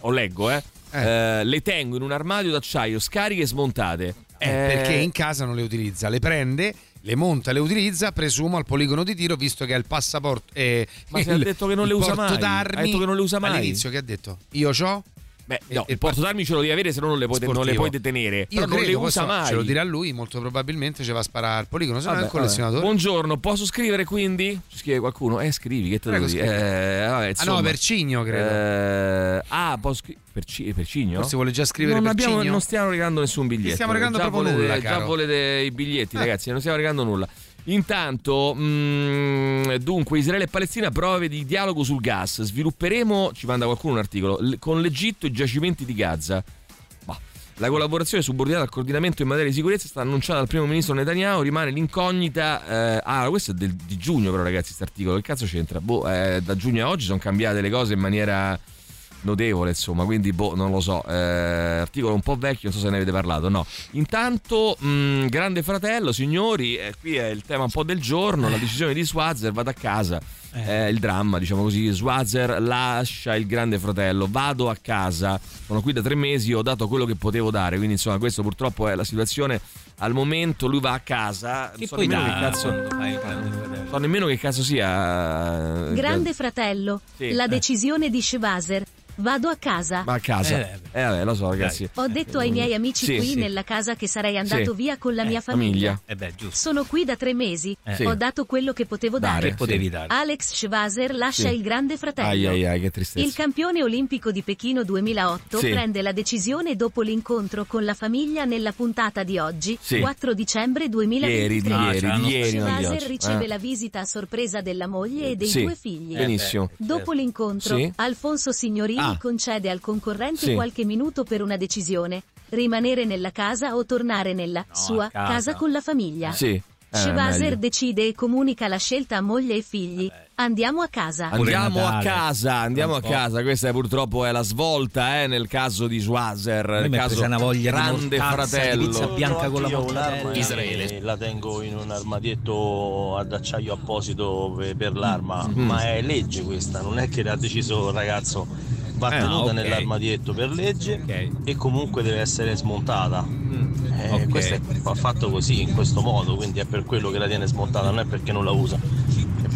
S3: o leggo, eh. Eh, le tengo in un armadio d'acciaio, scariche e smontate.
S4: Eh, perché in casa non le utilizza, le prende le monta, le utilizza, presumo al poligono di tiro, visto che ha il passaporto. eh,
S3: Ma se ha
S4: il-
S3: detto che non
S4: il
S3: le usa mai.
S4: d'armi.
S3: Ha detto che non le usa mai.
S4: All'inizio che ha detto? Io c'ho?
S3: Beh, no, il porto d'armi ce lo devi avere, se no non le puoi, non le puoi detenere.
S4: Io
S3: non le usa mai.
S4: Ce lo dirà lui, molto probabilmente ci va a sparare al poligono, se no è collezionatore.
S3: Buongiorno, posso scrivere quindi? Ci scrive qualcuno? Eh, scrivi, che te
S4: Prego,
S3: devo dire? Eh, vabbè,
S4: Ah no. Percigno credo.
S3: Eh, ah, posso scrivere. Perci- Percigno?
S4: Forse vuole già scrivere
S3: non, abbiamo-
S4: Percigno?
S3: non stiamo regalando nessun biglietto.
S4: stiamo regalando
S3: già
S4: proprio
S3: volete,
S4: nulla,
S3: Già
S4: caro.
S3: volete i biglietti,
S4: Eh.
S3: ragazzi, non stiamo regalando nulla. Intanto, mm, dunque, Israele e Palestina, prove di dialogo sul gas. Svilupperemo, ci manda qualcuno un articolo, con l'Egitto i giacimenti di Gaza. La collaborazione subordinata al coordinamento in materia di sicurezza è stata annunciata dal primo ministro Netanyahu. Rimane l'incognita. eh, ah, questo è del- di giugno, però, ragazzi. Questo articolo che cazzo c'entra? Boh, eh, da giugno a oggi sono cambiate le cose in maniera notevole, insomma. Quindi, boh, non lo so. Eh, articolo un po' vecchio, non so se ne avete parlato. No. Intanto, mh, Grande Fratello, signori, eh, qui è il tema un po' del giorno. La decisione di Swazer, vado a casa. È il dramma, diciamo così. Swazer lascia il grande fratello, vado a casa. Sono qui da tre mesi, ho dato quello che potevo dare. Quindi, insomma, questo purtroppo è la situazione al momento. Lui va a casa. Non
S5: Che
S3: so
S5: poi
S3: nemmeno
S5: dà
S3: che cazzo. Non so nemmeno che cazzo sia. eh,
S31: Grande fratello,
S3: Sì.
S31: la
S3: Eh.
S31: decisione di Schewaser. Vado a casa.
S3: Va a casa.
S5: Eh,
S3: Eh, vabbè, lo so, ragazzi.
S31: Ho detto ai miei amici
S3: Sì,
S31: qui
S3: sì.
S31: nella casa che sarei andato
S3: Sì.
S31: via con la mia
S3: Eh,
S31: famiglia.
S3: famiglia.
S5: Eh beh, giusto.
S31: Sono qui da tre mesi.
S5: Eh.
S3: Sì.
S31: Ho dato quello che potevo
S3: Dare,
S31: dare.
S3: Che potevi
S5: sì. dare.
S31: Alex Schwaser lascia
S3: Sì.
S31: il grande fratello.
S3: Ai ai ai, che tristezza.
S31: Il campione olimpico di Pechino 2008
S3: Sì.
S31: prende la decisione dopo l'incontro con la famiglia nella puntata di oggi,
S3: Sì.
S31: 4 dicembre 2023.
S3: Ieri, di ieri, ieri,
S31: Schwaser riceve
S3: Eh.
S31: la visita a sorpresa della moglie e dei
S3: Sì,
S31: due figli.
S3: Benissimo.
S31: Dopo l'incontro,
S3: Sì.
S31: Alfonso Signorini
S3: Ah.
S31: concede al concorrente
S3: Sì.
S31: qualche minuto per una decisione: rimanere nella casa o tornare nella sua
S5: a casa.
S31: casa con la famiglia.
S3: Sì. Eh,
S31: decide e comunica la scelta a moglie e figli. Andiamo a casa.
S3: Andiamo a casa, andiamo a casa. Questa è purtroppo è la svolta eh, nel caso di
S5: me
S3: Nel caso
S5: una voglia di
S3: grande
S5: mortazza, di
S3: fratello.
S5: pizza bianca con la mortadella.
S32: Israele. la tengo in un armadietto ad acciaio apposito per, per l'arma,
S3: Mm.
S32: ma è legge questa, non è che l'ha deciso il ragazzo. Va
S3: Eh,
S32: tenuta
S5: ok.
S32: nell'armadietto per legge
S5: Ok.
S32: e comunque deve essere smontata. Eh,
S5: ok.
S32: Questo è fa- fatto così, in questo modo, quindi è per quello che la tiene smontata, non è perché non la usa.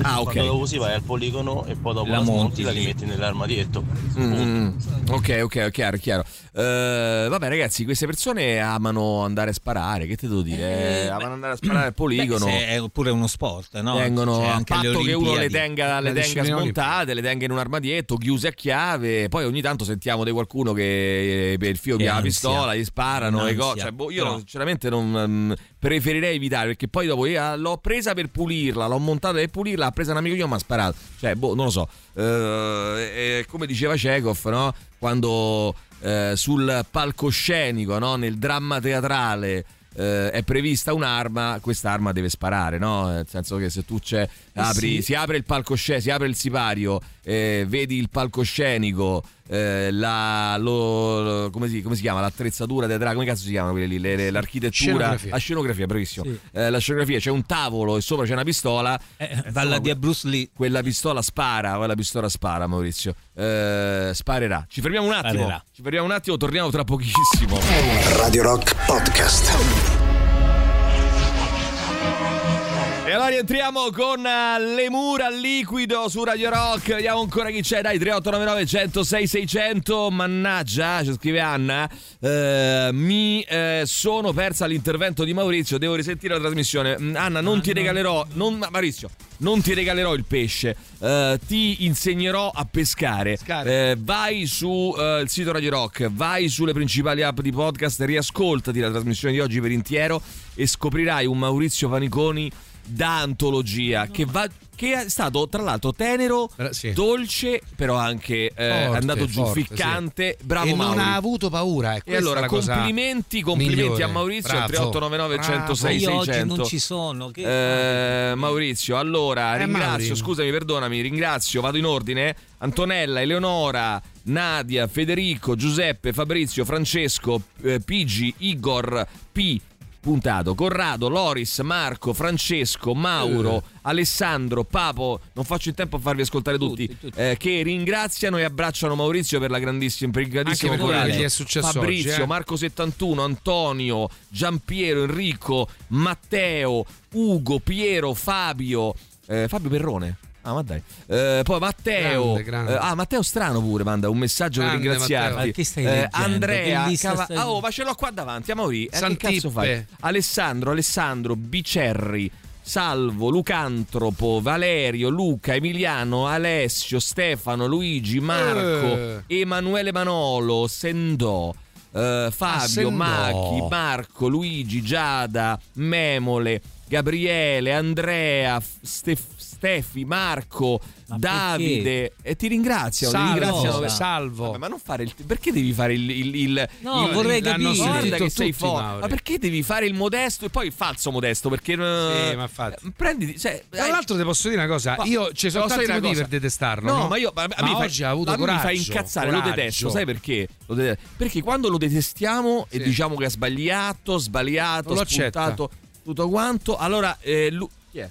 S3: Ah, ok.
S32: Quando usi vai al poligono e poi dopo
S5: La
S32: la,
S5: monti
S32: la rimetti nell'armadietto.
S3: Mm, mm. Ok, ok, chiaro, chiaro. Eh, vabbè, ragazzi, queste persone amano andare a sparare. Che ti devo dire? Eh, amano andare a sparare al poligono.
S5: Beh, se è pure uno sport, no?
S3: Vengono a
S5: anche alle
S3: patto che uno le tenga, le tenga smontate, le tenga in un armadietto, chiuse a chiave. Poi ogni tanto sentiamo di qualcuno che eh, per il filo
S5: Che
S3: di la pistola gli sparano. e co- cioè, boh, io
S5: Però-
S3: sinceramente non mm, preferirei evitare perché poi dopo io ah, l'ho presa per pulirla, l'ho montata per pulirla, ha presa un amico mio e mi ha sparato. Cioè, boh, non lo so. Eh, eh, come diceva Chekhov, no? Quando eh, sul palcoscenico, no? nel dramma teatrale. eh, è prevista un'arma, quest'arma deve sparare, no? Nel senso che se tu c'è, apri,
S5: sì.
S3: si apre il palcoscenico, si apre il sipario, eh, vedi il palcoscenico, eh, la, lo- lo- come, si, come si chiama? L'attrezzatura teatrale, come cazzo si chiamano quelle lì? Le- le- l'architettura,
S4: Scenografia.
S3: la scenografia, bravissimo. Eh, la scenografia c'è un tavolo e sopra c'è una pistola.
S5: Eh, Valla di a Bruce Lee.
S3: Quella pistola spara, quella pistola spara, Maurizio. Eh, sparerà. Ci fermiamo un attimo.
S5: Sparerà.
S3: Ci fermiamo un attimo, torniamo tra pochissimo.
S1: Radio Rock Podcast.
S3: E allora rientriamo con eh, le mura al liquido su Radio Rock. Vediamo ancora chi c'è. Dai, 3899 106 600. Mannaggia, ci scrive Anna. eh, mi eh, sono persa l'intervento di Maurizio. Devo risentire la trasmissione. Mm, Anna, non ti regalerò. Non, ma- Maurizio, non ti regalerò il pesce. eh, ti insegnerò a pescare. Eh, vai sul sito Radio Rock, vai sulle principali app di podcast, riascoltati la trasmissione di oggi per intero e scoprirai un Maurizio Paniconi da antologia che, va, che è stato tra l'altro tenero, dolce, però anche eh,
S4: Forte,
S3: andato giù,
S4: forte,
S3: ficcante.
S4: sì.
S3: Bravo
S4: e non
S3: Mauri.
S4: ha avuto paura.
S3: E allora complimenti, complimenti a Maurizio al 3899 106
S5: Io oggi
S3: 600.
S5: non ci sono. Che...
S3: Eh, Maurizio, allora
S5: Eh,
S3: ringrazio,
S5: Mauri.
S3: scusami, perdonami, ringrazio, vado in ordine. Antonella, Eleonora, Nadia, Federico, Giuseppe, Fabrizio, Francesco, eh, Pigi, Igor, P. puntato. Corrado, Loris, Marco, Francesco, Mauro,
S4: Eh.
S3: Alessandro, Papo, non faccio in tempo a farvi ascoltare tutti, eh, che ringraziano e abbracciano Maurizio per la grandissima, per il grandissimo coraggio.
S4: che è successo
S3: Fabrizio,
S4: oggi, eh.
S3: Marco 71, Antonio, Giampiero, Enrico, Matteo, Ugo, Piero, Fabio, eh, Fabio Perrone. Ah, ma dai. Eh, poi Matteo.
S4: Grande, grande.
S3: eh, ah, Matteo Strano pure manda un messaggio
S4: Grande,
S3: per ringraziarti.
S4: Matteo. Ma che stai
S3: Eh? Andrea. Cava-
S4: stai-
S3: Ah, oh, ma ce l'ho qua davanti, a Mauri. Eh, che cazzo fai? Alessandro, Alessandro, Bicerri. Salvo, Lucantropo, Valerio, Luca, Emiliano, Alessio, Stefano, Luigi, Marco, Emanuele Manolo, Sendò, eh, Fabio,
S4: Sendò.
S3: Macchi, Marco, Luigi, Giada, Memole, Gabriele, Andrea, F- Stef- Stefi, Marco, Davide e ti ringraziano, ti
S4: Salvo,
S3: ringraziano
S4: salvo.
S3: Vabbè, ma non fare il perché devi fare il, il, il-
S5: No,
S3: il-
S5: vorrei capire.
S3: Guarda che sei forte.
S4: Mauri.
S3: Ma perché devi fare il modesto e poi il falso modesto? Perché eh,
S4: Sì, ma infatti.
S3: prendi cioè,
S4: Tra l'altro ti posso dire una cosa,
S3: Ma-
S4: io ci sono
S3: posso
S4: tanti motivi per detestarlo.
S3: No,
S4: No,
S3: ma io ma,
S4: Ma
S3: fa-
S4: oggi ha avuto coraggio.
S3: mi fa incazzare, lo
S4: coraggio.
S3: detesto, sai perché? Lo dete- Perché quando lo detestiamo e
S4: Sì.
S3: diciamo che ha sbagliato, sbagliato,
S4: lo
S3: spuntato tutto quanto, allora eh, lu- chi è?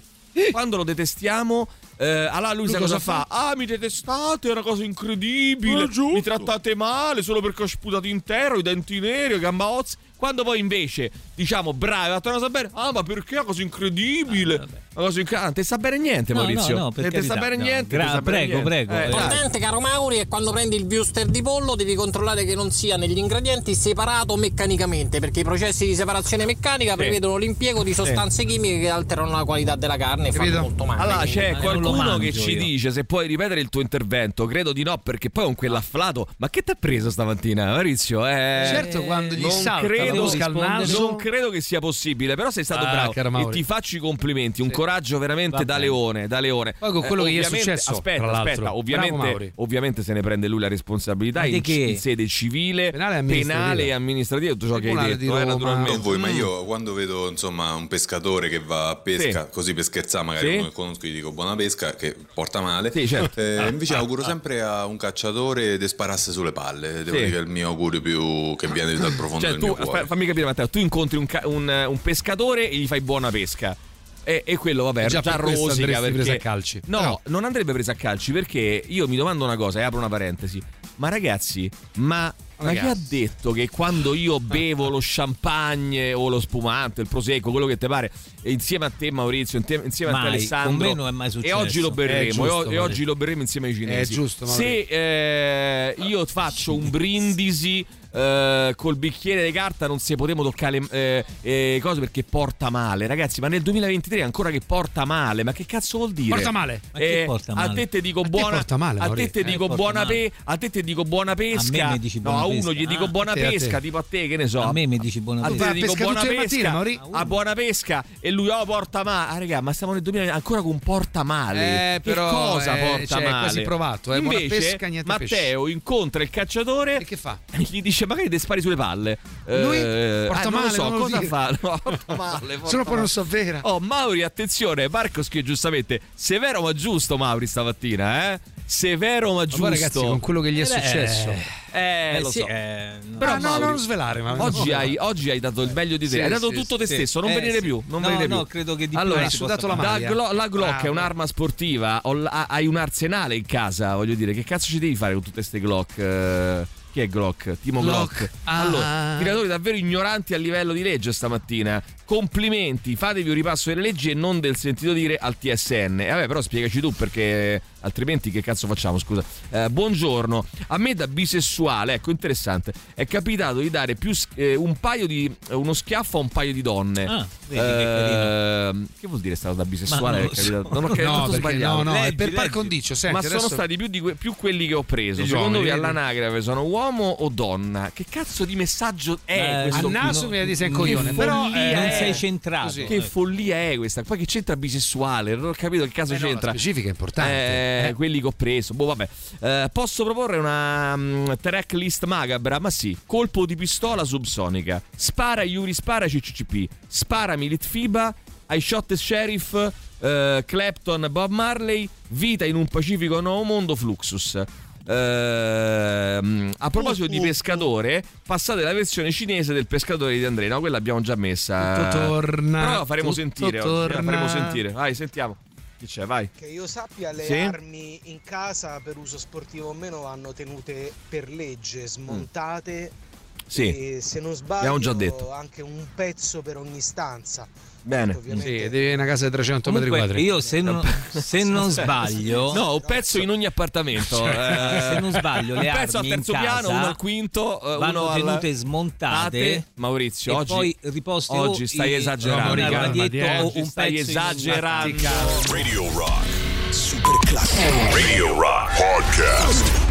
S3: Quando lo detestiamo eh, allora lui,
S4: Lui
S3: sa
S4: cosa
S3: cosa fa? Ah, mi detestate, è una cosa incredibile. Mi trattate male solo perché ho sputato intero, i denti neri, le gamba ozze. Quando poi invece diciamo bravo, hai fatto una cosa bene. Ah, ma perché è una cosa incredibile? una cosa incredibile. Ah, non ti sa bene niente,
S5: No,
S3: Maurizio.
S5: no, no, per
S3: non ti sa bene
S5: no.
S3: niente.
S5: Gra-
S3: sa
S5: prego,
S3: niente.
S5: prego.
S3: Eh.
S28: L'importante, caro Mauri, è quando prendi il wuster di pollo devi controllare che non sia negli ingredienti separato meccanicamente, perché i processi di separazione meccanica prevedono l'impiego di sostanze chimiche che alterano la qualità della carne e fanno molto male.
S3: Allora c'è
S28: Eh,
S3: qualcuno che ci
S28: io.
S3: dice se puoi ripetere il tuo intervento. Credo di no, perché poi con quell'afflato. Ma che ti ha preso stamattina, Maurizio? Eh,
S4: Certo, quando gli
S3: non
S4: salta la
S3: credo, non credo che sia possibile. Però sei stato
S4: Ah,
S3: bravo
S4: caro
S3: e ti faccio i complimenti. Un coraggio veramente
S4: Va
S3: da
S4: bene.
S3: leone, da leone.
S4: Poi con quello che gli è successo,
S3: Aspetta, aspetta. Ovviamente, ovviamente se ne prende lui la responsabilità in,
S5: che?
S3: in sede civile,
S4: Penale e amministrativa.
S3: Tutto ciò che hai detto, eh, naturalmente.
S33: Non voi, ma
S3: Mm.
S33: io quando vedo insomma un pescatore che va a pesca,
S3: Sì.
S33: così per scherzare, magari
S3: Sì.
S33: conosco, gli dico buona pesca, che porta male.
S3: Sì, certo.
S33: Eh, invece auguro sempre a un cacciatore di sparasse sulle palle. Devo
S3: Sì.
S33: dire che è il mio augurio più che viene dal profondo
S3: Cioè,
S33: del
S3: tu,
S33: mio cuore.
S3: Fammi capire, Matteo, tu incontri un, ca- un, un pescatore e gli fai buona pesca. E, e quello, vabbè,
S4: già
S3: già, rosica perché...
S4: preso a calci.
S3: No,
S4: Però-
S3: non andrebbe presa a calci perché io mi domando una cosa e apro una parentesi. Ma ragazzi, ma, ma chi ha
S4: Ragazzi.
S3: detto che quando io bevo lo champagne o lo spumante, il prosecco, quello che ti pare, insieme a te Maurizio, insieme a te
S5: Mai,
S3: Alessandro,
S5: mai
S3: e oggi lo berremo,
S5: giusto,
S3: e,
S5: Maurizio.
S3: oggi lo berremo insieme ai cinesi.
S4: È giusto,
S3: Se eh, io faccio un brindisi eh, col bicchiere di carta non si potremo toccare le eh, eh, cose perché porta male. Ragazzi ma nel 2023 è ancora che porta male ma che cazzo vuol dire?
S4: Porta male.
S5: Ma che
S3: Eh, a te te dico
S4: A te
S3: buona
S4: porta male,
S3: a te te dico buona pe- a te te dico buona pesca
S5: me mi dici
S3: no
S5: buona
S3: a uno
S5: pesca.
S3: gli dico
S5: Ah,
S3: buona
S4: a te, a te.
S3: pesca tipo a te che ne so.
S5: A me mi dici buona
S3: a te
S5: pesca.
S3: te
S4: a
S3: dico
S4: pesca
S3: buona pesca a buona pesca e lui oh porta male ah raga ma stiamo nel 2000 ancora con porta male.
S4: Eh, però,
S3: che cosa
S4: eh,
S3: porta
S4: cioè, è
S3: male?
S4: quasi provato, eh, buona
S3: invece
S4: pesca,
S3: Matteo incontra il cacciatore
S4: E che fa?
S3: e gli dice magari ti spari sulle palle
S4: Lui
S3: Eh,
S4: porta
S3: ah, non lo
S4: male,
S3: so
S4: non lo
S3: cosa
S4: dire.
S3: fa no, porta male porta
S4: Se no poi non so vera.
S3: Oh Mauri attenzione Marco scrive giustamente severo ma giusto Mauri stamattina eh severo ma
S4: Ma
S3: giusto
S4: poi ragazzi, con quello che gli è
S5: Eh,
S4: successo.
S3: eh,
S5: Eh,
S3: lo
S5: sì,
S3: so
S5: eh, no.
S3: Però
S4: Ah, no,
S3: Mauri,
S4: non svelare, ma
S3: Oggi
S4: no.
S3: hai, oggi hai dato il meglio di te,
S4: Sì,
S3: hai dato
S4: sì,
S3: tutto te
S5: sì.
S3: stesso, non
S5: Eh,
S3: venire
S5: sì.
S3: più, non
S5: No,
S3: venire
S5: no,
S3: più.
S5: credo che di più
S3: allora,
S5: non si
S4: sudato la maglia.
S3: Glo- la Glock
S4: Bravo.
S3: è un'arma sportiva, ho l- ha- hai un arsenale in casa, voglio dire, che cazzo ci devi fare con tutte queste Glock? Chi è Glock? Timo Glock.
S4: Glock. Ah.
S3: Allora, tiratori davvero ignoranti a livello di legge stamattina. Complimenti, fatevi un ripasso delle leggi e non del sentito dire al TSN. E vabbè, però spiegaci tu perché altrimenti che cazzo facciamo, scusa. Eh, buongiorno. A me da bisessuale, ecco, interessante, è capitato di dare più eh, un paio di uno schiaffo a un paio di donne.
S5: Ah, vedi che.
S3: Ehm, che vuol dire stato da bisessuale?
S5: Non
S3: È
S5: so.
S3: Non ho capito,
S4: No,
S3: sbagliato.
S4: no, no, è
S5: Leggi,
S4: per par condicio. Senti,
S3: Ma sono
S4: adesso-
S3: stati più, di que- più quelli che ho preso.
S4: Degli
S3: Secondo voi all'anagrafe sono uomo o donna? Che cazzo di messaggio è
S5: Eh,
S3: questo?
S4: al naso
S3: qui?
S4: mi viene di sei
S3: Che
S4: coglione, però eh,
S5: non
S3: è?
S5: Sei centrato.
S4: Così.
S3: Che follia è questa? Poi che c'entra bisessuale? Non ho capito che caso
S4: Eh no, la
S3: c'entra.
S4: specifica è importante.
S3: Eh,
S4: Eh.
S3: quelli che ho preso. Boh, vabbè. Eh, posso proporre una mm, track list macabra? Ma sì. Colpo di pistola subsonica. Spara Yuri Spara CCCP. Spara Milit Fiba. I Shot Sheriff. eh, Clapton Bob Marley. Vita in un pacifico nuovo mondo Fluxus. Ehm, a proposito di pescatore, passate la versione cinese del pescatore di Andrea. No, quella l'abbiamo già messa.
S4: Tutto torna,
S3: Però la faremo
S4: tutto
S3: sentire. oggi, La
S4: torna.
S3: faremo sentire. Vai, sentiamo. Chi c'è? Vai.
S34: Che io sappia, le
S3: Sì?
S34: armi in casa per uso sportivo o meno vanno tenute per legge, smontate.
S3: Sì.
S34: E se non sbaglio,
S3: Abbiamo già detto.
S34: anche un pezzo per ogni stanza.
S3: Bene.
S34: Ovviamente.
S4: Sì, avere una casa di 300 metri
S5: Comunque,
S4: quadri.
S5: io se non, se non sbaglio
S3: No, un pezzo in ogni appartamento. eh.
S5: se non sbaglio le
S3: un pezzo al terzo piano, uno al quinto, eh,
S5: vanno
S3: uno al...
S5: tenute smontate
S3: Tate. Maurizio,
S5: e
S3: oggi,
S5: poi riposte
S3: oggi stai esagerando.
S5: in un armadietto o
S3: Oggi
S5: un
S3: stai esagerando.
S2: Radio Rock. Super classico. Radio Rock Podcast.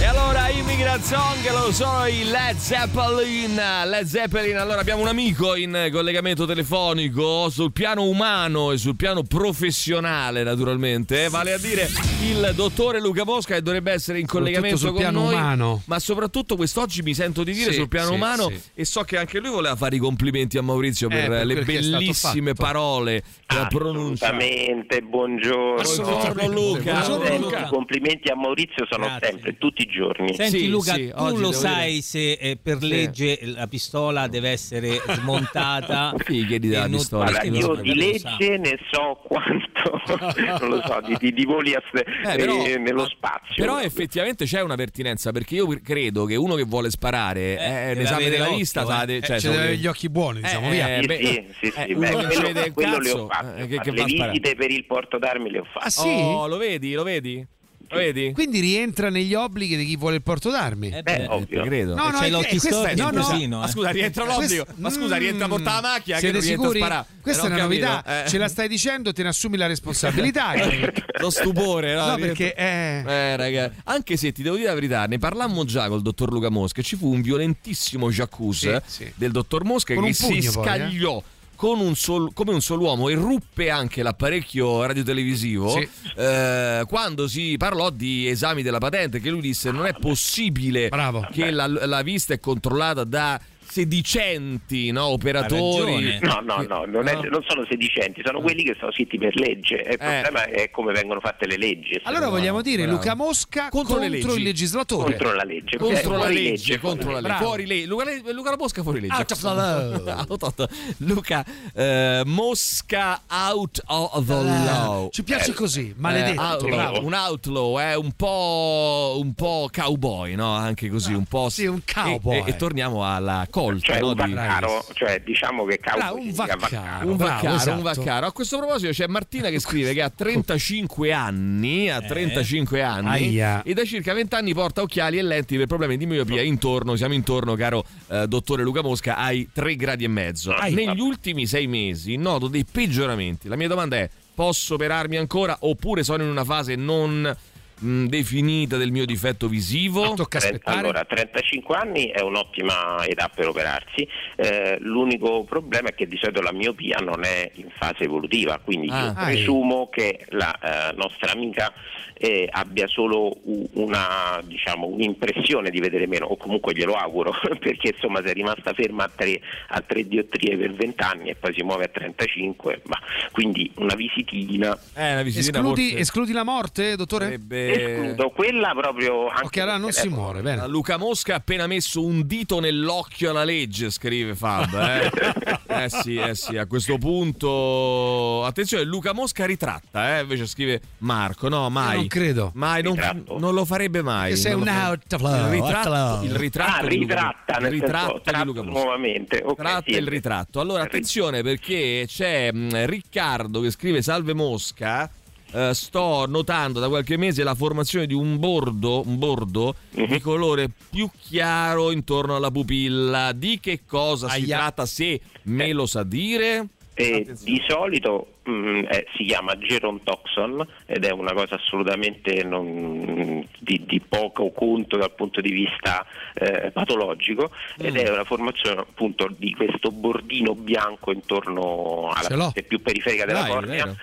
S3: E allora Immigrant Song lo sono i Led Zeppelin. Led Zeppelin, allora abbiamo un amico in collegamento telefonico sul piano umano e sul piano professionale naturalmente, eh, vale a dire il dottore Luca Mosca che dovrebbe essere in collegamento
S4: sul
S3: con
S4: piano
S3: noi,
S4: umano.
S3: ma soprattutto quest'oggi mi sento di dire
S4: Sì,
S3: sul piano
S4: sì,
S3: umano
S4: sì.
S3: e so che anche lui voleva fare i complimenti a Maurizio per,
S4: Eh, per
S3: le
S4: che
S3: bellissime parole che ha pronunciato.
S35: Assolutamente, buongiorno.
S3: Buongiorno, Luca.
S35: Buongiorno,
S3: Buongiorno,
S35: Luca. I complimenti a Maurizio sono sempre, tutti giorni.
S5: Senti
S3: Sì,
S5: Luca,
S3: sì,
S5: tu lo sai se eh, per
S3: Sì.
S5: legge la pistola deve essere smontata?
S3: Chiedi della pistola?
S5: Perché
S35: io di legge ne so quanto, non lo so, di, di, di voli a-
S3: Eh, però-
S35: eh, nello spazio.
S3: Però effettivamente c'è una pertinenza perché io credo che uno che vuole sparare eh,
S5: deve
S3: l'esame
S5: avere
S3: della vista
S5: eh.
S3: sa de-
S4: Eh,
S3: cioè,
S4: ci
S3: so
S4: deve
S3: che-
S4: avere gli occhi buoni, diciamo,
S3: Eh,
S4: via.
S3: eh,
S35: Sì, sì, sì,
S3: eh,
S35: beh, quello, le ho fatte.
S3: eh,
S35: le visite per il porto d'armi le ho fatte.
S4: Ah sì?
S3: Oh, lo vedi? Lo vedi? Vedi?
S4: Quindi rientra negli obblighi di chi vuole il porto d'armi.
S5: Eh,
S35: Beh,
S5: beh,
S35: ovvio.
S3: credo.
S4: No, no,
S5: c'hai
S4: è-
S5: l'occhio
S4: è no, no.
S3: Ma
S5: eh.
S3: scusa, rientra l'obbligo. Ma scusa, rientra a portare la macchina.
S4: Siete
S3: che non rientra a
S4: sicuri?
S3: sparare.
S4: Questa
S3: Eh,
S4: è una
S3: non
S4: novità.
S3: capito, eh.
S4: Ce la stai dicendo, te ne assumi la responsabilità.
S3: Lo stupore, no?
S4: No, perché eh,
S3: Eh, raga, anche se ti devo dire la verità, ne parlammo già col dottor Luca Mosca. e Ci fu un violentissimo jacuzzi
S4: Sì, sì.
S3: del dottor Mosca
S4: Con
S3: che si
S4: poi, eh.
S3: scagliò. Con un sol- come un solo uomo e ruppe anche l'apparecchio radiotelevisivo
S4: Sì.
S3: eh, quando si parlò di esami della patente che lui disse non è possibile
S4: Bravo.
S3: che la, la vista è controllata da sedicenti no, operatori.
S35: No, no, no, non, è-
S3: No.
S35: non sono sedicenti, sono quelli che sono scritti per legge. Il problema è come vengono fatte le leggi.
S4: allora vogliamo dire
S3: bravo.
S4: Luca Mosca
S3: Contro
S4: contro, il legislatore.
S35: contro la legge.
S3: contro la
S35: Fuori
S3: legge, contro la legge. Fuori legge. Luca, Le- Luca La Mosca fuori legge.
S4: Out of the law.
S3: Out the- Luca eh, Mosca out of the law.
S4: Ci piace così,
S3: Eh,
S4: maledetto.
S3: out-
S4: bravo.
S3: un outlaw è un po' un po' cowboy, no? Anche così, un po'.
S4: Sì, un cowboy.
S3: E, e- e torniamo alla colta,
S35: Cioè
S3: no?
S35: un
S3: di-
S35: vaccaro, cioè diciamo che cavolo
S4: Bravo, un
S35: significa
S4: vaccaro.
S3: un
S4: Bravo,
S3: vaccaro,
S4: esatto.
S3: un vaccaro. A questo proposito c'è Martina che scrive che ha 35 anni, ha 35 anni
S4: Aia.
S3: e da circa 20 anni porta occhiali e lenti per problemi di miopia intorno, siamo intorno, caro eh, dottore Luca Mosca, ai 3 gradi e mezzo.
S35: Aia.
S3: Negli ultimi 6 mesi noto dei peggioramenti. La mia domanda è, posso operarmi ancora oppure sono in una fase non mh, definita del mio difetto visivo?
S4: Aspettare.
S35: Allora, 35 anni è un'ottima età per operarsi, eh, l'unico problema è che di solito la miopia non è in fase evolutiva, quindi
S3: Ah.
S35: io presumo che la eh, nostra amica eh, abbia solo una, diciamo, un'impressione di vedere meno, o comunque glielo auguro, perché insomma se è rimasta ferma a tre, a tre diottrie per 20 anni e poi si muove a 35, ma quindi una visitina.
S3: Eh, una visitina
S4: Escludi, escludi la morte, dottore?
S3: sarebbe-
S35: Escludo quella proprio anche
S4: Ok, allora non si muore, bene.
S3: Luca Mosca ha appena messo un dito nell'occhio alla legge, scrive Fab. Eh, eh sì, eh sì, a questo punto. Attenzione, Luca Mosca ritratta, eh? invece scrive Marco. No, mai.
S4: Non credo.
S3: Mai, non,
S35: Ritratto?
S3: non lo farebbe mai.
S4: Sei un
S3: farebbe.
S4: out of love,
S3: Il ritratto, il ritratto
S35: Ah,
S3: di Luca-
S35: ritratta,
S3: il
S35: nel senso,
S3: ritratto di Luca Mosca.
S35: nuovamente. Ok,
S3: Tratta
S35: sì,
S3: il ritratto. Allora, attenzione perché c'è mh, Riccardo che scrive Salve Mosca. Eh, sto notando da qualche mese la formazione di un bordo, un bordo
S35: Mhm.
S3: di colore più chiaro intorno alla pupilla. Di che cosa si
S4: Aia.
S3: tratta? Se me lo sa dire?
S35: E di solito mm, eh, si chiama gerontoxon ed è una cosa assolutamente non- di, di poco conto dal punto di vista eh, patologico ed
S3: Mm.
S35: è una formazione appunto di questo bordino bianco intorno alla parte più periferica della
S3: Dai,
S35: cornea.
S3: vero?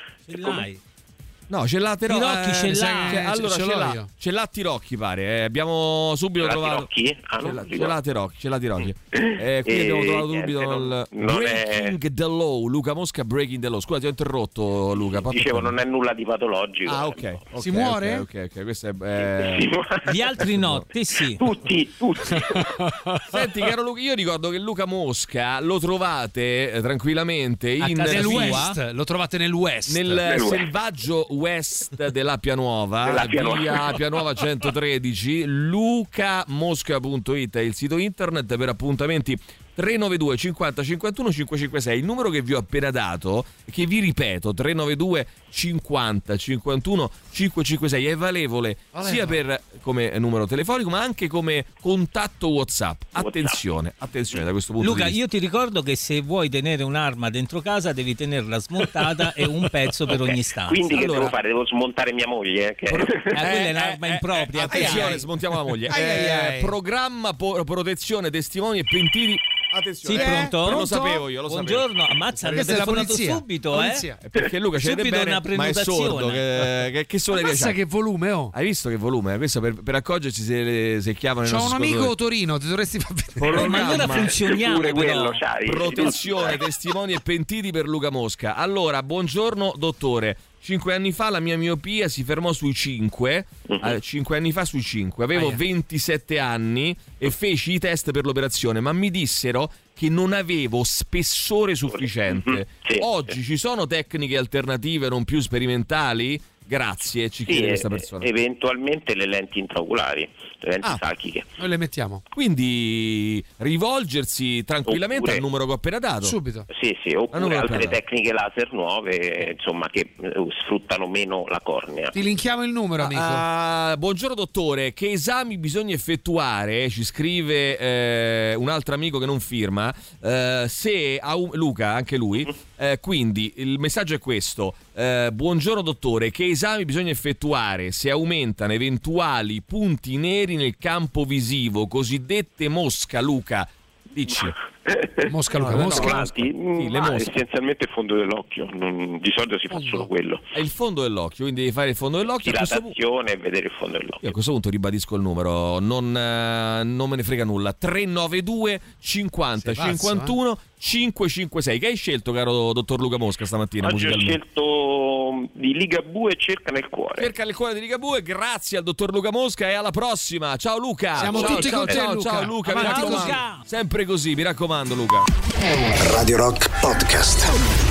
S5: Ce?
S3: No, ce l'ha Tirocchi.
S5: Tirocchi ce
S3: mi sa
S5: l'ha.
S3: che- allora
S4: ce
S3: ce,
S4: l'ho
S3: l'ha.
S4: io.
S3: Ce l'ha Tirocchi, pare. eh, abbiamo subito
S35: Ce l'ha
S3: trovato.
S35: Tirocchi? Ah,
S3: ce l'ha, ce l'ha Tirocchi, ce l'ha Tirocchi. Eh, qui
S35: E
S3: abbiamo trovato subito il
S35: non è-
S3: Breaking the Law. Luca Mosca Breaking the Law. Scusa, ti ho interrotto, Luca.
S35: Dicevo,
S3: tu.
S35: non è nulla di patologico.
S3: Ah, ok. ok,
S4: Si muore?
S3: Ok, ok, ok, questo è. eh,
S5: Gli altri no, te sì.
S35: Tutti, tutti.
S3: Senti, caro Luca, io ricordo che Luca Mosca lo trovate eh, tranquillamente
S5: A
S3: in
S4: Nel? West, lo trovate nel West.
S3: nel
S35: Nel West.
S3: selvaggio west dell'Appia Nuova,
S35: Dell'Appia Nuova.
S3: via Appia Nuova 113, lucamosca.it è il sito internet per appuntamenti 392 50 51 556 il numero che vi ho appena dato che vi ripeto 392 50 51 556 è valevole sia per come numero telefonico ma anche come contatto whatsapp attenzione attenzione da questo punto
S5: Luca,
S3: di vista
S5: io ti ricordo che se vuoi tenere un'arma dentro casa devi tenerla smontata e un pezzo per
S35: Ok,
S5: ogni stanza.
S35: Quindi che
S3: Allora-
S35: devo fare? Devo smontare mia moglie? Che...
S5: Eh, quella è un'arma impropria.
S3: attenzione
S5: Ai, ai.
S3: smontiamo la moglie
S4: Ai, ai,
S3: Eh,
S4: ai.
S3: programma po- protezione testimoni e pentiti attenzione
S5: Sì,
S3: Eh,
S5: pronto?
S3: lo sapevo io lo
S5: Buongiorno,
S3: sapevo
S5: ammazza, hanno telefonato
S4: polizia.
S5: subito, eh?
S4: Polizia.
S3: perché Luca
S5: Subito
S3: bene
S5: una
S3: ma è sordo
S5: prenotazione.
S3: che, che, che
S4: Ammazza
S3: c'ha?
S4: che volume, oh.
S3: hai visto che volume questo per, per accorgerci se, se chiamano i
S4: C'ho un amico. Torino, ti dovresti far vedere.
S5: Ma allora funzioniamo
S35: Pure quello, sai.
S3: protezione testimoni e pentiti per Luca Mosca allora buongiorno dottore Cinque anni fa la mia miopia si fermò sui 5,
S35: Mhm.
S3: cinque anni fa sui 5, avevo
S4: Aia.
S3: 27 anni e feci i test per l'operazione, ma mi dissero che non avevo spessore sufficiente.
S35: Mhm, sì,
S3: Oggi ci sono tecniche alternative non più sperimentali? Grazie, ci
S35: Sì,
S3: chiede
S35: e-
S3: questa persona.
S35: eventualmente le lenti intraoculari, le lenti
S3: Ah.
S35: sachiche.
S4: Noi le mettiamo.
S3: Quindi rivolgersi tranquillamente
S35: Oppure-
S3: al numero che ho appena dato.
S4: Subito.
S35: Sì, sì,
S3: Ah,
S35: oppure altre tecniche laser nuove, insomma, che eh, sfruttano meno la cornea.
S4: Ti linkiamo il numero, amico.
S3: Ah, buongiorno dottore, che esami bisogna effettuare? Ci scrive eh, un altro amico che non firma. eh, se au- Luca, anche lui. eh, quindi il messaggio è questo: eh, Buongiorno dottore, che esami bisogna effettuare se aumentano eventuali punti neri nel campo visivo, cosiddette mosca, Luca? Dici.
S4: Mosca, Luca,
S3: No,
S4: Mosca.
S3: no,
S35: Volanti?
S3: Sì, le mosche.
S35: essenzialmente il fondo dell'occhio, non- di solito si fa solo quello.
S3: È il fondo dell'occhio, quindi devi fare il fondo dell'occhio.
S35: Dilatazione e vedere il fondo dell'occhio.
S3: io a questo punto ribadisco il numero, non, eh, non me ne frega nulla. 392 50
S4: Sei pazzo,
S3: 51 556. Che hai scelto, caro dottor Luca Mosca, stamattina?
S35: Oggi ho scelto mm, di Ligabue cerca nel cuore.
S3: Cerca il cuore di Ligabue, grazie al dottor Luca Mosca e alla prossima. Ciao Luca.
S4: Siamo
S3: ciao,
S4: tutti
S3: ciao,
S4: con te,
S3: ciao,
S4: Luca.
S3: ciao Luca, mi raccomando.
S5: così.
S3: Sempre così, mi raccomando Luca.
S1: Radio Rock Podcast.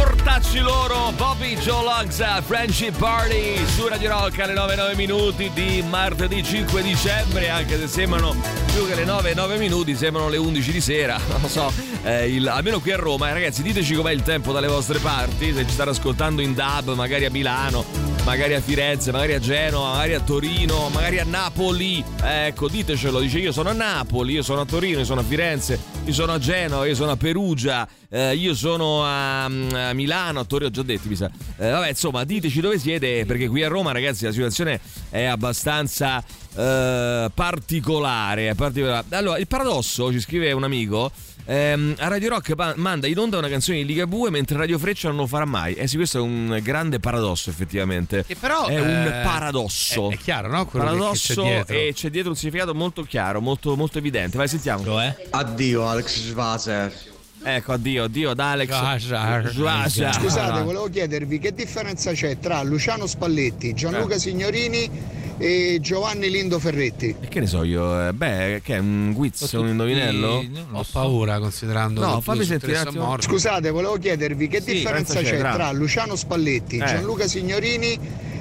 S3: Portacci loro, Bobby Joe Logs, Friendship Party su Radio Rock alle 9 minuti di martedì 5 dicembre, anche se sembrano più che le 9 9 minuti, sembrano le 11 di sera, non lo so, eh, il- almeno qui a Roma, eh, ragazzi diteci com'è il tempo dalle vostre parti, se ci state ascoltando in DAB, magari a Milano, magari a Firenze, magari a Genova, magari a Torino, magari a Napoli, Eh, ecco ditecelo, dice io sono a Napoli, io sono a Torino, io sono a Firenze, io sono a Genova, io sono a Perugia, eh, io sono a, a Milano, a Torino, ho già detto, mi sa. Eh, vabbè, insomma, diteci dove siete, perché qui a Roma, ragazzi, la situazione è abbastanza eh, particolare, particolare. Allora, il paradosso, ci scrive un amico. ehm, a Radio Rock manda in onda una canzone di Ligabue mentre Radio Freccia non lo farà mai. Eh sì, questo è un grande paradosso, effettivamente.
S4: Che però
S3: è un
S4: eh,
S3: paradosso.
S4: È, è chiaro, no? Quello
S3: paradosso
S4: c'è
S3: e c'è dietro un significato molto chiaro, molto, molto evidente. Vai, sentiamo.
S29: Addio Alex Schwazer.
S3: Ecco, addio, addio ad Alex.
S4: Schwarzer.
S3: Schwarzer.
S23: Scusate, volevo chiedervi che differenza c'è tra Luciano Spalletti, Gianluca
S3: Eh.
S23: Signorini e Giovanni Lindo Ferretti.
S3: E che ne so io? eh, Beh, che è un guizzo, un indovinello?
S4: Ho paura considerando
S3: No, fammi sentire un attimo.
S23: Scusate, volevo chiedervi che
S3: Sì,
S23: differenza c'è
S3: c'è tra-
S23: tra Luciano Spalletti,
S3: Eh.
S23: Gianluca Signorini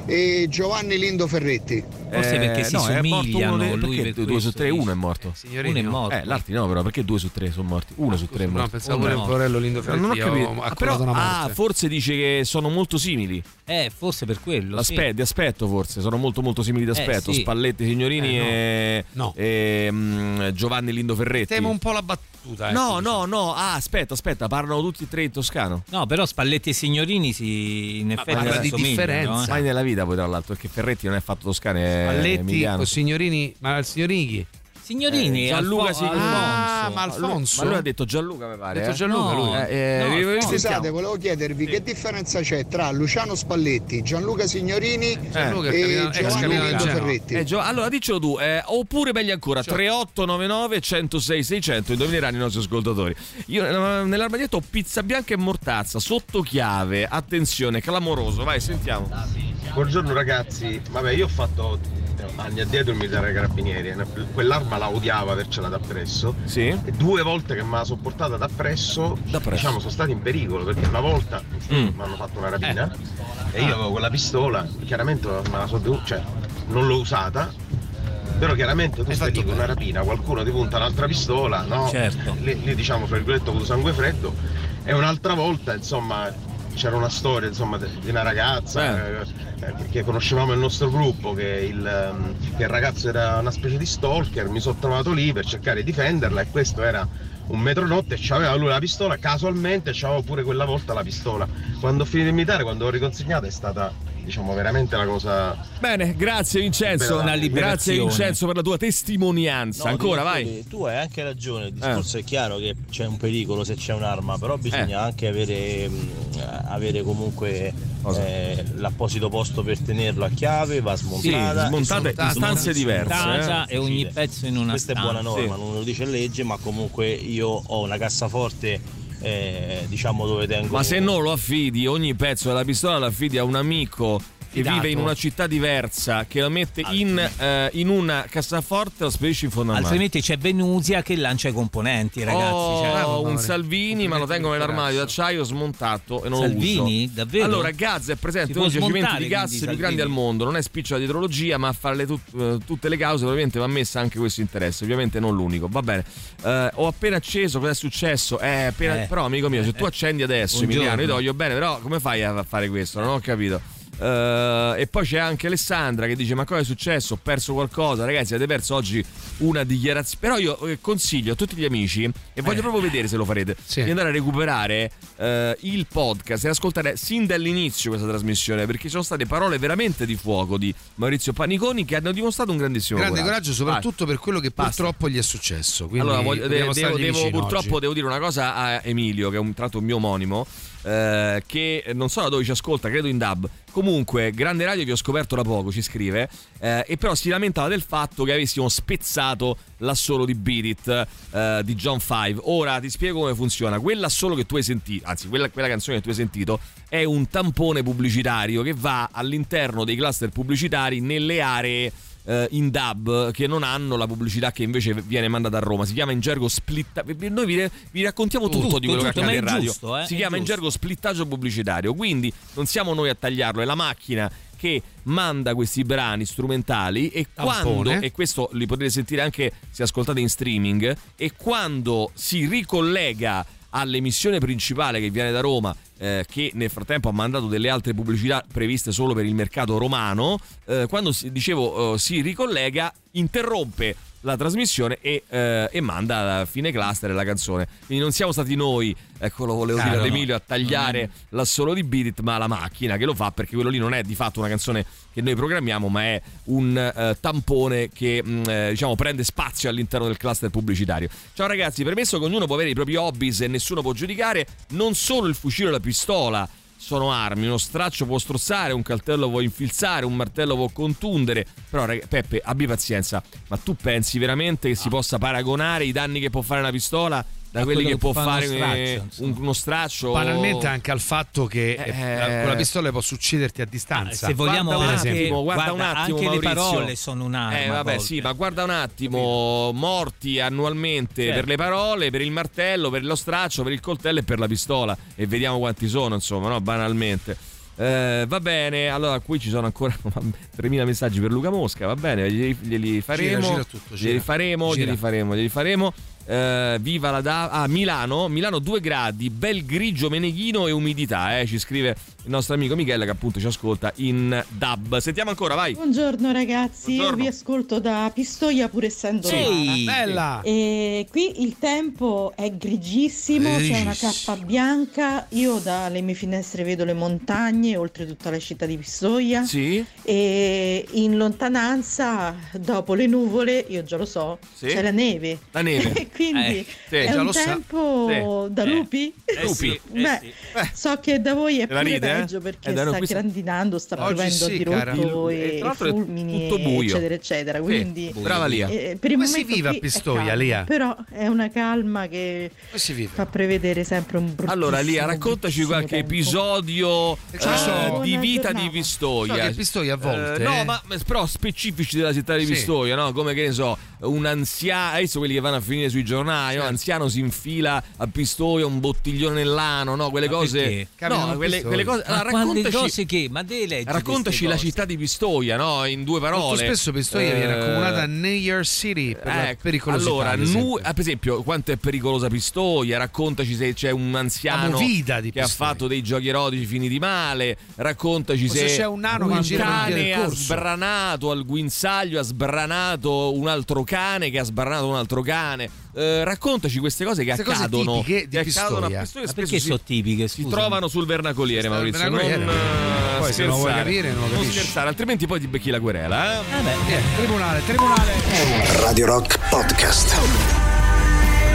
S23: e Giovanni Lindo Ferretti.
S5: Forse perché si
S3: Eh, no, è morto
S5: somigliano,
S3: uno dei- due su tre, uno è morto.
S4: Signorini
S5: Uno è
S4: no.
S5: morto.
S3: Eh, l'altri no, però perché due su tre sono morti? Uno su tre è
S4: No,
S3: morto.
S4: pensavo
S5: Uno
S4: pure
S5: no.
S4: il Porello Lindo
S3: Non ho
S4: Ferretti.
S3: capito.
S4: ho
S3: Ah, però,
S4: una
S3: ah, forse dice che sono molto simili.
S5: Eh, forse per quello. sì.
S3: Aspetta, di aspetto forse, sono molto molto simili d'aspetto.
S5: Eh, sì.
S3: Spalletti Signorini
S4: Eh,
S3: e,
S4: no. No.
S3: e, mm, Giovanni Lindo Ferretti.
S4: Temo un po' la battuta.
S3: No,
S4: ecco,
S3: no, no. Ah, aspetta, aspetta, parlano tutti e tre in toscano.
S5: No, però Spalletti e Signorini si in effetti
S4: parla di
S5: assomigliano,
S4: differenza.
S5: eh.
S3: Mai nella vita poi tra l'altro, perché Ferretti non è fatto toscano, è
S4: Spalletti o signorini, ma il signorini chi?
S5: Signorini,
S3: Eh, Gianluca
S5: Alfo-
S3: Signorini.
S4: Ah, ma Alfonso?
S3: Ma lui ha detto Gianluca, mi pare.
S4: Ha detto
S3: eh?
S4: Gianluca,
S3: No,
S4: lui.
S3: eh, eh,
S5: No, Alfonso.
S3: sentiamo.
S23: Scusate, volevo chiedervi che differenza c'è tra Luciano Spalletti, Gianluca Signorini
S4: Gianluca,
S23: e Giovanni
S4: Genova.
S23: Ferretti.
S3: Eh, Gio- allora diccelo tu, eh, oppure meglio ancora, 3899 106 600, indovineranno i nostri ascoltatori. Io eh, nell'armadietto ho pizza bianca e mortazza, sotto chiave, attenzione, clamoroso, vai sentiamo.
S36: Buongiorno ragazzi, vabbè io ho fatto eh, anni addietro il militare dei carabinieri, eh, quell'arma la odiavo avercela da presso
S3: Sì.
S36: e due volte che me la sono portata da presso,
S3: Da presso.
S36: diciamo sono stati in pericolo perché una volta
S3: Mm.
S36: mi hanno fatto una rapina e io avevo quella pistola, chiaramente me la so dovuta, cioè non l'ho usata, però chiaramente tu stai lì con una rapina, qualcuno ti punta un'altra pistola, no?
S5: Certo.
S36: Lì, lì, diciamo fra virgolette avuto sangue freddo e un'altra volta insomma c'era una storia insomma di una ragazza eh, eh, che conoscevamo il nostro gruppo che il, ehm, che il ragazzo era una specie di stalker, mi sono trovato lì per cercare di difenderla e questo era un metro notte e c'aveva lui la pistola, casualmente c'aveva pure quella volta la pistola. Quando ho finito il militare, quando ho riconsegnato è stata diciamo veramente la cosa
S3: Bene, grazie Vincenzo.
S36: Una
S3: Grazie. Vincenzo per la tua testimonianza.
S32: No,
S3: Ancora, vai.
S32: Tu hai anche ragione, il discorso è chiaro che c'è un pericolo se c'è un'arma, però bisogna anche avere, mh, avere comunque eh, l'apposito posto per tenerlo a chiave, va smontata.
S3: Sì, smontata in stanze diverse,
S5: eh. e ogni pezzo in una
S32: Questa è
S5: stanza.
S32: buona norma,
S5: Sì.
S32: non lo dice legge, ma comunque io ho una cassaforte eh, diciamo dove tengo
S3: Ma se non lo affidi, ogni pezzo della pistola lo affidi a un amico che vive in una città diversa, che lo mette in, eh, in una cassaforte lo spedisce in fondo al mare.
S5: Altrimenti c'è Venuzia che lancia i componenti, ragazzi.
S3: Ho
S5: cioè,
S3: un
S5: poveri.
S3: Salvini, ma lo tengo nell'armadio d'acciaio smontato e non
S5: Salvini?
S3: lo uso.
S5: Davvero?
S3: Allora, Gazza è presente uno dei giacimenti di gas più grandi al
S5: Salvini?
S3: mondo. Non è spiccia di idrologia, ma a fare le tut- eh, tutte le cause, ovviamente va messa anche questo interesse. Ovviamente non l'unico. Va bene. Eh, ho appena acceso, cosa è successo? Eh, appena-
S5: Eh.
S3: Però, amico mio, se tu accendi adesso. Emiliano, io ti voglio bene, però come fai a fare questo? Non ho capito. Eh, e poi c'è anche Alessandra che dice: Ma cosa è successo? Ho perso qualcosa. Ragazzi, avete perso oggi una dichiarazione. Però io eh, consiglio a tutti gli amici, e voglio
S4: Eh.
S3: proprio vedere se lo farete,
S4: Sì.
S3: di andare a recuperare eh, il podcast e ascoltare sin dall'inizio questa trasmissione, perché ci sono state parole veramente di fuoco di Maurizio Paniconi che hanno dimostrato un grandissimo
S4: Grande coraggio,
S3: Vai.
S4: soprattutto per quello che
S3: Basta.
S4: purtroppo gli è successo. Quindi
S3: Allora, voglio- devo, devo- purtroppo
S4: oggi.
S3: devo dire una cosa a Emilio, che è un tratto mio omonimo, eh, che non so da dove ci ascolta, credo in dub. Comunque, Grande Radio vi ho scoperto da poco, ci scrive, eh, e però si lamentava del fatto che avessimo spezzato l'assolo di Beat It eh, di John Five. Ora ti spiego come funziona. Quell'assolo che tu hai sentito, anzi, quella, quella canzone che tu hai sentito, è un tampone pubblicitario che va all'interno dei cluster pubblicitari nelle aree eh, in dub che non hanno la pubblicità che invece viene mandata a Roma. Si chiama in gergo split. Noi vi, vi raccontiamo tutto,
S5: Tutto,
S3: di quello
S5: tutto,
S3: che accade in radio.
S5: giusto, eh,
S3: si
S5: è
S3: chiama in
S5: giusto.
S3: gergo splittaggio pubblicitario. Quindi non siamo noi a tagliarlo, è la macchina che manda questi brani strumentali e
S4: Tampone.
S3: quando e questo li potete sentire anche se ascoltate in streaming e quando si ricollega all'emissione principale che viene da Roma, eh, che nel frattempo ha mandato delle altre pubblicità previste solo per il mercato romano, eh, quando si, dicevo eh, si ricollega, interrompe la trasmissione e, eh, e manda a fine cluster la canzone. Quindi non siamo stati noi, ecco lo volevo dire ad
S5: no.
S3: Emilio, a tagliare l'assolo di Beat It, ma la macchina che lo fa perché quello lì non è di fatto una canzone che noi programmiamo, ma è un eh, tampone che mh, eh, diciamo prende spazio all'interno del cluster pubblicitario. Ciao ragazzi, premesso che ognuno può avere i propri hobbies e nessuno può giudicare, non solo il fucile o la pistola sono armi, uno straccio può strozzare, un caltello può infilzare, un martello può contundere. Però, rag- Peppe, abbi pazienza. Ma tu pensi veramente che si possa paragonare i danni che può fare una pistola da quelli
S5: quello
S3: che
S5: che
S3: può fare
S5: straccio,
S3: eh, un- uno straccio?
S4: Banalmente anche al fatto che eh,
S3: Eh.
S4: con la pistola possa ucciderti a distanza.
S5: Se vogliamo
S3: Guarda un
S5: anche,
S3: attimo, guarda un
S5: guarda,
S3: attimo,
S5: anche le
S3: Maurizio.
S5: parole sono un'arma.
S3: Eh vabbè sì, ma guarda un attimo, morti annualmente
S5: Certo.
S3: per le parole, per il martello, per lo straccio, per il coltello e per la pistola e vediamo quanti sono, insomma, no, banalmente. Eh, va bene, allora qui ci sono ancora 3.000 messaggi per Luca Mosca, va bene, glieli, glieli faremo,
S4: gira tutto, gira.
S3: glieli faremo,
S4: Gira.
S3: glieli faremo, glieli faremo. Eh, viva la da- ah, Milano, Milano 2 gradi, bel grigio meneghino e umidità, eh, ci scrive il nostro amico Michele che appunto ci ascolta in dub. Sentiamo ancora, vai.
S37: Buongiorno ragazzi,
S3: Buongiorno.
S37: io vi ascolto da Pistoia pur essendo
S3: Sì, bella.
S37: E qui il tempo è grigissimo, c'è una cappa bianca, io dalle mie finestre vedo le montagne, oltre tutta la città di Pistoia.
S3: Sì.
S37: E in lontananza, dopo le nuvole, io già lo so,
S3: Sì.
S37: c'è la neve.
S3: La neve.
S37: Quindi
S3: Eh, sì,
S37: è
S3: già
S37: un tempo
S3: Sì.
S37: da
S3: Eh.
S37: lupi?
S3: Eh, Lupi. sì, eh,
S37: Beh,
S3: sì.
S37: so che da voi è pure
S3: ride, eh?
S37: peggio perché
S3: Eh,
S37: sta grandinando, sta piovendo
S3: sì,
S37: di rotto
S3: e
S37: e fulmini,
S3: tutto buio.
S37: eccetera, eccetera.
S3: Sì,
S37: Quindi.
S3: Brava Lia.
S37: eh, per il
S4: Come si vive a Pistoia,
S37: calma,
S4: Lia?
S37: Però è una calma che fa prevedere sempre un bruttissimo
S3: Allora, Lia, raccontaci qualche episodio
S4: ne sono.
S3: eh, di vita di. Pistoia.
S4: So Pistoia a volte,
S3: Eh, no,
S4: eh.
S3: ma però specifici della città di
S4: Sì.
S3: Pistoia, no? Come che ne so, un anziano, visto quelli che vanno a finire sui giornali,
S4: Certo.
S3: no? anziano si infila a Pistoia un bottiglione nell'ano, no? Quelle
S5: Ma
S3: cose No,
S5: a
S3: quelle, quelle cose
S5: Ma
S3: allora,
S5: quante
S3: raccontaci
S5: cose che? Ma
S3: Raccontaci la città di Pistoia, no? In due parole.
S4: Molto spesso Pistoia viene
S3: Eh,
S4: accomunata New York City per
S3: Ecco,
S4: pericolosità.
S3: Allora,
S4: ad
S3: nu-
S4: esempio.
S3: ah, per esempio, quanto è pericolosa Pistoia? Raccontaci se c'è un anziano che ha
S4: Pistoia.
S3: fatto dei giochi erotici finiti male. Raccontaci
S4: se
S3: se,
S4: c'è un nano che
S3: un
S4: per via
S3: cane ha sbranato al guinzaglio, ha sbranato un altro cane che ha sbranato un altro cane. Eh, raccontaci queste cose che
S4: Queste cose
S3: accadono,
S4: tipiche di
S3: che accadono a
S4: Pistoia.
S5: Ma
S3: spesso
S5: perché
S3: si-
S5: sono tipiche?
S3: Si
S5: scusa?
S3: trovano sul vernacoliere, Maurizio.
S4: vernacoliere.
S3: Non, eh,
S4: Poi se non vuoi
S3: scherzare.
S4: capire, non lo capisci.
S3: scherzare, altrimenti poi ti becchi la querela. Eh?
S4: Eh, tribunale, tribunale.
S1: Radio Rock Podcast.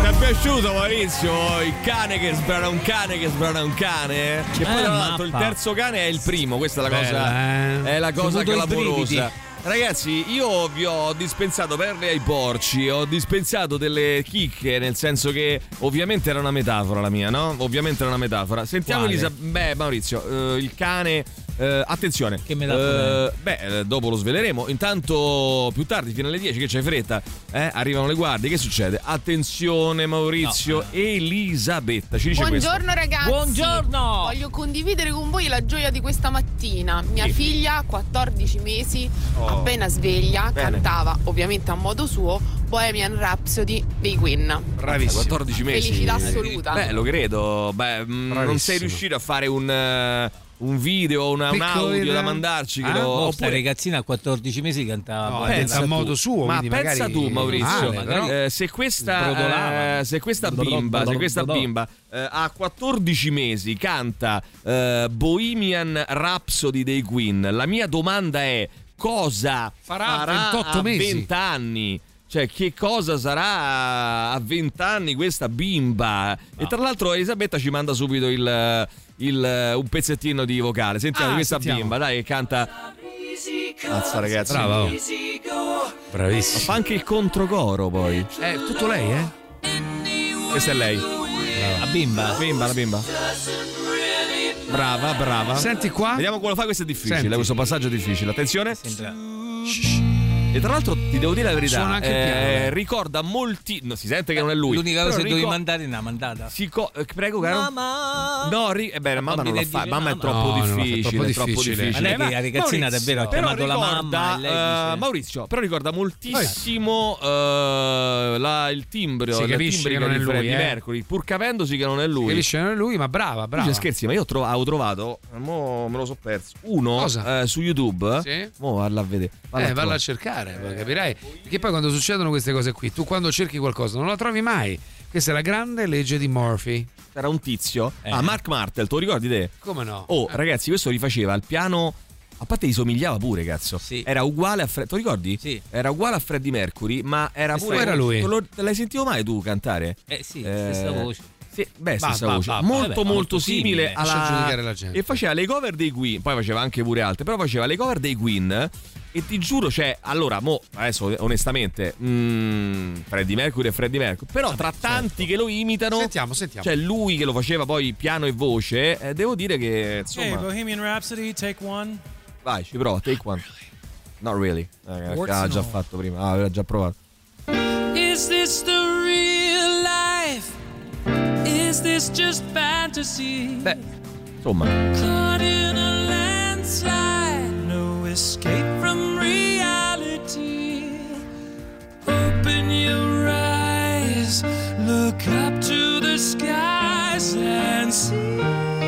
S3: Ti è piaciuto Maurizio? Il cane che sbrana un cane che sbrana un cane? Che poi
S5: Eh,
S3: tra l'altro il terzo cane è il primo, questa è la cosa,
S4: Bella, eh.
S3: è la cosa clamorosa. Ragazzi, io vi ho dispensato perle ai porci, ho dispensato delle chicche, nel senso che ovviamente era una metafora la mia, no? Ovviamente era una metafora. Sentiamo
S5: Quale?
S3: Elisa. Beh, Maurizio, eh, il cane. Eh, attenzione,
S5: Che metafora
S3: Eh, beh, eh, dopo lo sveleremo. Intanto, più tardi, fino alle 10, che c'hai fretta, eh, arrivano le guardie. Che succede? Attenzione, Maurizio, Elisabetta ci dice questo.
S38: Buongiorno ragazzi.
S5: Buongiorno.
S38: Voglio condividere con voi la gioia di questa mattina. Mia
S3: Sì.
S38: figlia, 14 mesi,
S3: Oh.
S38: appena sveglia,
S3: Bene.
S38: cantava ovviamente a modo suo Bohemian Rhapsody dei Queen.
S4: Bravissimo.
S3: 14 mesi.
S38: Felicità assoluta.
S3: Beh, lo credo. Beh, mm, non
S4: Bravissimo.
S3: sei riuscito a fare un, eh, un video, una- un audio da mandarci. Che
S4: Ah,
S3: lo,
S5: Oh, sta
S3: oppure-
S5: ragazzina a 14 mesi cantava.
S4: No, pensa a
S3: tu.
S4: modo suo,
S3: ma pensa
S4: magari
S3: tu Maurizio
S4: male, però.
S3: eh, se questa eh, se questa bimba se questa bimba eh, a 14 mesi canta eh, Bohemian Rhapsody dei Queen la mia domanda è cosa
S4: Farà a 28
S3: a
S4: mesi?
S3: 20 anni cioè, che cosa sarà a 20 anni questa bimba? E tra l'altro, Elisabetta ci manda subito il, il- un pezzettino di vocale. Sentiamo
S4: Ah,
S3: questa
S4: sentiamo.
S3: bimba, dai, che canta. Mazza, ragazzi.
S4: Brava. oh.
S3: Ma
S4: Bravissimo.
S3: fa anche il controcoro poi.
S4: È tutto lei, eh?
S3: Questa è lei.
S5: La bimba.
S3: Bimba, la bimba. Brava, brava.
S4: Senti qua.
S3: Vediamo come lo fa, questo è difficile,
S4: Senti.
S3: questo passaggio è difficile. Attenzione.
S5: Sembra-
S3: E tra l'altro ti devo dire la verità,
S4: Suona anche il
S3: eh,
S4: piano, eh.
S3: ricorda molti no, si sente che non è lui.
S5: L'unica
S3: però
S5: cosa che dovevi
S3: ricor-
S5: mandare è una mandata.
S3: si co- eh, prego, caro.
S5: Mamma.
S3: No, ri- eh beh, mamma non lo fa, mamma è troppo
S4: No, no, no, è
S3: difficile,
S4: troppo
S3: è troppo
S4: difficile.
S3: difficile.
S5: Ma lei che la ragazzina
S3: Maurizio,
S5: davvero ha
S3: però
S5: chiamato la mamma e lei
S3: eh,
S5: dice-
S3: Maurizio, però ricorda moltissimo eh, la- il timbro,
S4: Si
S3: la
S4: capisce
S3: timbrica
S4: che non
S3: di
S4: è lui,
S3: Freddie
S4: eh.
S3: Mercury, pur capendosi che non è lui.
S4: Capisce non è lui, ma brava, brava.
S3: Dice, scherzi, ma io tro- avevo trovato, mo me lo so perso, uno
S4: Cosa?
S3: eh, su YouTube.
S4: Sì?
S3: Mo valla a vedere. Valla
S4: eh,
S3: a
S4: valla a
S3: trovare.
S4: cercare, poi capirai. Perché poi quando succedono queste cose qui, tu quando cerchi qualcosa non la trovi mai. Questa è la grande legge di Murphy.
S3: Era un tizio.
S5: Eh.
S3: Ah, Mark Martel, te lo ricordi te?
S4: Come no?
S3: Oh, ragazzi, questo rifaceva il piano. A parte gli somigliava pure, cazzo.
S5: Sì.
S3: Era uguale a Fred. Ti ricordi?
S5: Sì.
S3: Era uguale a Freddie Mercury, ma era pure.
S4: era lui.
S3: Lo- l'hai sentito mai tu cantare?
S5: Eh sì,
S3: Eh,
S5: stessa voce.
S3: Sì, beh, stessa
S4: bah,
S3: voce.
S4: bah, bah.
S3: molto,
S5: Vabbè,
S3: molto
S5: molto
S3: simile
S5: simile.
S3: Alla.
S4: la gente.
S3: E faceva le cover dei Queen. Poi faceva anche pure altre. Però faceva le cover dei Queen. E ti giuro, cioè, allora, mo, adesso onestamente, mm, Freddie Mercury e Freddie Mercury. Però tra tanti che lo imitano.
S4: Sentiamo, sentiamo.
S3: Cioè, lui che lo faceva poi piano e voce. eh, devo dire che. Insomma.
S39: Okay, Bohemian Rhapsody, take one.
S3: Vai, ci prova, take one. Not really. Eh,
S39: and
S3: già fatto prima. Ah, aveva già provato.
S39: Is this the real life? Is this just fantasy?
S3: Beh, insomma.
S39: Caught in a landslide, escape from reality. Open your eyes, look up to the skies and see.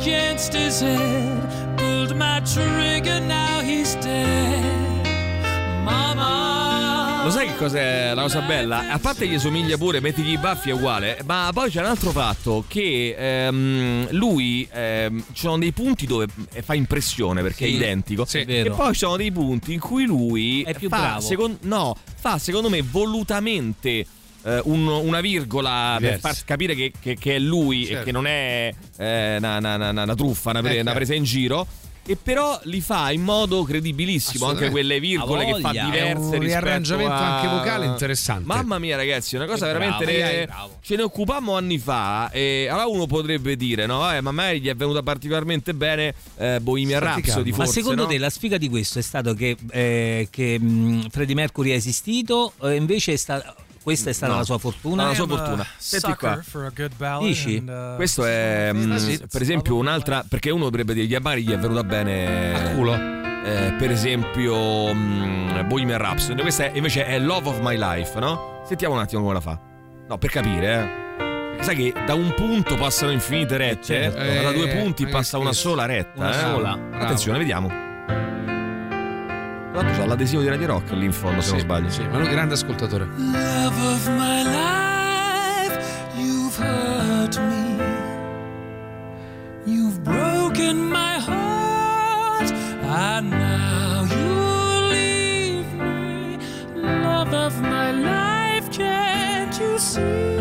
S39: Against his head, pulled my trigger, now he's dead. Mama.
S3: Lo sai che cos'è la cosa bella? A parte gli somiglia pure, mettigli i baffi è uguale, ma poi c'è un altro fatto che ehm, lui ehm, ci sono dei punti dove fa impressione perché
S5: Sì,
S3: è identico
S5: sì, è
S3: e poi ci sono dei punti in cui lui
S5: È più
S3: fa,
S5: bravo.
S3: secon- no, fa secondo me volutamente eh, un- una virgola per
S4: Diversi.
S3: far capire che, che- che è lui e
S4: Certo.
S3: che non è eh, una, una- una- una truffa, una, pre-
S4: Eh,
S3: una
S4: chiaro.
S3: presa in giro. E però li fa in modo credibilissimo, anche quelle virgole che fa diverse
S4: È un
S3: rispetto
S4: riarrangiamento
S3: a-
S4: anche vocale interessante.
S3: Mamma mia, ragazzi, una cosa
S5: Che
S3: veramente.
S5: bravo,
S3: ne-
S5: bravo.
S3: ce ne occupammo anni fa. E allora uno potrebbe dire, no? Eh, ma magari gli è venuta particolarmente bene eh, Bohemian Rhapsody.
S4: calmo.
S5: Ma
S3: Forse,
S5: secondo
S3: no?
S5: te la sfiga di questo è stato che, eh, che mh, Freddie Mercury è esistito e invece è sta- questa è stata
S3: No.
S5: la sua fortuna?
S3: la sua fortuna. Senti qua.
S39: sucker for a good ballad
S5: Dici?
S39: and, uh,
S3: Questo è, mm, per esempio, un'altra. Perché uno dovrebbe dire, gli magari gli è venuta bene.
S4: A culo.
S3: eh, per esempio, mm, Bohemian Rhapsody. Questa è- invece è Love of My Life, no? Sentiamo un attimo come la fa. No, per capire, eh. Sai che da un punto passano infinite rette,
S5: Certo.
S3: eh? ma da due
S4: Eh,
S3: punti
S4: ma
S3: passa una sola retta.
S5: Una
S3: eh.
S5: sola.
S3: Attenzione, vediamo. Tra l'altro c'ha l'adesivo di Radio Rock lì in fondo, se non
S4: Sì,
S3: sbaglio.
S4: sì, ma lui è un grande ascoltatore.
S39: Love of my life, you've hurt me. You've broken my heart, and now you leave me. Love of my life, can't you see?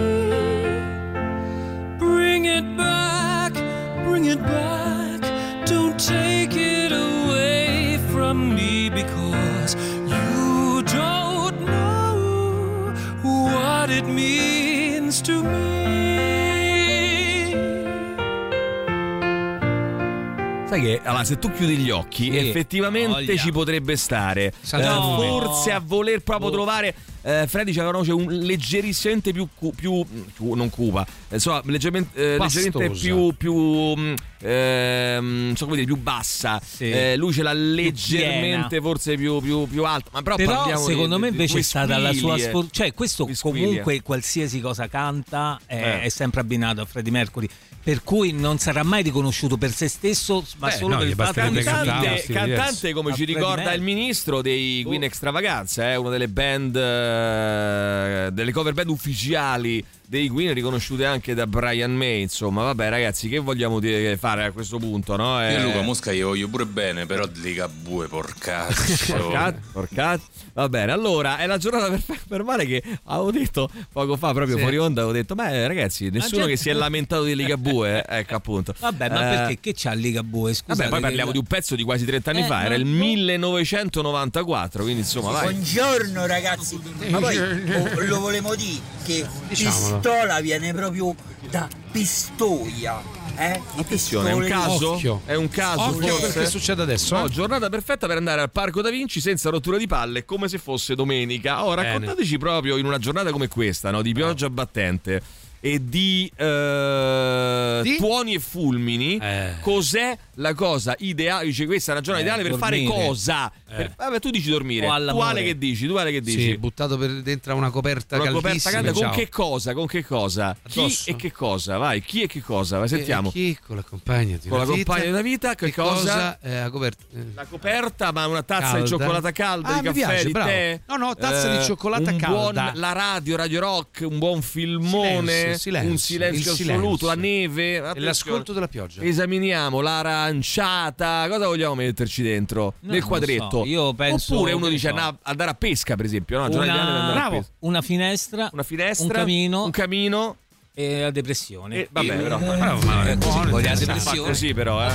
S3: Sai che allora, se tu chiudi gli occhi,
S5: Sì,
S3: effettivamente
S5: voglia.
S3: ci potrebbe stare. Eh,
S5: nome.
S3: forse a voler proprio
S5: Oh.
S3: trovare. Eh, Freddy c'aveva una voce un, leggerissimamente più, cu- più, più- non cupa, eh, insomma, leggermente, eh, leggermente
S4: Pastosa.
S3: più, più mm, ehm, non so come dire, più bassa.
S5: Sì.
S3: Eh, lui ce l'ha leggermente, forse più, più, più alta. Ma però,
S5: Però secondo
S3: di-
S5: me
S3: di
S5: invece
S3: due
S5: è stata la sua
S3: eh.
S5: sfortuna. Cioè, questo comunque qualsiasi cosa canta è,
S3: Eh.
S5: è sempre abbinato a Freddie Mercury. Per cui non sarà mai riconosciuto per se stesso, ma
S4: Beh,
S5: solo
S4: no,
S5: per il fatto.
S3: Cantante, cantante
S4: diversi.
S3: come ci ricorda il ministro dei Queen
S5: Oh.
S3: Extravaganza, eh, una delle band, eh, delle cover band ufficiali dei Queen, riconosciute anche da Brian May. Insomma, vabbè, ragazzi, che vogliamo dire- fare a questo punto? No? Eh,
S33: Io Luca Mosca io voglio pure bene, però Ligabue, porcaccio.
S3: Porcat, porcat. Va bene, allora è la giornata per, per male che avevo detto poco fa, proprio
S4: Sì.
S3: fuori onda, avevo detto, beh ragazzi, nessuno
S5: gente-
S3: che si è lamentato di Ligabue, eh, ecco appunto.
S5: Vabbè, ma
S3: Eh,
S5: perché che c'ha Ligabue? Scusa.
S3: Vabbè, poi parliamo di un pezzo di quasi 30 anni
S5: Eh,
S3: fa, era il
S5: no.
S3: 1994, quindi insomma, vai.
S40: Buongiorno ragazzi, ma poi oh, lo volevo dire che
S3: Diciamolo.
S40: pistola viene proprio da pistoia, eh?
S3: Attenzione, è un caso?
S4: Occhio.
S3: È un caso
S4: Occhio,
S3: forse?
S4: perché succede adesso,
S3: No,
S4: eh?
S3: giornata perfetta per andare al Parco da Vinci senza rottura di palle, come se fosse domenica. Oh,
S4: Bene.
S3: raccontateci proprio in una giornata come questa, no? di pioggia battente e di, eh,
S4: Di?
S3: tuoni e fulmini,
S4: Eh.
S3: cos'è la cosa ideale? Dice questa è una giornata
S5: Eh,
S3: ideale per
S5: dormire.
S3: fare cosa?
S4: Eh.
S3: Per- vabbè, tu dici dormire.
S5: O
S3: Tu
S5: all'amore.
S3: Ale che dici? Tu Ale che dici?
S4: Sì, buttato per dentro a una coperta
S3: Una coperta calda con
S4: ciao.
S3: che cosa? Con che cosa? Chi
S4: Addosso.
S3: e che cosa? Vai, chi e che cosa? Vai, sentiamo.
S4: Eh, chi con la compagna di
S3: Con la compagna di una vita, che cosa?
S4: Eh, la coperta. eh.
S3: La coperta, ma una tazza
S4: Calda.
S3: di cioccolata calda,
S4: Ah,
S3: di
S4: mi
S3: caffè,
S4: piace,
S3: di
S4: bravo.
S3: tè.
S4: No, no, tazza di cioccolata
S3: un
S4: calda.
S3: Buon, la radio, Radio Rock, un buon filmone,
S4: Silenzio, silenzio,
S3: un silenzio
S4: il silenzio.
S3: assoluto, la neve.
S4: E l'ascolto della pioggia.
S3: Esaminiamo l'aranciata. Cosa vogliamo metterci dentro?
S5: No,
S3: Nel quadretto.
S5: so. Io penso-
S3: Oppure uno dice
S5: so.
S3: "Na- andare a pesca, per esempio. No?
S5: Una,
S3: pesca.
S5: una finestra,
S3: Una finestra,
S5: un camino,
S3: un camino.
S5: e la depressione.
S3: E vabbè, però.
S4: Bravo, ma
S5: Eh, così,
S4: buono,
S5: con la depressione.
S3: così, però, eh.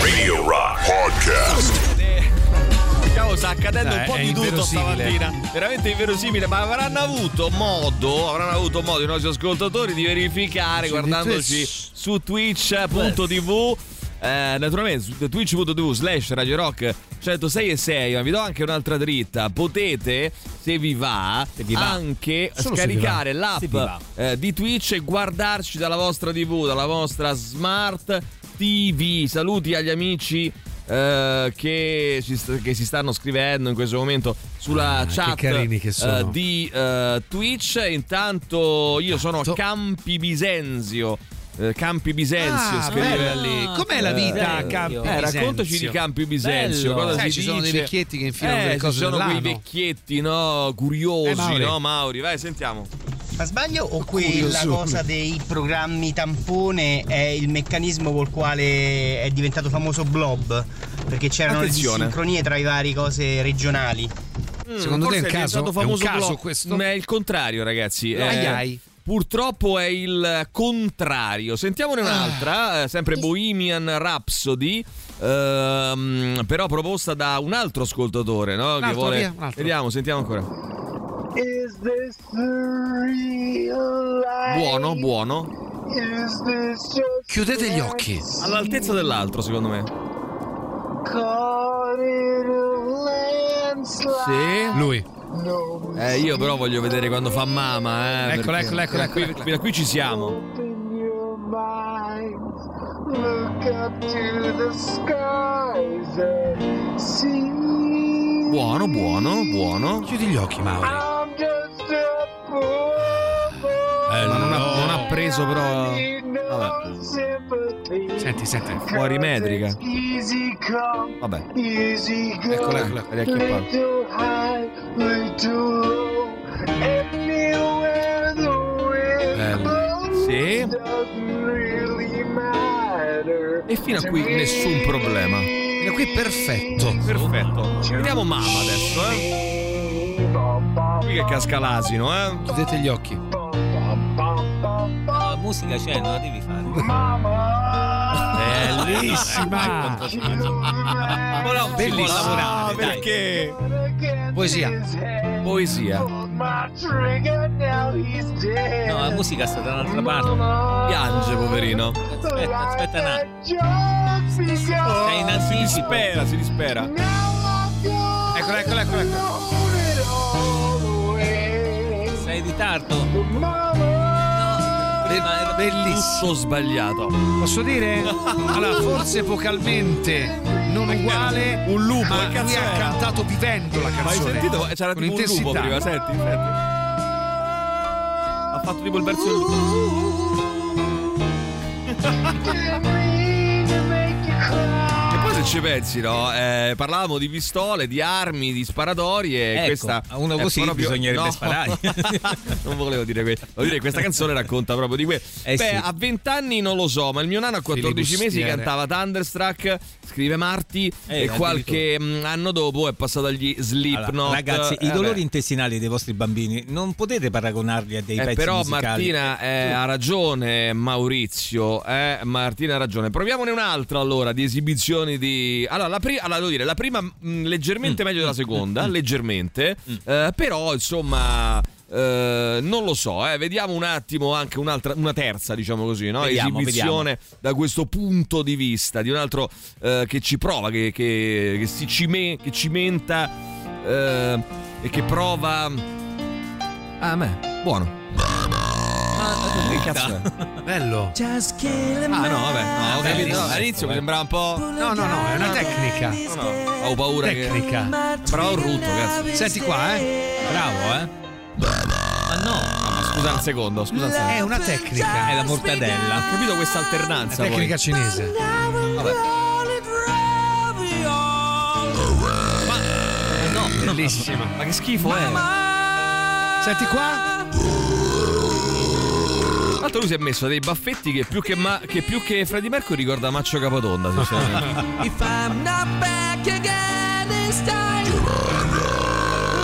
S2: Radio Rock Podcast.
S3: Siamo sta accadendo
S4: Eh,
S3: un po'
S4: è
S3: di tutto stamattina. Veramente inverosimile, ma avranno avuto modo, avranno avuto modo i nostri ascoltatori di verificare
S4: Su
S3: guardandoci
S4: Twitch.
S3: su twitch.tv. Eh, naturalmente su twitch.tv slash Radio Rock 106 e 6 ma vi do anche un'altra dritta potete se vi va,
S5: vi va.
S3: anche
S4: Solo se
S3: scaricare
S5: Se
S3: l'app
S5: va.
S3: eh, di Twitch e guardarci dalla vostra tv dalla vostra smart tv saluti agli amici eh, che, st- che si stanno scrivendo in questo momento sulla
S4: Ah, che
S3: chat
S4: che sono.
S3: eh, di eh, Twitch intanto io sono. Campi Bisenzio eh, Campi Bisenzio
S4: Ah,
S3: scrive
S4: bello.
S3: lì
S4: Com'è la vita a Campi
S3: eh,
S4: Bisenzio?
S3: raccontaci di Campi Bisenzio
S5: Bello.
S3: cosa
S4: Sai,
S3: si
S4: ci sono dei
S3: dice?
S4: vecchietti che infilano
S3: eh,
S4: delle
S3: ci
S4: cose
S3: sono quei vecchietti no curiosi
S4: Eh, Mauri.
S3: no Mauri vai sentiamo
S41: Ma sbaglio o quella
S4: Curioso.
S41: cosa dei programmi tampone è il meccanismo col quale è diventato famoso Blob? Perché c'erano le
S3: Attenzione.
S41: sincronie tra i vari cose regionali.
S4: Secondo te è un
S3: Forse
S4: caso?
S3: diventato
S4: È un
S3: famoso
S4: caso
S3: blog.
S4: questo?
S3: Ma è il contrario, ragazzi.
S4: Ai
S3: Eh,
S4: ai.
S3: Purtroppo è il contrario. Sentiamone un'altra, eh, sempre Bohemian Rhapsody. ehm, però proposta da un altro ascoltatore, no? Che
S4: altro,
S3: vuole.
S4: via.
S3: Vediamo, sentiamo ancora.
S23: Is this the real life?
S3: Buono, buono.
S23: Is this just
S4: Chiudete gli occhi.
S3: All'altezza dell'altro, secondo me. Sì.
S4: Lui.
S3: Eh, io però voglio vedere quando fa mamma. Eh,
S4: Eccola,
S3: perché-
S4: eccola, eccola,
S3: da qui-. Da qui ci siamo. Buono, buono, buono.
S4: Chiudi gli occhi, Mauri.
S23: I'm just a poor boy.
S3: Ma non ha, non ha preso però. Vabbè.
S4: Senti, senti.
S3: Fuori metrica.
S23: Easy come,
S3: Vabbè.
S23: easy go.
S3: Eccola, eccola, a.
S23: Anywhere the wind
S4: Bello.
S23: blows
S3: Sì.
S23: doesn't really matter.
S3: E fino a qui nessun problema.
S4: Da qui perfetto.
S3: Perfetto. Vediamo mamma adesso, eh. Qui che casca l'asino, eh.
S4: Chiudete gli occhi.
S5: La musica c'è, non la devi fare.
S4: Bellissima.
S5: Però si
S4: Bellissima.
S5: dai.
S3: Perché?
S4: Poesia.
S3: Poesia.
S5: No, la musica sta da un'altra parte.
S3: Piange, poverino.
S5: Aspetta, aspetta un attimo. Sei in
S3: Si
S5: anticipo.
S3: dispera, si dispera.
S23: I've gone
S4: Eccola, eccola, eccola, eccola.
S5: Sei in ritardo.
S23: Mama.
S5: Prima
S4: Bellissimo.
S3: Tutto sbagliato.
S4: Posso dire? Allora, forse vocalmente non uguale.
S3: Un lupo,
S4: ma lui ha
S3: era?
S4: cantato vivendo la
S3: Ma hai
S4: canzone.
S3: sentito? C'era
S4: Con
S3: tipo un lupo prima, senti, senti. Ha fatto tipo il verso del lupo. Ci pensi, no? Eh, parlavamo di pistole, di armi, di sparatorie.
S5: Ecco,
S3: questa
S5: uno così
S3: proprio-
S5: bisognerebbe
S3: no.
S5: sparare.
S3: non volevo dire questo. Volevo dire questa canzone racconta proprio di questo.
S5: Eh
S3: Beh,
S5: sì.
S3: a 20 anni non lo so, ma il mio nano a 14 mesi cantava Thunderstruck, scrive Marti
S5: Eh,
S3: e qualche mm, anno dopo è passato agli Slipknot.
S5: Allora, ragazzi,
S3: Eh,
S5: i dolori
S3: beh.
S5: intestinali dei vostri bambini non potete paragonarli a dei
S3: Eh,
S5: pezzi
S3: però
S5: musicali.
S3: Martina eh, ha ragione Maurizio eh, Martina ha ragione proviamone un'altra allora di esibizioni di allora la, pri- allora, devo dire, la prima mh, leggermente
S5: Mm.
S3: meglio della seconda leggermente eh, però insomma eh, non lo so, eh, vediamo un attimo anche un'altra, una terza, diciamo così, no?
S5: Vediamo,
S3: esibizione da questo punto di vista, di un altro eh, che ci prova, che, che- che si cime- che cimenta eh, e che prova. Ah, me, buono. Ah, che cazzo è?
S4: Bello.
S3: Ah, no, vabbè, no, ho capito. All'inizio mi sembrava un po'.
S4: No, no, no, è una tecnica.
S3: No, no, ho paura
S4: Tecnica.
S3: che. Sembrava un rutto, cazzo.
S4: Senti qua, eh.
S5: Bravo, eh? Ma no,
S3: Ma scusa un secondo, scusa un secondo.
S4: È una tecnica.
S5: è la mortadella.
S3: Ho capito questa alternanza.
S4: Una tecnica
S3: poi.
S4: cinese.
S3: Vabbè.
S5: No,
S4: Bellissima.
S3: Ma che schifo è?
S4: Senti qua.
S3: Tra l'altro lui si è messo dei baffetti che più che, ma- che più che Freddie Mercury ricorda Maccio Capatonda, sinceramente.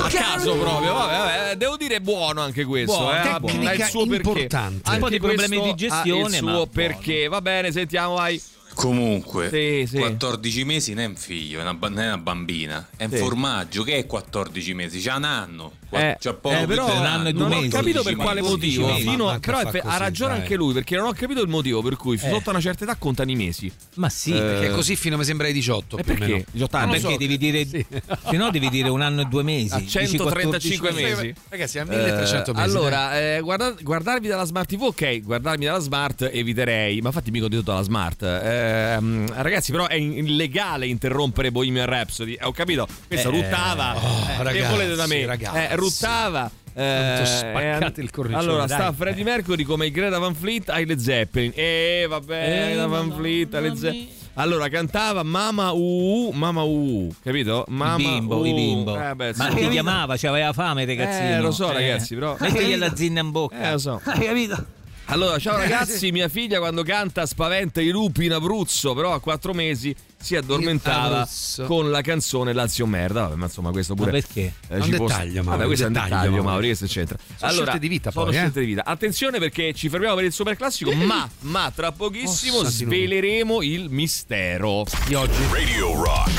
S3: A caso proprio, vabbè, vabbè, devo dire buono anche questo,
S5: Buono,
S3: eh,
S4: tecnica
S3: ha il suo perché.
S4: importante.
S3: Anche
S5: Un po' di problemi di gestione,
S3: ha il
S5: ma
S3: suo
S5: buono.
S3: perché. Va bene, sentiamo, vai.
S33: Comunque,
S3: Sì, sì.
S33: 14 mesi non è un figlio, è una, non è una bambina, è un
S3: Sì.
S33: formaggio che è 14 mesi, c'ha un anno.
S3: Eh,
S33: c'ha poco
S3: eh, però
S33: di un anno e due
S3: non ho
S33: mesi.
S3: capito per
S33: 12
S3: quale motivo.
S33: 12 mesi.
S3: Fino-
S4: manca
S3: però è fe- ha
S4: così,
S3: ragione
S4: dai.
S3: anche lui perché non ho capito il motivo per cui
S5: Eh.
S3: sotto una certa età contano i mesi.
S5: Ma sì,
S3: Eh,
S4: Perché così fino mi sembra ai 18.
S3: E
S4: più o
S3: perché?
S4: meno.
S3: 18 anni?
S4: Non lo so.
S5: perché devi dire se no devi dire un anno e due mesi
S3: a
S5: Dici
S3: 135
S5: 14
S3: mesi.
S4: Ragazzi, a 1300
S3: Eh,
S4: mesi.
S3: Allora, eh, guarda- guardarvi dalla smart TV, ok, guardarmi dalla smart eviterei, ma infatti mica ho detto dalla smart. Ehm, ragazzi, però è illegale interrompere Bohemian Rhapsody. Eh, ho capito, questa
S5: Eh,
S3: ruttava.
S4: oh,
S3: Eh, che
S4: ragazzi,
S3: volete da me?
S4: ragazzi.
S3: Eh, ruttava.
S4: Quanto
S3: Eh,
S4: spaccate
S3: eh,
S4: il cornicione,
S3: Allora,
S4: dai.
S3: sta Freddie Mercury come il Greta Van Fleet ai Led Zeppelin. Eh, vabbè,
S5: Eh,
S3: Van Fleet,
S5: mia.
S3: Zeppelin. Allora, cantava Mama UU, Mama UU, capito? Mama
S5: il bimbo,
S3: UU.
S5: il bimbo.
S3: Eh, beh,
S5: ma ti chiamava, c'aveva fame ragazzino
S3: Eh, lo so, ragazzi, però-
S5: mettegli la zinna in bocca
S3: Eh, lo so.
S5: hai capito?
S3: Allora, ciao ragazzi, mia figlia quando canta spaventa i lupi in Abruzzo, però a quattro mesi si addormentava
S4: Abruzzo.
S3: con la canzone Lazio Merda. Vabbè, ma insomma, questo pure
S5: Ma perché?
S3: eh,
S4: È un
S3: ci può-
S4: dettaglio, Mauro,
S3: Vabbè, questo è un
S4: dettaglio, Mauro.
S3: Mauri, questo c'entra.
S4: Sono scelte di vita,
S3: sono
S4: poi, eh.
S3: scelte di vita. Attenzione perché ci fermiamo per il super classico, ma, ma tra pochissimo
S4: Oh,
S3: sveleremo il mistero.
S4: Di oggi.
S2: Radio Rock.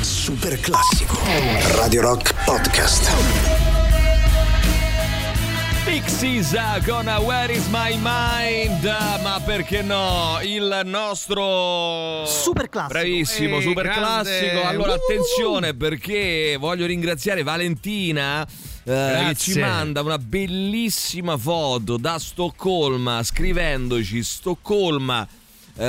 S1: Super classico. Radio Rock Podcast.
S3: Pixies con Where is my mind? Ma perché no? Il nostro
S40: Super classico.
S3: Bravissimo,
S4: Eh,
S3: super
S4: grande.
S3: classico. Allora
S4: Uh.
S3: attenzione perché voglio ringraziare Valentina. eh, che ci manda una bellissima foto da Stoccolma scrivendoci Stoccolma eh,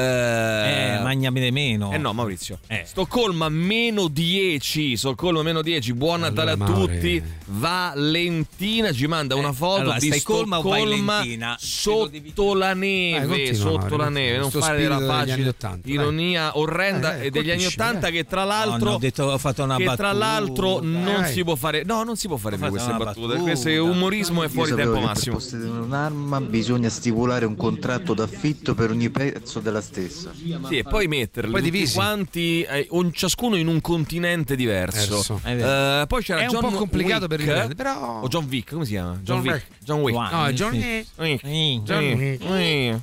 S5: eh magnami meno.
S3: Eh no Maurizio.
S5: Eh.
S3: Stoccolma meno 10 Stoccolma meno 10 buon Natale
S4: Allora,
S3: a tutti. Valentina ci manda una
S5: Eh,
S3: foto
S5: allora,
S3: di Stoccolma
S5: Valentina?
S3: sotto la neve
S4: continua,
S3: sotto
S4: Maure,
S3: la neve. Non
S4: Sto
S3: fare della facile.
S4: anni 80, dai.
S3: ironia orrenda
S4: Dai, dai,
S3: e degli anni
S4: colpisci,
S3: 80
S4: dai.
S3: che tra
S5: No, no,
S3: l'altro
S5: ho detto ho fatto una
S3: che
S5: battuta.
S3: tra l'altro non si può fare no non si può fare
S5: Ho
S3: più queste
S5: una
S3: battute.
S5: battuta.
S3: questo è umorismo è fuori tempo massimo.
S42: Per possedere un'arma bisogna stipulare un contratto d'affitto per ogni pezzo della stessa.
S3: Sì, e poi metterli
S4: Poi divisi.
S3: quanti, eh, un- ciascuno in un continente diverso. Eh, poi c'era
S4: È un
S3: John
S4: po' complicato per
S3: Wick,
S4: riprendere, però-
S3: O John Wick, come si chiama? John,
S4: John
S3: Wick. John Wick.
S4: No, Johnny. John Wick.
S3: Wick. John Wick.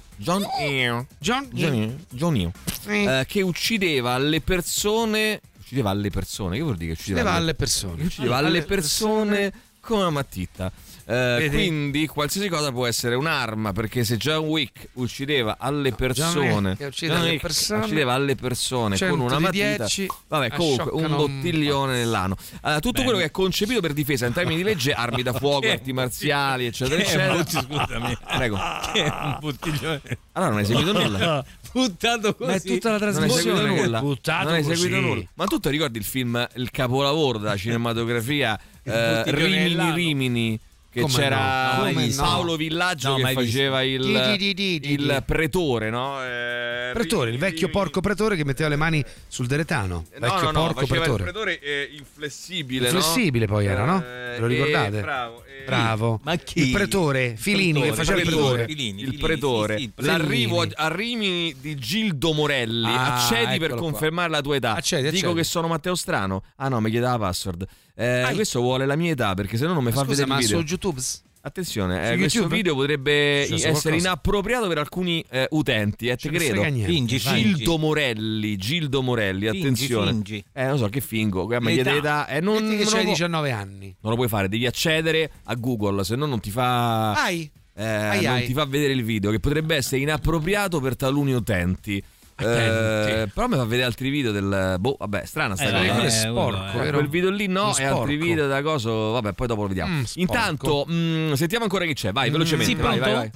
S4: John.
S3: Johnny, Johnny, eh, che uccideva alle persone. Uccideva alle persone, che vuol dire che uccideva? Alle-
S4: alle persone.
S3: uccideva alle persone con una matita. Eh, quindi qualsiasi cosa può essere un'arma perché se John Wick uccideva alle persone,
S4: Wick
S3: John
S4: alle
S3: Wick
S4: persone,
S3: uccideva alle persone con
S4: 100
S3: una matita,
S4: 10
S3: vabbè, comunque un bottiglione nell'anno. Eh, tutto
S5: Bene.
S3: quello che è concepito per difesa in termini di legge, armi da fuoco, arti marziali, eccetera, eccetera.
S5: molto- scusami.
S3: Prego.
S5: che è un bottiglione
S3: Allora non hai seguito nulla.
S5: buttato così
S4: Ma è tutta la
S3: Non hai
S4: trasmissione
S3: seguito nulla.
S4: buttato
S3: non hai seguito nulla. Ma tu ti ricordi il film Il capolavoro della cinematografia eh, Rimini? Rimini che
S4: Come
S3: c'era
S4: no? No?
S3: Paolo Villaggio
S5: No,
S3: che faceva il,
S4: Di, di, di, di,
S3: il pretore, no? Eh,
S4: Pretore, il vecchio
S3: Rimini-
S4: porco pretore che metteva le mani sul deretano.
S3: No,
S4: Vecchio
S3: no, no,
S4: porco pretore.
S3: il pretore eh, inflessibile, no?
S4: Inflessibile poi era, no?
S3: Eh,
S4: Ve lo
S3: eh,
S4: ricordate?
S3: bravo. eh,
S4: Bravo.
S5: Ma chi?
S4: Il pretore, Filini che
S5: Pretore,
S4: faceva il
S3: pretore.
S5: Filini,
S3: il
S5: Filini,
S3: pretore.
S5: sì, sì,
S3: L'arrivo a, a Rimini di Gildo Morelli.
S4: Ah,
S3: accedi per
S4: eccolo qua.
S3: confermare la tua età.
S4: Accedi,
S3: Dico
S4: accedi.
S3: che sono Matteo Strano. Ah no, mi chiede la password. Eh,
S4: Ai.
S3: questo vuole la mia età perché se no non mi fa
S4: Scusa,
S3: vedere
S4: ma
S3: il
S4: su
S3: video.
S4: YouTube?
S3: Attenzione,
S4: su
S3: eh, questo
S4: YouTube?
S3: video potrebbe
S4: Successo
S3: essere
S4: qualcosa?
S3: inappropriato per alcuni eh, utenti, eh, te
S4: Ce ne
S3: credo.
S5: Fingi.
S3: Gildo Morelli, Gildo Morelli,
S5: Fingi,
S3: attenzione.
S5: fingi.
S3: Eh, non so che fingo, ma
S5: L'età.
S3: chiede età. Eh, non,
S4: Metti che
S3: non
S4: c'hai
S3: lo può-
S4: 19 anni.
S3: non lo puoi fare, devi accedere a Google, se no non ti fa
S4: Ai.
S3: eh,
S4: Ai,
S3: non
S4: ai.
S3: ti fa vedere il video, che potrebbe essere inappropriato per taluni utenti. Eh, però mi fa vedere altri video del boh, vabbè, strana sta
S5: Eh,
S3: cosa.
S5: eh,
S4: sporco,
S5: eh.
S3: Quel video lì no, e altri video da coso, vabbè, poi dopo lo vediamo.
S4: Mm.
S3: Intanto, mm, sentiamo ancora chi c'è, vai, velocemente.
S5: sì,
S3: vai,
S5: pronto?
S3: vai,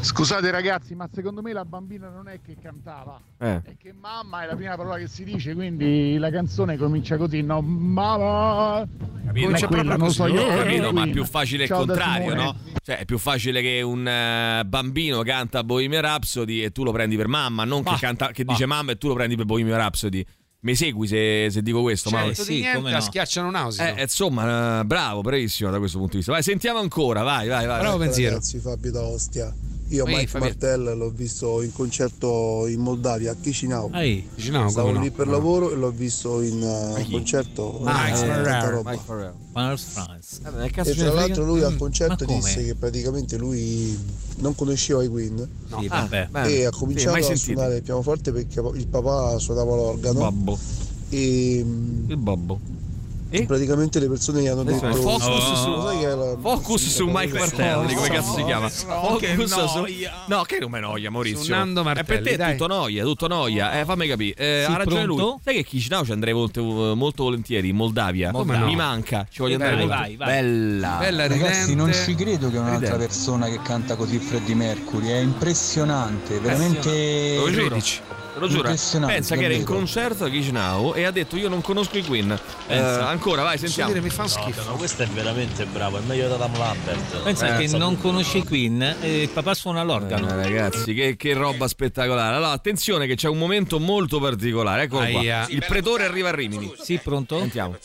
S23: Scusate ragazzi, ma secondo me la bambina non è che cantava.
S3: Eh.
S23: è che mamma è la prima parola che si dice, quindi la canzone comincia così, no? Mamma!
S3: Capito?
S23: Comincia proprio non so io.
S3: Ho capito, ma è
S23: Queen.
S3: più facile il
S23: Ciao da
S3: contrario, no? Cioè, è più facile che un eh, bambino canta Bohemian Rhapsody e tu lo prendi per mamma, non che,
S5: Bah,
S3: canta, che
S5: bah.
S3: dice mamma e tu lo prendi per Bohemian Rhapsody. Mi segui se, se dico questo?
S4: Certo
S5: sì,
S4: di niente,
S5: no.
S4: schiacciano un ausito.
S3: Eh, insomma, eh, bravo, bravissimo da questo punto di vista. Vai, sentiamo ancora, vai, vai, vai.
S4: Bravo
S3: vai.
S4: pensiero.
S23: Ragazzi, Fabio da Ostia.
S43: Io
S4: Ehi,
S43: Mike
S4: Fabietto.
S43: Martell l'ho visto in concerto in Moldavia a Chisinau.
S4: Ehi, Chisinau,
S43: Stavo
S4: no,
S43: lì per
S4: no.
S43: lavoro e l'ho visto in uh, concerto.
S5: Mike
S43: Eh,
S5: Farrell,
S43: tanta roba.
S3: Mike che
S43: E tra l'altro lui al
S5: Mm,
S43: concerto disse che praticamente lui non conosceva i Queen
S5: Sì,
S3: Ah,
S5: vabbè.
S43: e ha
S3: Sì,
S43: cominciato
S3: mai
S43: a suonare il pianoforte perché il papà suonava l'organo
S3: Babbo.
S43: e mm,
S3: Il babbo.
S43: Praticamente le persone gli hanno detto
S3: Focus
S43: "Oh,
S3: su-
S43: la-
S3: Focus su Mike Martelli, come cazzo si chiama?
S5: che
S3: Focus su...
S5: noia.
S3: No, che non me noia, Maurizio.
S4: Su Nando
S3: È per
S4: Martelli,
S3: te è
S4: dai.
S3: tutto noia, tutto noia. Eh, fammi capire. Eh,
S5: Sì,
S3: ha ragione lui.
S5: pronto?
S3: Sai che Chisinau ci andrei molto, molto volentieri in Moldavia?
S4: No?
S3: Mi manca, ci voglio
S4: Vai,
S3: andare molto.
S5: vai, vai.
S3: Bella.
S4: Bella
S44: Ragazzi, non ci credo che un'altra
S3: Ridente.
S44: persona che canta così Freddie Mercury, è impressionante, veramente
S3: Te lo giuro. Te lo giuro. Pensa che era in concerto a Chisinau e ha detto io non conosco i Queen. Eh, ancora, vai, sentiamo.
S4: dire, mi fa
S32: No,
S4: schifo.
S32: ma questo è veramente bravo, è meglio di Adam Lambert.
S5: Pensa
S3: Eh,
S5: che non conosce i Queen e il papà suona l'organo.
S3: Eh, ragazzi, che, che roba spettacolare. Allora, attenzione che c'è un momento molto particolare. Eccolo
S4: Aia.
S3: qua. Il pretore arriva a Rimini.
S5: Sì, pronto?
S3: Sentiamo.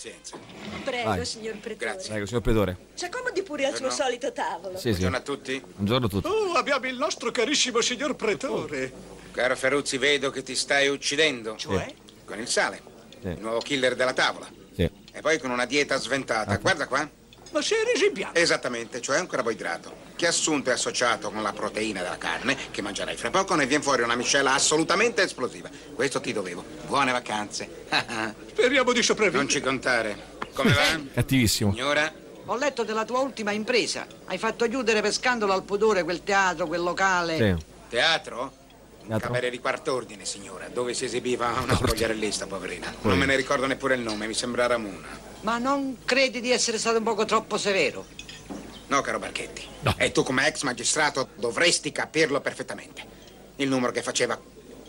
S45: Prego,
S3: Vai.
S45: signor Pretore.
S3: Prego, signor pretore.
S45: Ci accomodi pure al suo solito tavolo.
S3: Sì, sì.
S46: a tutti.
S3: Buongiorno a tutti.
S46: Oh, abbiamo il nostro carissimo signor Pretore. Caro Ferruzzi, vedo che ti stai uccidendo.
S3: Cioè?
S46: Con il sale.
S3: Sì.
S46: Il nuovo killer della tavola.
S3: Sì.
S46: E poi con una dieta sventata. Guarda qua.
S34: Ma sei risipiato.
S46: Esattamente, cioè un carboidrato che assunto e associato con la proteina della carne che mangerai fra poco ne viene fuori una miscela assolutamente esplosiva. Questo ti dovevo. Buone vacanze.
S34: Speriamo di sopravvivere.
S46: non ci contare. Come va?
S3: Cattivissimo.
S46: Signora?
S40: Ho letto della tua ultima impresa. Hai fatto chiudere per scandalo al pudore quel teatro, quel locale.
S3: Sì.
S46: Teatro? Camere di quarto ordine, signora, dove si esibiva una spogliarellista, poverina. Non me ne ricordo neppure il nome, mi sembra Ramona.
S40: Ma non credi di essere stato un poco troppo severo?
S46: No, caro Barchetti. E tu come ex magistrato dovresti capirlo perfettamente. Il numero che faceva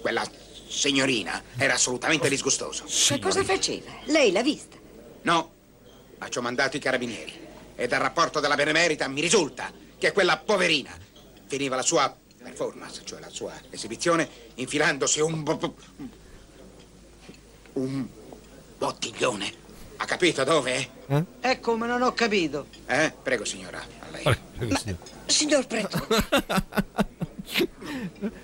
S46: quella signorina era assolutamente disgustoso.
S45: Che cosa faceva? Lei l'ha vista?
S46: No, ma ci ho mandato i carabinieri. E dal rapporto della Benemerita mi risulta che quella poverina finiva la sua performance, cioè la sua esibizione, infilandosi un... bo- un bottiglione. Ha capito dove?
S40: È come non ho capito.
S46: Eh? Prego, signora. A lei.
S45: Signor Pretore.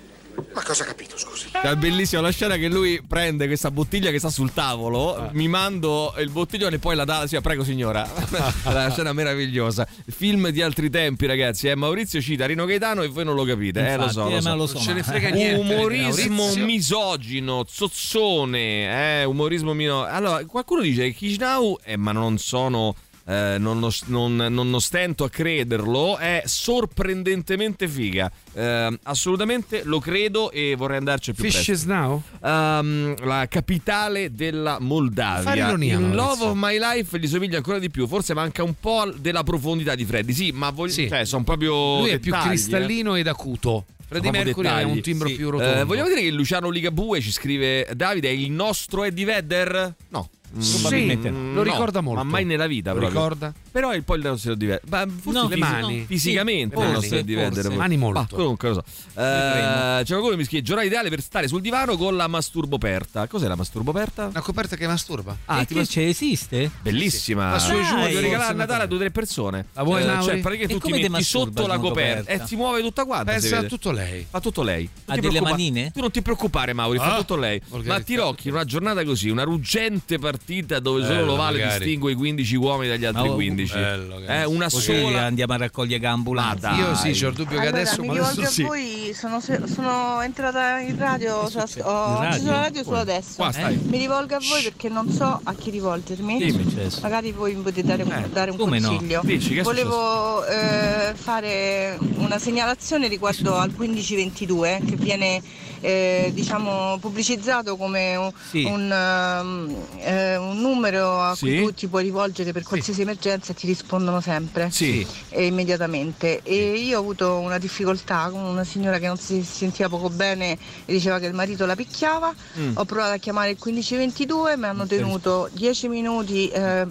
S46: Ma cosa ha capito, scusi?
S3: È bellissima la scena che lui prende questa bottiglia che sta sul tavolo,
S4: Ah.
S3: mi mando il bottiglione e poi la dà. Sì, prego signora. la scena meravigliosa. Film di altri tempi, ragazzi. Eh, Maurizio cita Rino Gaetano e voi non lo capite. eh, lo so.
S5: Infatti,
S3: Lo
S5: eh,
S3: so.
S5: ma lo so,
S4: Non ce ne frega niente.
S3: Umorismo misogino, zozzone, eh, umorismo mino. Allora, qualcuno dice che Kishnau, eh, ma non sono. Eh, non, non- non- stento a crederlo, è sorprendentemente figa. Eh, assolutamente lo credo e vorrei andarci più presto.
S4: Fishes Now?
S3: Ehm, la capitale della
S4: Fare
S3: Moldavia.
S4: ironia,
S3: Il. Love of My Life gli somiglia ancora di più. Forse manca un po' della profondità di Freddy. Sì, ma voglio,
S4: Sì.
S3: cioè, sono proprio.
S4: Lui è più
S3: dettagli, eh.
S4: cristallino ed acuto.
S3: Proprio
S4: Mercury ha
S3: dettagli.
S4: un timbro
S3: Sì.
S4: più rotondo.
S3: Eh, vogliamo dire che Luciano Ligabue ci scrive: Davide, è il nostro Eddie Vedder? No.
S4: Sì, lo
S3: no,
S4: ricorda molto.
S3: Ma mai nella vita,
S4: Lo ricorda?
S3: Però il poi il nostro Vedder. Ma forse
S4: No, le mani.
S3: Fisicamente
S4: Sì,
S3: il
S4: le
S3: nostro
S4: forse.
S3: Vedder.
S4: Mani molto.
S3: Ma comunque lo so. Eh, c'è qualcuno che mi scrive: giornata ideale per stare sul divano con la masturboperta. Cos'è la masturboperta?
S4: Una coperta che masturba.
S3: Ah, ti
S5: che
S3: mas-
S5: c'è? Esiste?
S3: Bellissima.
S4: Ma su e giù,
S3: Voglio
S4: forse
S3: regalare a Natale a due o tre persone.
S4: La vuoi,
S3: Eh,
S4: Mauri?
S3: Cioè, praticamente
S5: E
S3: tu ti
S5: come ti
S3: metti sotto la coperta e si muove tutta quanta.
S4: Pensa a tutto lei.
S3: Fa tutto lei.
S5: Ha
S3: ti
S5: delle manine?
S3: Tu non ti preoccupare, Mauri, fa
S4: Ah,
S3: tutto lei. Ma Tirocchi, in una giornata così, una ruggente partita dove solo
S4: Bello,
S3: l'ovale
S4: magari.
S3: distingue i 15 uomini dagli altri
S5: Oh,
S3: 15.
S4: bello,
S3: Eh, una
S5: Così
S3: sola.
S5: andiamo a raccogliere gambulanze.
S3: Ma dai.
S4: Io sì, c'ho il dubbio che
S37: Allora,
S4: adesso
S37: mi
S4: ma
S37: rivolgo
S4: adesso
S37: a
S4: sì.
S37: voi, sono, sono entrata in radio, cioè, ho acceso la radio solo adesso.
S3: Qua stai.
S37: Mi rivolgo a voi perché non so a chi rivolgermi.
S5: Dimmi.
S37: Magari voi mi potete dare, un-
S3: Eh,
S37: dare un
S5: come no?
S37: consiglio.
S3: Dici, che
S37: Volevo eh, fare una segnalazione riguardo al 1522 che viene eh, diciamo pubblicizzato come un,
S5: Sì.
S37: un, ehm, eh, un numero a
S3: Sì.
S37: cui tu ti puoi rivolgere per qualsiasi emergenza e ti rispondono sempre
S3: Sì.
S37: e immediatamente e io ho avuto una difficoltà con una signora che non si sentiva poco bene e diceva che il marito la picchiava
S3: Mm.
S37: ho provato a chiamare il 1522 mi hanno tenuto 10 minuti eh,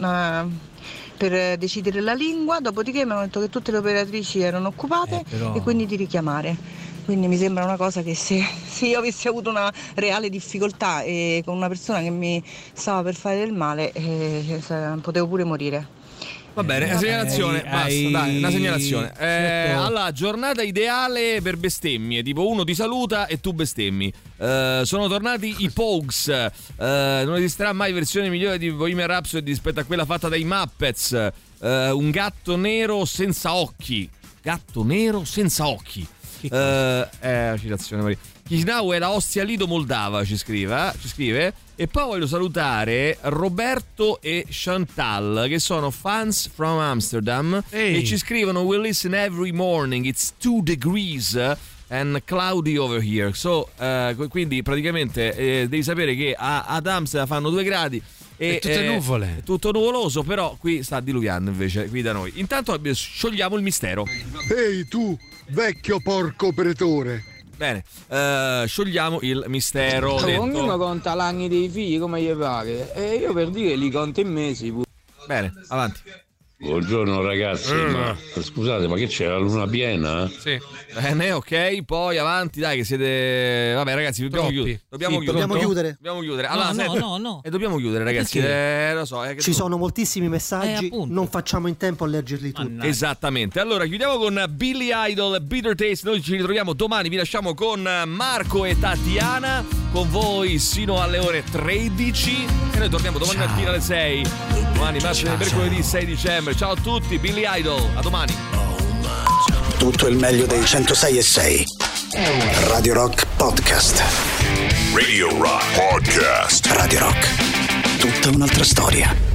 S37: eh, per decidere la lingua dopodiché mi hanno detto che tutte le operatrici erano occupate
S5: Eh, però-
S37: e quindi di richiamare quindi mi sembra una cosa che se, se io avessi avuto una reale difficoltà e con una persona che mi stava per fare del male eh, potevo pure morire
S3: Va bene, una segnalazione,
S5: Hai-
S3: basta,
S5: hai-
S3: dai, una segnalazione. Eh,
S5: Certo.
S3: allora, giornata ideale per bestemmie, tipo uno ti saluta e tu bestemmi. Eh, sono tornati i Pogues, Eh, non esisterà mai versione migliore di Bohemian Rhapsody rispetto a quella fatta dai Muppets. Eh, un gatto nero senza occhi. Gatto nero senza occhi. Eh, una citazione Maria. Chisinau è la Ostia Lido Moldava, ci scrive, eh, ci scrive. E poi voglio salutare Roberto e Chantal, che sono fans from Amsterdam. E ci scrivono: We listen every morning, it's two degrees. And cloudy over here. So, eh, qu- quindi praticamente eh, devi sapere che a- ad Amsterdam fanno due gradi. E,
S4: E tutte
S3: eh,
S4: nuvole.
S3: è tutto nuvoloso, però qui sta diluviando invece, qui da noi. Intanto eh, sciogliamo il mistero.
S47: Ehi tu, vecchio porco pretore.
S3: Bene, eh, sciogliamo il mistero. Detto.
S48: ognuno conta l'anni dei figli come gli pare. E io per dire li conto in mesi.
S3: Bene, avanti.
S49: Buongiorno ragazzi,
S3: Mm.
S49: ma scusate, ma che c'è la luna piena?
S3: Sì. Bene, ok, poi avanti, dai, che siete. Vabbè, ragazzi, dobbiamo chiudere. Dobbiamo
S49: Sì,
S3: chiudere.
S49: dobbiamo chiudere.
S3: Dobbiamo chiudere.
S50: No,
S3: Allora,
S50: no,
S3: senti-
S50: no, no.
S3: E dobbiamo chiudere, ragazzi.
S50: Perché?
S3: Eh, lo so. che
S50: Ci
S3: tu-
S50: sono moltissimi messaggi,
S3: Eh,
S50: non facciamo in tempo a leggerli tutti.
S3: Esattamente. Allora, chiudiamo con Billy Idol, Bitter Taste. Noi ci ritroviamo domani. Vi lasciamo con Marco e Tatiana. Con voi sino alle ore 13. E noi torniamo domani mattina alle 6. Domani, martedì, mercoledì 6 dicembre. Ciao a tutti, Billy Idol. A domani.
S1: Tutto il meglio dei 106 e 6. Radio Rock Podcast.
S2: Radio Rock Podcast.
S1: Radio Rock. Tutta un'altra storia.